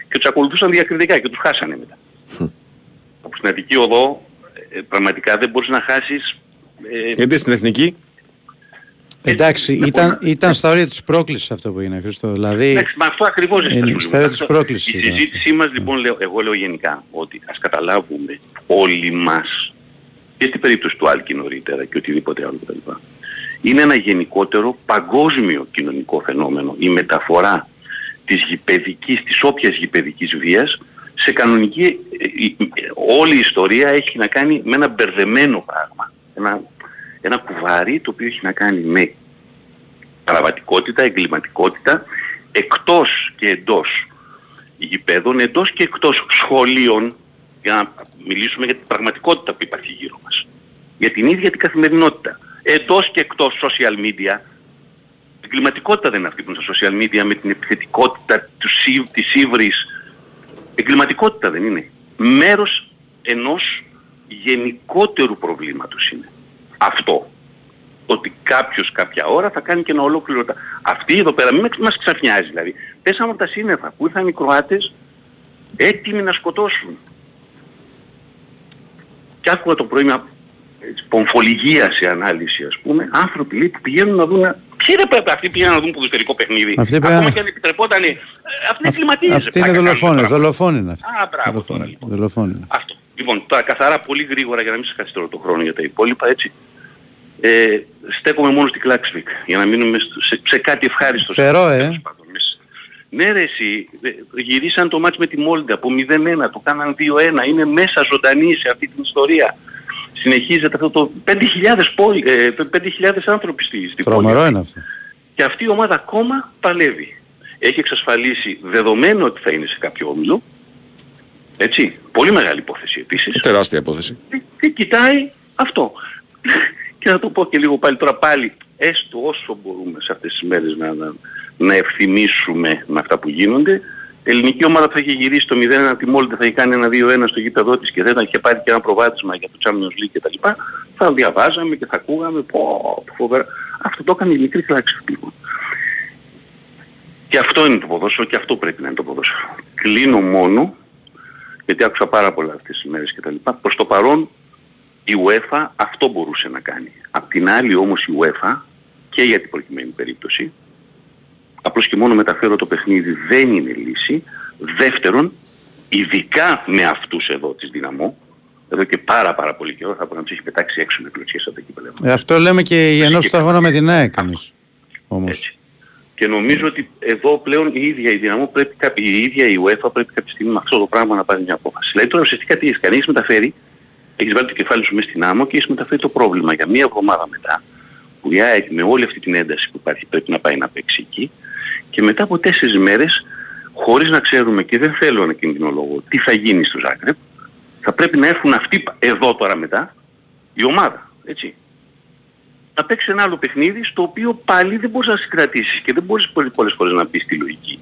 Speaker 9: και τους ακολουθούσαν διακριτικά και τους χάσανε μετά. Από στην Αττική Οδό ε, πραγματικά δεν μπορείς να χάσεις ε,
Speaker 1: Γιατί στην εθνική;
Speaker 2: Εντάξει,
Speaker 9: δεν
Speaker 2: ήταν,
Speaker 9: μπορεί να-
Speaker 2: ήταν στα όρια της πρόκλησης αυτό που είναι, Χρήστο. Δηλαδή,
Speaker 9: Εντάξει, μα αυτό ακριβώς
Speaker 2: είναι
Speaker 9: είναι
Speaker 2: στα όρια της πρόκλησης
Speaker 9: Η
Speaker 2: ήταν
Speaker 9: συζήτησή μας λοιπόν, λέω, εγώ λέω γενικά, ότι ας καταλάβουμε όλοι μας, και στην περίπτωση του Άλκη νωρίτερα και οτιδήποτε άλλο κτλ. Είναι ένα γενικότερο παγκόσμιο κοινωνικό φαινόμενο η μεταφορά της γηπαιδικής, της όποιας γηπαιδικής βίας σε κανονική, ε, ε, ε, όλη η ιστορία έχει να κάνει με ένα μπερδεμένο πράγμα. Ένα, ένα κουβάρι το οποίο έχει να κάνει με παραβατικότητα, εγκληματικότητα, εκτός και εντός γηπέδων, εντός και εκτός σχολείων, για να μιλήσουμε για την πραγματικότητα που υπάρχει γύρω μας. Για την ίδια την καθημερινότητα. Εντός και εκτός social media, η εγκληματικότητα δεν είναι αυτή που είναι στα social media με την επιθετικότητα του, σι- της ύβρης. Εγκληματικότητα δεν είναι. Μέρος ενός γενικότερου προβλήματος είναι. Αυτό. Ότι κάποιος κάποια ώρα θα κάνει και ένα ολόκληρο... τα- Αυτή εδώ πέρα, μην μας ξαφνιάζει δηλαδή. Πέσαμε από τα σύννεφα που ήρθαν οι Κροάτες έτοιμοι να σκοτώσουν. Και άκουγα το πρωί μια έτσι, πομφολιγία σε ανάλυση ας πούμε, άνθρωποι λέει, που πηγαίνουν να δουν... Ποιοι ρε πρέπει αυτοί πήγαιναν να δουν ποδοσφαιρικό παιχνίδι.
Speaker 2: Αυτοί
Speaker 9: Ακόμα
Speaker 2: πήγαν-
Speaker 9: και αν επιτρεπόταν. ε, Αυτοί είναι κλιματίες.
Speaker 2: Αυτή είναι δολοφόνοι. Δολοφόνοι είναι αυτοί.
Speaker 9: Α, μπράβο τώρα
Speaker 2: Δολοφόνοι.
Speaker 9: λοιπόν.
Speaker 2: Δολοφόνοι είναι.
Speaker 9: Αυτό. Λοιπόν, τώρα καθαρά πολύ γρήγορα για να μην σας καθυστερώ το χρόνο για τα υπόλοιπα, έτσι. Ε, στέκομαι μόνο στην Κλάξβικ για να μείνουμε στο- σε, σε κάτι ευχάριστο.
Speaker 2: Φερό, ε.
Speaker 9: Τέλος πάντων, μες. Ναι ρε εσύ, ε, γυρίσαν το μάτς με τη Μόλντα από 0-1, το κάναν 2-1, είναι μέσα ζωντανοί σε αυτή την ιστορία. Συνεχίζεται αυτό το 5.000, πόλη, ε, 5.000 άνθρωποι στη, στη πόλη.
Speaker 2: Τρομερό είναι αυτό.
Speaker 9: Και αυτή η ομάδα ακόμα παλεύει. Έχει εξασφαλίσει δεδομένο ότι θα είναι σε κάποιο όμιλο. Έτσι. Πολύ μεγάλη υπόθεση επίσης.
Speaker 1: Τεράστια υπόθεση.
Speaker 9: Και, και κοιτάει αυτό. και να το πω και λίγο πάλι τώρα πάλι, έστω όσο μπορούμε σε αυτές τις μέρες να, να, να ευθυμίσουμε με αυτά που γίνονται. Η ελληνική ομάδα που θα είχε γυρίσει το 0-1 από τη Μόλντε θα είχε κάνει ένα 2-1 στο γήπεδό της και δεν θα είχε πάρει και ένα προβάδισμα για το Champions League κτλ. Θα διαβάζαμε και θα ακούγαμε πω, πω, φοβερά. Αυτό το έκανε η μικρή κλάξη λοιπόν. Και αυτό είναι το ποδόσφαιρο και αυτό πρέπει να είναι το ποδόσφαιρο. Κλείνω μόνο, γιατί άκουσα πάρα πολλά αυτές τις μέρες και τα λοιπά. Προς το παρόν η UEFA αυτό μπορούσε να κάνει. Απ' την άλλη όμως η UEFA και για την προκειμένη περίπτωση, απλώς και μόνο μεταφέρω το παιχνίδι δεν είναι λύση. Δεύτερον, ειδικά με αυτούς εδώ της Δυναμό, εδώ και πάρα πάρα πολύ καιρό θα πρέπει να τους έχει πετάξει έξω με κλωτσιές από τα κύπελα.
Speaker 2: Ε, αυτό λέμε και η ενός του αγώνα με την ΑΕΚ εμείς. Όμως.
Speaker 9: Έτσι. Και νομίζω ότι εδώ πλέον η ίδια η Δυναμό πρέπει, κάποι- η ίδια η UEFA πρέπει κάποια στιγμή με αυτό το πράγμα να πάρει μια απόφαση. Δηλαδή τώρα ουσιαστικά τι έχεις κάνει, έχεις μεταφέρει, έχεις βάλει το κεφάλι σου μέσα στην άμμο και έχεις μεταφέρει το πρόβλημα για μία εβδομάδα μετά, που η ΑΕΚ με όλη αυτή την ένταση που υπάρχει πρέπει να πάει να παίξει εκεί και μετά από τέσσερις μέρες, χωρίς να ξέρουμε και δεν θέλω να κινδυνολογώ τι θα γίνει στο Ζάγκρεπ, θα πρέπει να έρθουν αυτοί εδώ τώρα μετά, η ομάδα, έτσι να παίξει ένα άλλο παιχνίδι στο οποίο πάλι δεν μπορείς να συγκρατήσεις και δεν μπορείς πολλές, πολλές φορές να πεις τη λογική.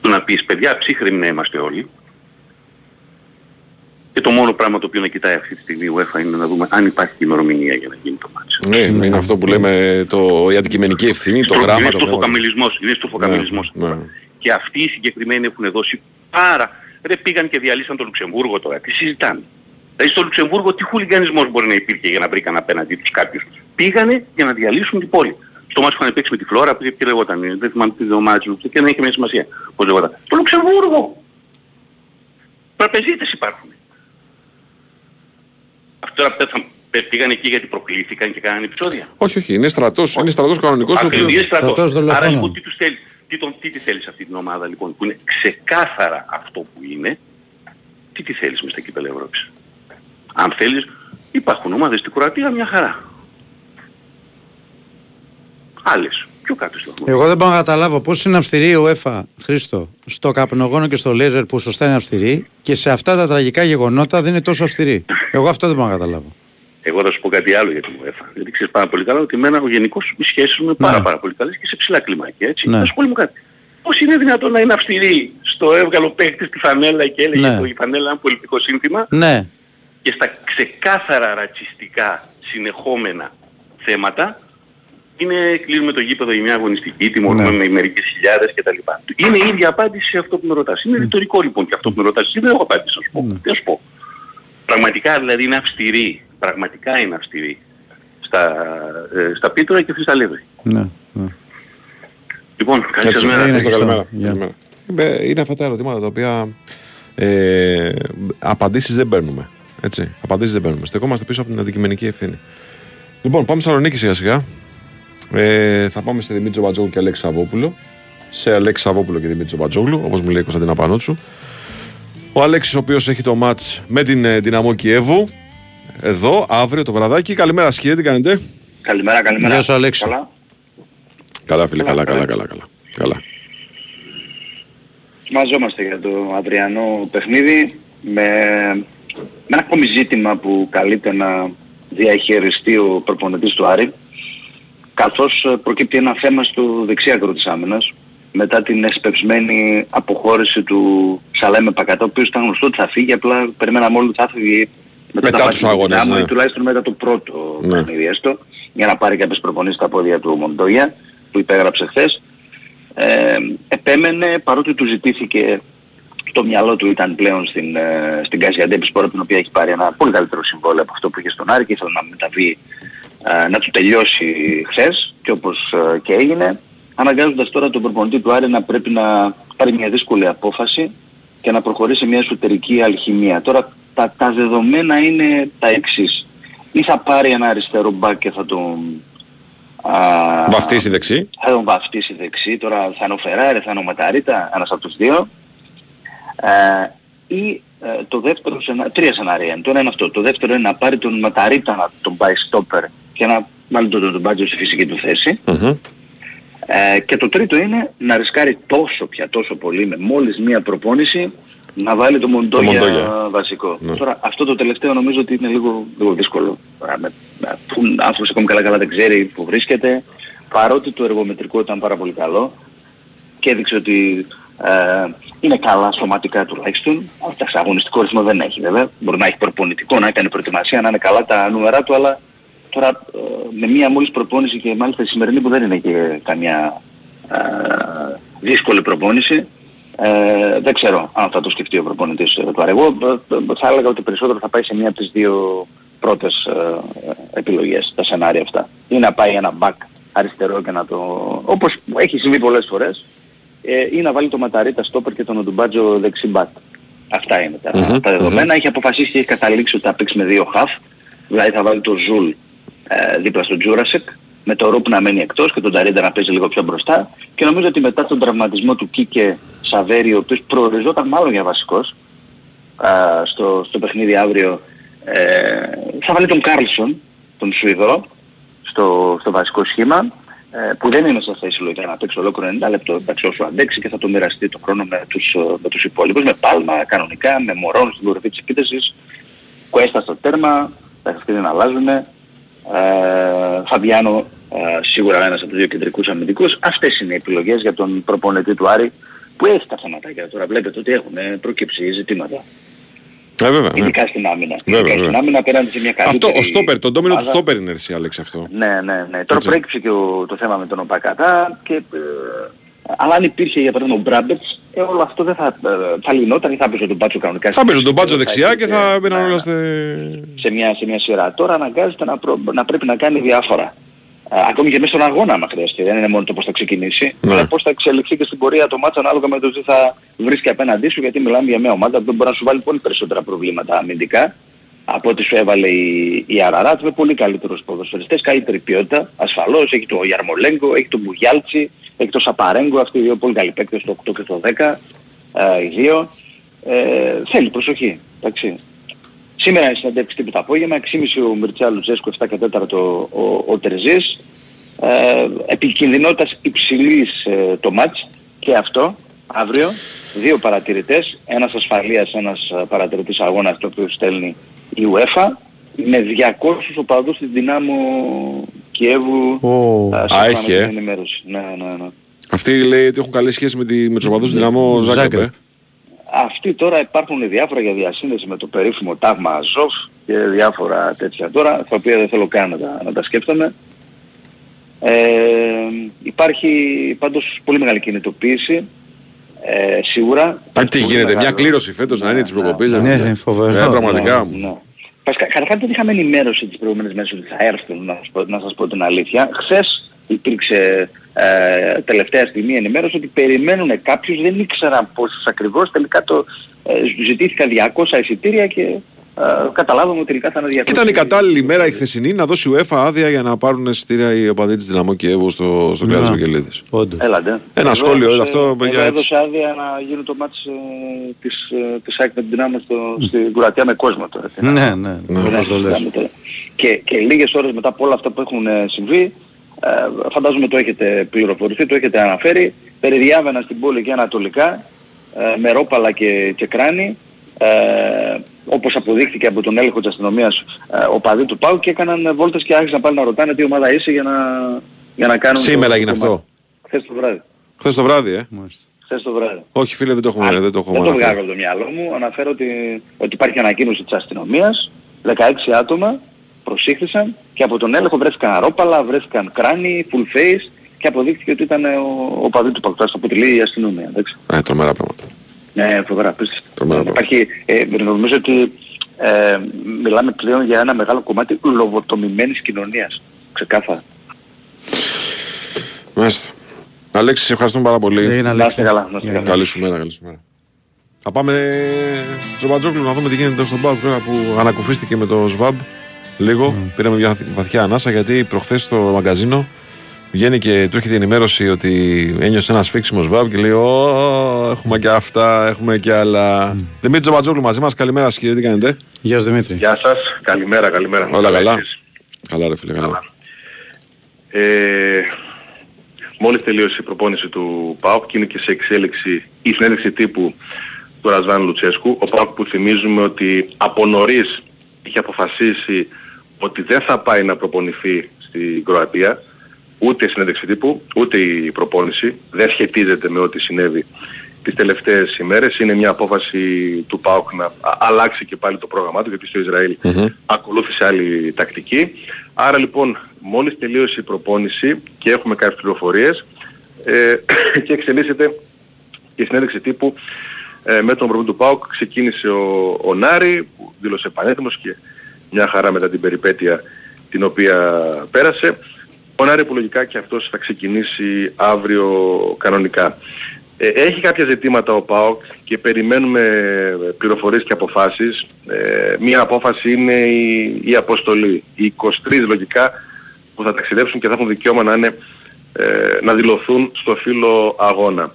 Speaker 9: Του να πεις παιδιά ψύχρεμοι να είμαστε όλοι και το μόνο πράγμα το οποίο να κοιτάει αυτή τη στιγμή η UEFA είναι να δούμε αν υπάρχει ημερομηνία για να γίνει το μάτσο.
Speaker 1: Ναι, είναι αυτό που λέμε το, η αντικειμενική ευθύνη, το γράμμα.
Speaker 9: Είναι
Speaker 1: το
Speaker 9: στο
Speaker 1: γράμμα.
Speaker 9: φωκαμιλισμός, είναι στο φωκαμιλισμός.
Speaker 1: Ναι, ναι.
Speaker 9: Και αυτοί οι συγκεκριμένοι έχουν δώσει πάρα... Ρε πήγαν και διαλύσαν το Λουξεμβούργο τώρα. Τι συζητάνε. Δηλαδή στο Λουξεμβούργο τι χουλιγανισμός μπορεί να υπήρχε για να βρήκαν απέναντί τους κάποιους; Πήγανε για να διαλύσουν την πόλη. Στο μάτσο που είχαν παίξει με τη Φλόρα, που τι λεγόταν, ε, δεν θυμάμαι τι ομάδα του και δεν έχει μια σημασία πώς λεγόταν. Στο Λουξεμβούργο. Τραπεζίτες υπάρχουν. Αυτό τώρα θα πήγαν εκεί γιατί προκλήθηκαν και κάνανε επεισόδια.
Speaker 1: Όχι, όχι, είναι στρατός, είναι στρατός κανονικός. ο
Speaker 9: Ακριβώς,
Speaker 1: οποίος-
Speaker 9: είναι στρατός.
Speaker 2: στρατός δολοφόνων.
Speaker 9: Άρα λοιπόν τι τους θέλεις, τι, τον, τι τη θέλεις αυτή την ομάδα λοιπόν που είναι ξεκάθαρα αυτό που είναι, τι τη θέλεις μες στα κύπελα Ευρώπης; Αν θέλεις, υπάρχουν ομάδες στην Κροατία μια χαρά. Άλλες, πιο κάτω στο βαθμό.
Speaker 2: Εγώ δεν μπορώ να καταλάβω πώς είναι αυστηρή η UEFA, Χρήστο, στο καπνογόνο και στο λέιζερ που σωστά είναι αυστηρή και σε αυτά τα τραγικά γεγονότα δεν είναι τόσο αυστηρή. Εγώ αυτό δεν μπορώ να καταλάβω.
Speaker 9: Εγώ θα σου πω κάτι άλλο για την UEFA. Γιατί ξέρεις πάρα πολύ καλά ότι εμένα ο γενικός οι σχέσεις μου είναι πάρα,
Speaker 2: Ναι.
Speaker 9: πάρα πολύ καλές και σε ψηλά κλιμάκια. Έτσι.
Speaker 2: Ναι.
Speaker 9: Θα σου πω λίγο κάτι. Πώς είναι δυνατόν να είναι αυστηρή στο έβγαλο παίκτης στη φανέλα και έλεγε
Speaker 2: Ναι.
Speaker 9: το η φανέλα ένα πολιτικό σύνθημα
Speaker 2: Ναι,
Speaker 9: και στα ξεκάθαρα ρατσιστικά συνεχόμενα θέματα είναι κλείνουμε το γήπεδο για μια αγωνιστική, τιμωρούμε
Speaker 2: Ναι.
Speaker 9: με μερικές χιλιάδες κτλ. Είναι η ίδια απάντηση σε αυτό που με ρωτάς. Είναι ρητορικό λοιπόν και αυτό που με ρωτάς. Εσύ δεν έχω απάντηση να σου πω. Τι να σου πω. Πραγματικά δηλαδή είναι αυστηρή. Πραγματικά είναι αυστηρή στα, ε, στα πίτρα και στα λεύρη.
Speaker 2: ναι. ναι.
Speaker 9: Λοιπόν, καλή σας
Speaker 1: Έτσι,
Speaker 9: μέρα.
Speaker 1: είναι
Speaker 2: Ευχαριστώ.
Speaker 1: στο καλημέρα.
Speaker 2: Γεια.
Speaker 1: Καλημέρα. Ε, Είναι αυτά τα ερωτήματα τα οποία ε, απαντήσεις δεν παίρνουμε. Έτσι, απαντήσεις δεν παίρνουμε. Στεκόμαστε πίσω από την αντικειμενική ευθύνη. Λοιπόν, πάμε Θεσσαλονίκη σιγά σιγά. Ε, θα πάμε σε Δημήτρη Μπατζόγλου και Αλέξη Σαββόπουλο. Σε Αλέξη Σαββόπουλο και Δημήτρη Μπατζόγλου, όπως μου λέει η Κωνσταντίνα Πανότσου. Ο Αλέξης ο οποίος έχει το μάτς με την ε, Δυναμό Κιέβου. Εδώ, αύριο το βραδάκι. Καλημέρα σας κύριε, τι κάνετε;
Speaker 10: Καλημέρα, καλημέρα.
Speaker 2: Γεια σου, Αλέξη.
Speaker 10: Καλά.
Speaker 1: Καλά φίλε, καλά, καλά, καλά, καλά. καλά.
Speaker 10: Μαζόμαστε για το αυριανό παιχνίδι.
Speaker 11: με, με ένα ακόμη ζήτημα που καλείται να διαχειριστεί ο προπονητής του Άρη καθώς ε, προκύπτει ένα θέμα στο δεξιάκρο της άμυνας μετά την εσπευσμένη αποχώρηση του Σαλέμε Πακατά, ο οποίος ήταν γνωστό ότι θα φύγει, απλά περιμέναμε όλοι ότι θα φύγει
Speaker 1: Μετά
Speaker 11: τα
Speaker 1: τους
Speaker 11: μάτια του
Speaker 1: αγώνες,
Speaker 11: Δυνάμου
Speaker 1: ναι.
Speaker 11: ή τουλάχιστον μετά το πρώτο
Speaker 1: Ναι.
Speaker 11: παιχνίδι έστω, για να πάρει κάποιες προπονήσεις στα πόδια του Μοντόγια, που υπέγραψε χθες. Ε, επέμενε, παρότι του ζητήθηκε το μυαλό του ήταν πλέον στην, ε, στην Καζιαντέπη Σπόρα, την οποία έχει πάρει ένα πολύ καλύτερο συμβόλαιο από αυτό που είχε στον Άρη και ήθελε να μεταβεί ε, να του τελειώσει χθες και όπως ε, και έγινε, αναγκάζοντας τώρα τον προπονητή του Άρη να πρέπει να πάρει μια δύσκολη απόφαση και να προχωρήσει μια εσωτερική αλχημία. Τώρα τα, τα δεδομένα είναι τα εξής. Ή θα πάρει ένα αριστερό μπακ και θα τον... α,
Speaker 1: Βαφτίσει δεξί.
Speaker 11: θα τον βαφτίσει δεξί, τώρα θα είναι ο Φεράρι, θα είναι ο Ματαρίτα, ένας από τους δύο. Ε, ή ε, το δεύτερο σενάριο, τρία σενάρια είναι. Το ένα είναι αυτό. Το δεύτερο είναι να πάρει τον Ματαρίτα να τον πάει στόπερ και να βάλει τον, τον, τον Μπάτζο στη φυσική του θέση.
Speaker 1: Μμμ.
Speaker 11: Ε, και το τρίτο είναι να ρισκάρει τόσο πια, τόσο πολύ με μόλις μία προπόνηση να βάλει το Μοντόγια
Speaker 1: Μοντόγια.
Speaker 11: βασικό.
Speaker 1: Ναι.
Speaker 11: Τώρα αυτό το τελευταίο νομίζω ότι είναι λίγο, λίγο δύσκολο. Τώρα, με, με, αφού ο άνθρωπος ακόμη καλά καλά δεν ξέρει που βρίσκεται, παρότι το εργομετρικό ήταν πάρα πολύ καλό και έδειξε ότι ε, είναι καλά σωματικά τουλάχιστον. Αυτά σε αγωνιστικό ρυθμό δεν έχει βέβαια. Μπορεί να έχει προπονητικό, να έκανε προετοιμασία, να είναι καλά τα νούμερά του, αλλά τώρα ε, με μία μόλις προπόνηση και μάλιστα η σημερινή που δεν είναι και καμιά ε, δύσκολη προπόνηση, ε, δεν ξέρω αν θα το σκεφτεί ο προπονητής ε, του Άρη. Εγώ ε, ε, θα έλεγα ότι περισσότερο θα πάει σε μία από τις δύο πρώτες ε, ε, επιλογές, τα σενάρια αυτά. Ή να πάει ένα back αριστερό και να το... όπως έχει συμβεί πολλές φορές, ε, ή να βάλει το Ματαρίτα στόπερ και τον Οντουμπάτζο δεξί back. Αυτά είναι τα,
Speaker 1: Μμμ,
Speaker 11: τα δεδομένα. Έχει αποφασίσει και έχει καταλήξει ότι θα παίξει με δύο χαφ. Δηλαδή θα βάλει το Ζουλ ε, δίπλα στο Τζούρασεκ με το Ρουπ να μένει εκτός και τον Νταρίντα να παίζει λίγο πιο μπροστά και νομίζω ότι μετά τον τραυματισμό του Κίκε Σαβέριο ο οποίος προοριζόταν μάλλον για βασικός α, στο, στο παιχνίδι αύριο ε, θα βάλει τον Κάρλσον τον Σουηδό στο, στο βασικό σχήμα ε, που δεν είναι σε θέση λογικά να παίξει ολόκληρο 90 λεπτό εντάξει όσο αντέξει και θα το μοιραστεί το χρόνο με τους, ε, με τους υπόλοιπους με Πάλμα κανονικά, με Μορόν στην κορυφή της επίθεσης Κουέστα στο τέρμα, τα παιχνίδια να αλλάζουν. Ε, Φαμπιάνο ε, σίγουρα ένας από τους δύο κεντρικούς αμυντικούς. Αυτές είναι οι επιλογές για τον προπονητή του Άρη που έχει τα θεματάκια τώρα. Βλέπετε ότι έχουν ε, προκύψει ζητήματα.
Speaker 1: Ε, βέβαια. ναι.
Speaker 11: Ειδικά στην άμυνα.
Speaker 1: Βέβαια,
Speaker 11: Ειδικά στην
Speaker 1: βέβαια.
Speaker 11: άμυνα απέναντι σε μια καλύτερη
Speaker 1: Αυτό, ο στόπερ, το ντόμινο του
Speaker 11: ομάδα.
Speaker 1: στόπερ είναι εσύ, Άλεξ, αυτό.
Speaker 11: Ναι, ναι, ναι. Τώρα
Speaker 1: Έτσι.
Speaker 11: προέκυψε και ο, το θέμα με τον Οπακατά και... Ε, αλλά αν υπήρχε για παράδειγμα ο Μπράμπετς, ε, όλο αυτό δεν θα, ε, θα λυνόταν ή θα παίζει τον Μπάτσο κανονικά.
Speaker 1: Θα παίζουν τον μπάτσο δεξιά και θα
Speaker 11: Ναι,
Speaker 1: μπαίνουν όλα
Speaker 11: ναι
Speaker 1: στη...
Speaker 11: σε μια, σε μια σειρά. Τώρα αναγκάζεται να, προ- να πρέπει να κάνει διάφορα. Α, ακόμη και μέσα στον αγώνα άμα χρειαστεί. Δεν είναι μόνο το πώς θα ξεκινήσει.
Speaker 1: Ναι.
Speaker 11: Αλλά πώς θα εξελιχθεί και στην πορεία το μάτσο ανάλογα με το τι θα βρίσκει απέναντί σου γιατί μιλάμε για μια ομάδα που μπορεί να σου βάλει πολύ περισσότερα προβλήματα αμυντικά από ό,τι σου έβαλε η, η Αραράτ με πολύ καλύτερους ποδοσφαιριστές, καλύτερη ποιότητα, ασφαλώς, έχει το Γιαρμολέγκο, έχει το Μπουγιάλτσι, έχει το Σαπαρέγκο, αυτοί οι δύο πολύ καλοί παίκτες, το 8 και το 10, ε, οι δύο. Ε, θέλει προσοχή, εντάξει. Σήμερα είναι συνέντευξη τύπου το απόγευμα, 6.30 ο Μιρτσά Λουτζέσκο, 7 και 4 ο, ο, ο Τερζής. Ε, επικινδυνότητας υψηλής ε, το μάτς και αυτό αύριο. Δύο παρατηρητές, ένας ασφαλείας, ένας ε, παρατηρητής αγώνας το οποίο στέλνει η UEFA με 200 οπαδούς στην Δυνάμω Κιέβου
Speaker 2: Ω.
Speaker 11: ε,
Speaker 1: Α,
Speaker 11: σύμφωνα
Speaker 1: έχει,
Speaker 11: με
Speaker 1: ε.
Speaker 11: την ενημέρωση. Ναι, ναι, ναι.
Speaker 1: Αυτοί λέει ότι έχουν καλή σχέση με, τη, με τους οπαδούς του δυναμό Ζάγκρεπ.
Speaker 2: Ζάγκρεπ.
Speaker 1: ε.
Speaker 11: Αυτοί τώρα υπάρχουν διάφορα για διασύνδεση με το περίφημο τάγμα Αζόφ και διάφορα τέτοια τώρα, τα οποία δεν θέλω καν να τα, να τα σκέφτομαι. Ε, υπάρχει πάντως πολύ μεγάλη κινητοποίηση, ε, σίγουρα.
Speaker 1: Α, τι
Speaker 11: Πολύ
Speaker 1: γίνεται, μια
Speaker 11: μεγάλο.
Speaker 1: κλήρωση φέτος να είναι της προκοπής.
Speaker 2: ναι,
Speaker 1: ρε,
Speaker 2: ναι, φοβερό.
Speaker 1: Ε, πραγματικά.
Speaker 11: Ναι, ναι. Βασικά, Καταρχάς δεν είχαμε ενημέρωση τις προηγούμενες μέρες ότι θα έρθουν, να σας πω, να σας πω την αλήθεια. Χθες υπήρξε ε, τελευταία στιγμή ενημέρωση ότι περιμένουν κάποιους, δεν ήξεραν πόσους ακριβώς, τελικά το ε, ζητήθηκαν 200 εισιτήρια και ε, καταλάβαμε ότι τελικά θα είναι 200.
Speaker 1: Και ήταν η κατάλληλη μέρα η χθεσινή να δώσει UEFA άδεια για να πάρουν εισιτήρια οι οπαδοί της Δυναμό Κιέβου στο, στο κράτος
Speaker 2: Ναι.
Speaker 1: Βικελίδης.
Speaker 2: Όντως.
Speaker 11: Έλατε.
Speaker 1: Ένα
Speaker 11: Εδώ
Speaker 1: σχόλιο,
Speaker 11: έδωσε-
Speaker 1: αυτό, παιδιά,
Speaker 11: εδώ
Speaker 1: έτσι.
Speaker 11: έδωσε άδεια να γίνει το μάτς ε, της, ε, της ΑΕΚ με την Δυνάμω στο, στην Κροατία με κόσμο τώρα. τι να-
Speaker 2: Ναι, ναι,
Speaker 1: Ναι.
Speaker 2: όπως το λες.
Speaker 11: Κάνετε. Και, και λίγες ώρες μετά από όλα αυτά που έχουν ε, συμβεί, ε, φαντάζομαι το έχετε πληροφορηθεί, το έχετε αναφέρει, περιδιάβαινα στην πόλη και ανατολικά, ε, με ρόπαλα και, και κράνη,
Speaker 6: ε, όπως αποδείχθηκε από τον έλεγχο της αστυνομίας ε, ο παδί του ΠΑΟ και έκαναν βόλτες και άρχισαν πάλι να ρωτάνε τι ομάδα είσαι για να, για να κάνουν...
Speaker 1: Σήμερα
Speaker 6: το-
Speaker 1: έγινε
Speaker 6: το
Speaker 1: αυτό.
Speaker 6: μάτι. Χθες το βράδυ.
Speaker 1: Χθες το βράδυ, ε.
Speaker 6: Χθες το βράδυ.
Speaker 1: Όχι φίλε, δεν το έχουμε,
Speaker 6: Α,
Speaker 1: δεν το έχουμε
Speaker 6: δεν το
Speaker 1: αναφέρει.
Speaker 6: βγάζω από το μυαλό μου. Αναφέρω ότι, ότι υπάρχει ανακοίνωση της αστυνομίας. 16 άτομα προσήχθησαν και από τον έλεγχο βρέθηκαν αρόπαλα, βρέθηκαν κράνη, full face και αποδείχθηκε ότι ήταν ο, ο παδί του Πακτάς, το αποτελεί η αστυνομία. Εντάξει.
Speaker 1: Ε, τρομερά πράγματα.
Speaker 6: Ναι, φοβερά. απίστευτο.
Speaker 1: Τρομερά
Speaker 6: Υπάρχει, ε, νομίζω ότι ε, μιλάμε πλέον για ένα μεγάλο κομμάτι λογοτομημένης κοινωνίας. Ξεκάθαρα.
Speaker 1: Μάλιστα. Αλέξης, σε ευχαριστούμε πάρα πολύ.
Speaker 2: Έγινε,
Speaker 6: Να
Speaker 2: Αλέξης.
Speaker 6: είστε καλά. Να είστε καλά.
Speaker 1: Καλή σου μέρα, καλή σου μέρα. Θα πάμε στο Μπατζόκλου να δούμε τι γίνεται στον Μπάουκ τώρα που ανακουφίστηκε με το ΣΒΑΜ λίγο. Πήραμε μια βαθιά ανάσα γιατί προχθές στο μαγκαζίνο βγαίνει και του έρχεται η ενημέρωση ότι ένιωσε ένας σφίξιμο ΣΒΑΜ και λέει Ω, έχουμε και αυτά, έχουμε και άλλα. Δημήτρη Τζομπατζόκλου μαζί μας, καλημέρα σας κύριε, τι κάνετε;
Speaker 2: Γεια σου Δημήτρη.
Speaker 10: Γεια σας, καλημέρα, καλημέρα.
Speaker 1: Όλα καλά.
Speaker 10: εσείς.
Speaker 1: Καλά ρε φίλε, καλά.
Speaker 10: Ε, μόλις τελείωσε η προπόνηση του ΠΑΟΚ και είναι και σε εξέλιξη η συνέντευξη τύπου του Ρασβάν Λουτσέσκου. Ο ΠΑΟΚ που θυμίζουμε ότι από νωρίς είχε αποφασίσει ότι δεν θα πάει να προπονηθεί στην Κροατία ούτε η συνέντευξη τύπου, ούτε η προπόνηση. Δεν σχετίζεται με ό,τι συνέβη τις τελευταίες ημέρες. Είναι μια απόφαση του ΠΑΟΚ να α- αλλάξει και πάλι το πρόγραμμά του γιατί στο Ισραήλ ακολούθησε άλλη τακτική. Άρα λοιπόν μόλις τελείωσε η προπόνηση και έχουμε κάποιες πληροφορίες ε, και εξελίσσεται η συνέντευξη τύπου ε, με τον προπονητή του ΠΑΟΚ ξεκίνησε ο, ο Νάρη που δήλωσε πανέτοιμος και μια χαρά μετά την περιπέτεια την οποία πέρασε. Ο Νάρη που λογικά και αυτός θα ξεκινήσει αύριο κανονικά. Ε, έχει κάποια ζητήματα ο ΠΑΟΚ και περιμένουμε πληροφορίες και αποφάσεις. Ε, μία απόφαση είναι η, η αποστολή. Οι 23 λογικά που θα ταξιδέψουν και θα έχουν δικαίωμα να, είναι, ε, να δηλωθούν στο φύλλο αγώνα.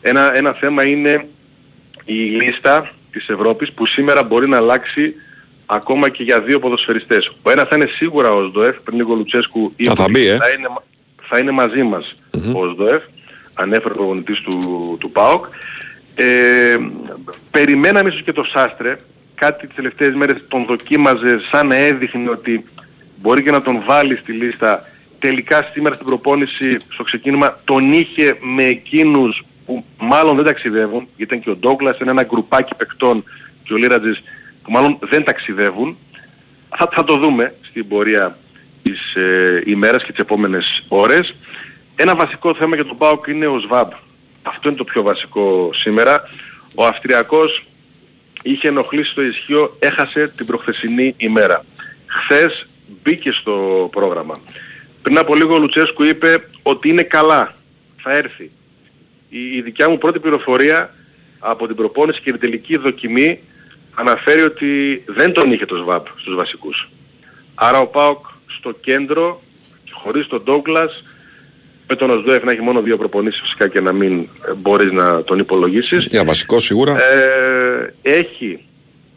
Speaker 10: Ένα, ένα θέμα είναι η λίστα της Ευρώπης που σήμερα μπορεί να αλλάξει ακόμα και για δύο ποδοσφαιριστές. Ο ένας θα είναι σίγουρα ο ΣΔΟΕΦ, πριν λίγο ο Λουτσέσκου είπε
Speaker 1: Α, θα
Speaker 10: ότι
Speaker 1: μπει, ε.
Speaker 10: θα, είναι, θα είναι μαζί μας ο ΣΔΟΕΦ, ανέφερε ο προπονητής του, του ΠΑΟΚ. Ε, περιμέναμε ίσως και το Σάστρε, κάτι τις τελευταίες μέρες τον δοκίμαζε σαν να έδειχνε ότι μπορεί και να τον βάλει στη λίστα. Τελικά σήμερα στην προπόνηση στο ξεκίνημα τον είχε με εκείνους που μάλλον δεν ταξιδεύουν, γιατί ήταν και ο Ντόγκλας, είναι ένα γκρουπάκι παικτών και ο Λίρατζης που μάλλον δεν ταξιδεύουν. Θα, θα το δούμε στην πορεία της ε, ημέρας και τις επόμενες ώρες. Ένα βασικό θέμα για τον ΠΑΟΚ είναι ο ΣΒΑΜ. Αυτό είναι το πιο βασικό σήμερα. Ο Αυστριακός είχε ενοχλήσει το ισχύο, έχασε την προχθεσινή ημέρα. Χθες μπήκε στο πρόγραμμα. Πριν από λίγο ο Λουτσέσκου είπε ότι είναι καλά, θα έρθει. Η, η δικιά μου πρώτη πληροφορία από την προπόνηση και την τελική δοκιμή αναφέρει ότι δεν τον είχε το ΣΒΑΠ στους βασικούς. Άρα ο ΠΑΟΚ στο κέντρο, χωρίς τον Ντόγκλας, με τον ΟΣΔΟΕΦ να έχει μόνο δύο προπονήσεις φυσικά και να μην ε, μπορείς να τον υπολογίσεις.
Speaker 1: Για βασικό σίγουρα.
Speaker 10: Ε, έχει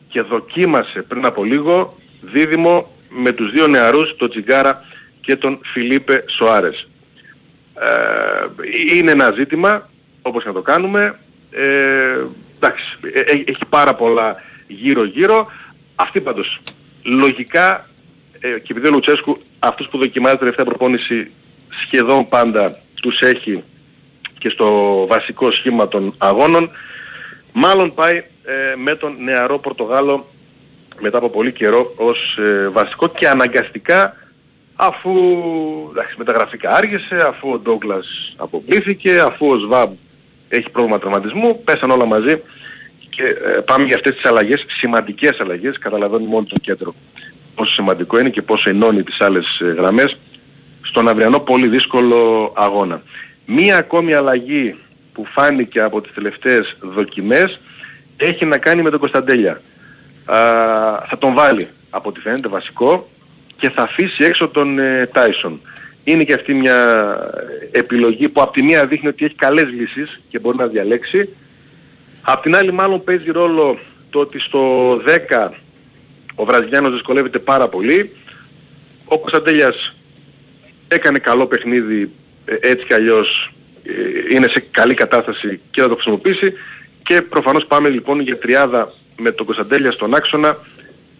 Speaker 10: και δοκίμασε πριν από λίγο δίδυμο με τους δύο νεαρούς, τον Τσιγκάρα και τον Φιλίπε Σοάρες. Ε, είναι ένα ζήτημα, όπως και να το κάνουμε. Ε, εντάξει, ε, ε, έχει πάρα πολλά γύρω-γύρω. Αυτή πάντως, λογικά, ε, και επειδή ο Λουτσέσκου αυτούς που δοκιμάζει τελευταία προπόνηση σχεδόν πάντα τους έχει και στο βασικό σχήμα των αγώνων, μάλλον πάει ε, με τον νεαρό Πορτογάλο μετά από πολύ καιρό ως ε, βασικό και αναγκαστικά αφού εντάξει, με τα γραφικά άργησε, αφού ο Ντόγκλας αποκλήθηκε, αφού ο Σβάμπ έχει πρόβλημα τραυματισμού, πέσαν όλα μαζί και ε, πάμε για αυτές τις αλλαγές, σημαντικές αλλαγές, καταλαβαίνει μόνο το κέντρο πόσο σημαντικό είναι και πόσο ενώνει τις άλλες ε, γραμμές στον αυριανό πολύ δύσκολο αγώνα. Μία ακόμη αλλαγή που φάνηκε από τις τελευταίες δοκιμές έχει να κάνει με τον Κωνσταντέλια. Α, θα τον βάλει από ό,τι φαίνεται βασικό και θα αφήσει έξω τον ε, Τάισον. Είναι και αυτή μια επιλογή που από τη μία δείχνει ότι έχει καλές λύσεις και μπορεί να διαλέξει. Απ' την άλλη μάλλον παίζει ρόλο το ότι στο 10 ο Βραζιλιάνος δυσκολεύεται πάρα πολύ. Ο Κωνσταντέλιας έκανε καλό παιχνίδι ε, έτσι κι αλλιώς ε, είναι σε καλή κατάσταση και θα το χρησιμοποιήσει και προφανώς πάμε λοιπόν για τριάδα με τον Κωνσταντέλια στον άξονα,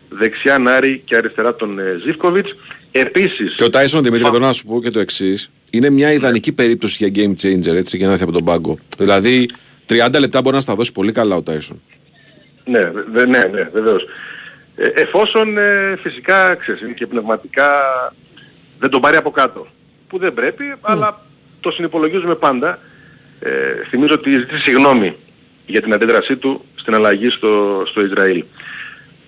Speaker 10: δεξιά Νάρη και αριστερά τον ε, Ζίβκοβιτς. Επίσης,
Speaker 1: Και ο Τάισον Δημήτρη, εδώ να σου πω και το εξής. Είναι μια ιδανική περίπτωση για game changer έτσι, για να έρθει από τον πάγκο. Δηλαδή 30 λεπτά μπορεί να στα δώσει πολύ καλά ο Τάισον.
Speaker 10: Ναι, δε, ναι, ναι, βεβαίως. Ε, εφόσον ε, φυσικά ξέρεις, είναι και πνευματικά δεν τον πάρει από κάτω. Που δεν πρέπει, αλλά το συνυπολογίζουμε πάντα. Ε, θυμίζω ότι ζητήσει συγγνώμη για την αντίδρασή του στην αλλαγή στο, στο Ισραήλ.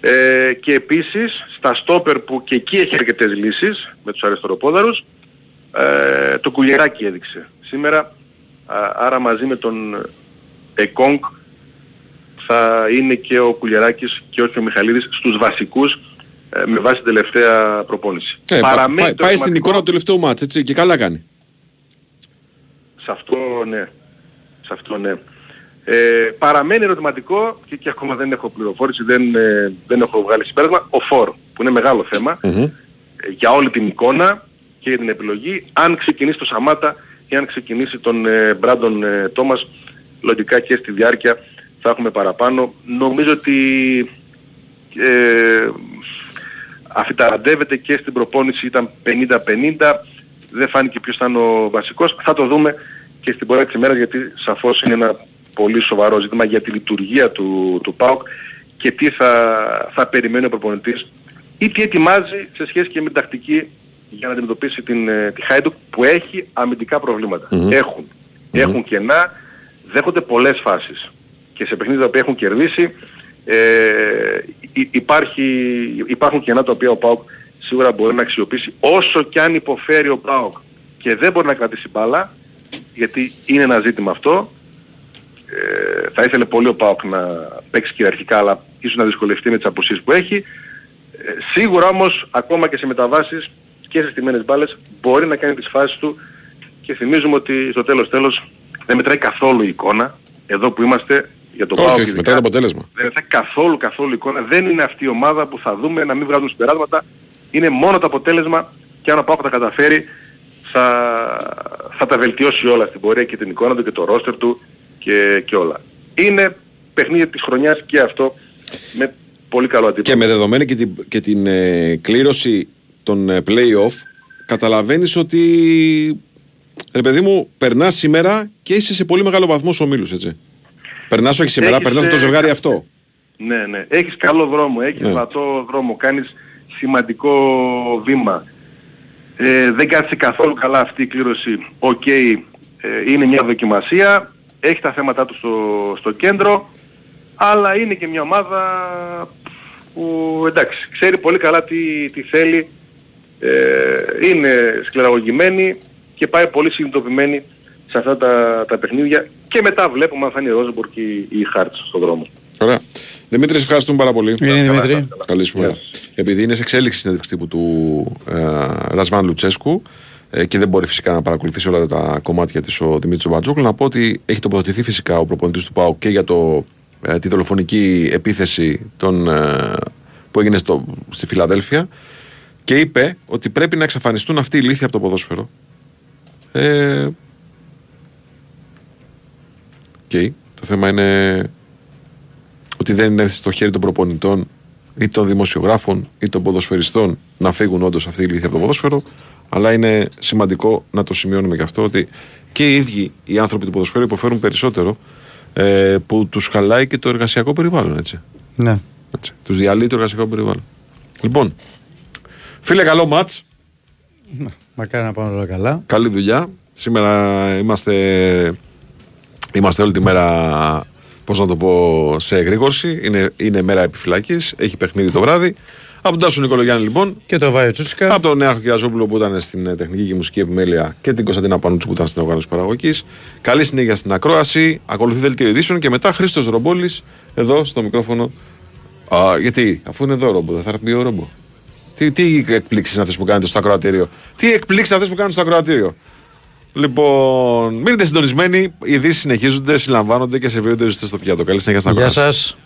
Speaker 10: Ε, και επίσης στα στόπερ που και εκεί έχει αρκετές λύσεις με τους αριστεροπόδαρους ε, το κουλιεράκι έδειξε σήμερα α, άρα μαζί με τον Εκόνγκ θα είναι και ο Κουλιεράκης και όχι ο Μιχαλίδης στους βασικούς ε, με βάση την τελευταία προπόνηση.
Speaker 1: Ε, πα-
Speaker 10: Παραμένει
Speaker 1: πάει,
Speaker 10: το
Speaker 1: πάει στην
Speaker 10: ερωτηματικό-
Speaker 1: εικόνα του τελευταίου μάτς έτσι και καλά κάνει.
Speaker 10: Σε αυτό ναι. Σε αυτό ναι. Ε, παραμένει ερωτηματικό και, και ακόμα δεν έχω πληροφόρηση, δεν, ε, δεν έχω βγάλει συμπέρασμα, ο Φορ, που είναι μεγάλο θέμα
Speaker 1: Μμμ.
Speaker 10: ε, για όλη την εικόνα και για την επιλογή, αν ξεκινήσει το Σαμάτα ή αν ξεκινήσει τον ε, Μπράντον ε, Τόμας, λογικά και στη διάρκεια θα έχουμε παραπάνω. Νομίζω ότι ε, αφιταραντεύεται και στην προπόνηση ήταν 50-50, δεν φάνηκε ποιος θα είναι ο βασικός. Θα το δούμε και στην πορεία της ημέρας γιατί σαφώς είναι ένα πολύ σοβαρό ζήτημα για τη λειτουργία του, του ΠΑΟΚ και τι θα, θα περιμένει ο προπονητής ή τι ετοιμάζει σε σχέση και με την τακτική για να αντιμετωπίσει την, ε, τη Χάιντουκ που έχει αμυντικά προβλήματα. Έχουν. Έχουν κενά, δέχονται πολλές φάσεις. Και σε παιχνίδια που έχουν κερδίσει ε, υ- υπάρχει, υπάρχουν κενά τα οποία ο ΠΑΟΚ σίγουρα μπορεί να αξιοποιήσει όσο και αν υποφέρει ο ΠΑΟΚ και δεν μπορεί να κρατήσει μπάλα γιατί είναι ένα ζήτημα αυτό ε, θα ήθελε πολύ ο ΠΑΟΚ να παίξει κυριαρχικά αλλά ίσως να δυσκολευτεί με τις αποσίες που έχει ε, σίγουρα όμως ακόμα και σε μεταβάσεις και σε στιμένες μπάλες μπορεί να κάνει τις φάσεις του και θυμίζουμε ότι στο τέλος τέλος δεν μετράει καθόλου η εικόνα εδώ που είμαστε για τον
Speaker 1: όχι,
Speaker 10: ΠΑΟΚ
Speaker 1: όχι,
Speaker 10: ειδικά.
Speaker 1: μετά το αποτέλεσμα.
Speaker 10: Δεν θα καθόλου καθόλου εικόνα. Δεν είναι αυτή η ομάδα που θα δούμε να μην βγάζουν συμπεράσματα. Είναι μόνο το αποτέλεσμα και αν ο Πάοκ τα καταφέρει θα, θα τα βελτιώσει όλα στην πορεία και την εικόνα του και το ρόστερ του και, και όλα. Είναι παιχνίδι της χρονιάς και αυτό με πολύ καλό αντίπαλο.
Speaker 1: Και με δεδομένη και την, και την ε, κλήρωση των ε, play-off, καταλαβαίνεις ότι ρε παιδί μου, περνάς σήμερα και είσαι σε πολύ μεγάλο βαθμό στους ομίλους, έτσι. Περνάς όχι σήμερα,
Speaker 10: Έχεις,
Speaker 1: περνάς
Speaker 10: ε,
Speaker 1: το ζευγάρι αυτό.
Speaker 10: Ναι, ναι. Έχεις καλό δρόμο, έχεις
Speaker 1: Ναι.
Speaker 10: βατό δρόμο, κάνεις σημαντικό βήμα. Ε, δεν κάθισε καθόλου καλά αυτή η κλήρωση. Οκ, ε, είναι μια δοκιμασία, έχει τα θέματα του στο, στο κέντρο, αλλά είναι και μια ομάδα που εντάξει, ξέρει πολύ καλά τι, τι θέλει, ε, είναι σκληραγωγημένη και πάει πολύ συνειδητοποιημένη σε αυτά τα, τα παιχνίδια και μετά βλέπουμε αν θα είναι η Ρόζεμπορ και η, η Χάρτς στον δρόμο.
Speaker 1: Ωραία. Δημήτρη, σε ευχαριστούμε πάρα πολύ.
Speaker 2: Είναι Δημήτρη.
Speaker 1: Καλή σου μέρα. Επειδή είναι σε εξέλιξη η συνέντευξη τύπου του ε, Ρασβάν Λουτσέσκου ε, και δεν μπορεί φυσικά να παρακολουθήσει όλα τα κομμάτια της ο Δημήτρης Μπατζούκλου, να πω ότι έχει τοποθετηθεί φυσικά ο προπονητής του ΠΑΟ και για το, ε, τη δολοφονική επίθεση των, ε, που έγινε στο, στη Φιλαδέλφια και είπε ότι πρέπει να εξαφανιστούν αυτοί οι ηλίθιοι από το ποδόσφαιρο. Ε, οκ. Το θέμα είναι ότι δεν είναι στο χέρι των προπονητών ή των δημοσιογράφων ή των ποδοσφαιριστών να φύγουν όντως αυτοί οι ηλίθιοι από το ποδόσφαιρο. Αλλά είναι σημαντικό να το σημειώνουμε και αυτό ότι και οι ίδιοι οι άνθρωποι του ποδοσφαίρου υποφέρουν περισσότερο ε, που τους χαλάει και το εργασιακό περιβάλλον. Έτσι.
Speaker 2: Ναι.
Speaker 1: έτσι. Τους διαλύει το εργασιακό περιβάλλον. Λοιπόν, φίλε, καλό ματ.
Speaker 2: Μακάρι να πάνε όλα καλά.
Speaker 1: Καλή δουλειά. Σήμερα είμαστε, είμαστε όλη τη μέρα, πώς να το πω, σε εγρήγορση. Είναι, είναι μέρα επιφυλάκης. Έχει παιχνίδι το βράδυ. Από τον Τάσο Νικολογιάννη λοιπόν.
Speaker 2: Και το Βάιο Τσούσικα.
Speaker 1: Από τον Νέαρχο Κυραζόπουλο που ήταν στην ε, τεχνική και μουσική επιμέλεια και την Κωνσταντίνα Πανούτσου που ήταν στην οργάνωση παραγωγής. Καλή συνέχεια στην ακρόαση. Ακολουθεί δελτίο ειδήσεων και μετά Χρήστος Ρομπόλης εδώ στο μικρόφωνο. Α, γιατί, αφού είναι εδώ ο Ρόμπο, δεν θα έρθει ο Ρόμπο. Τι, τι εκπλήξεις είναι αυτές που κάνετε στο ακροατήριο; Τι εκπλήξεις αυτές που κάνετε στο ακροατήριο; Λοιπόν, μείνετε συντονισμένοι. Οι ειδήσεις συνεχίζονται, συλλαμβάνονται και σε βίντεο στο πιάτο. Καλή συνέχεια στην
Speaker 2: ακροατήρια.
Speaker 1: Γεια
Speaker 2: σας.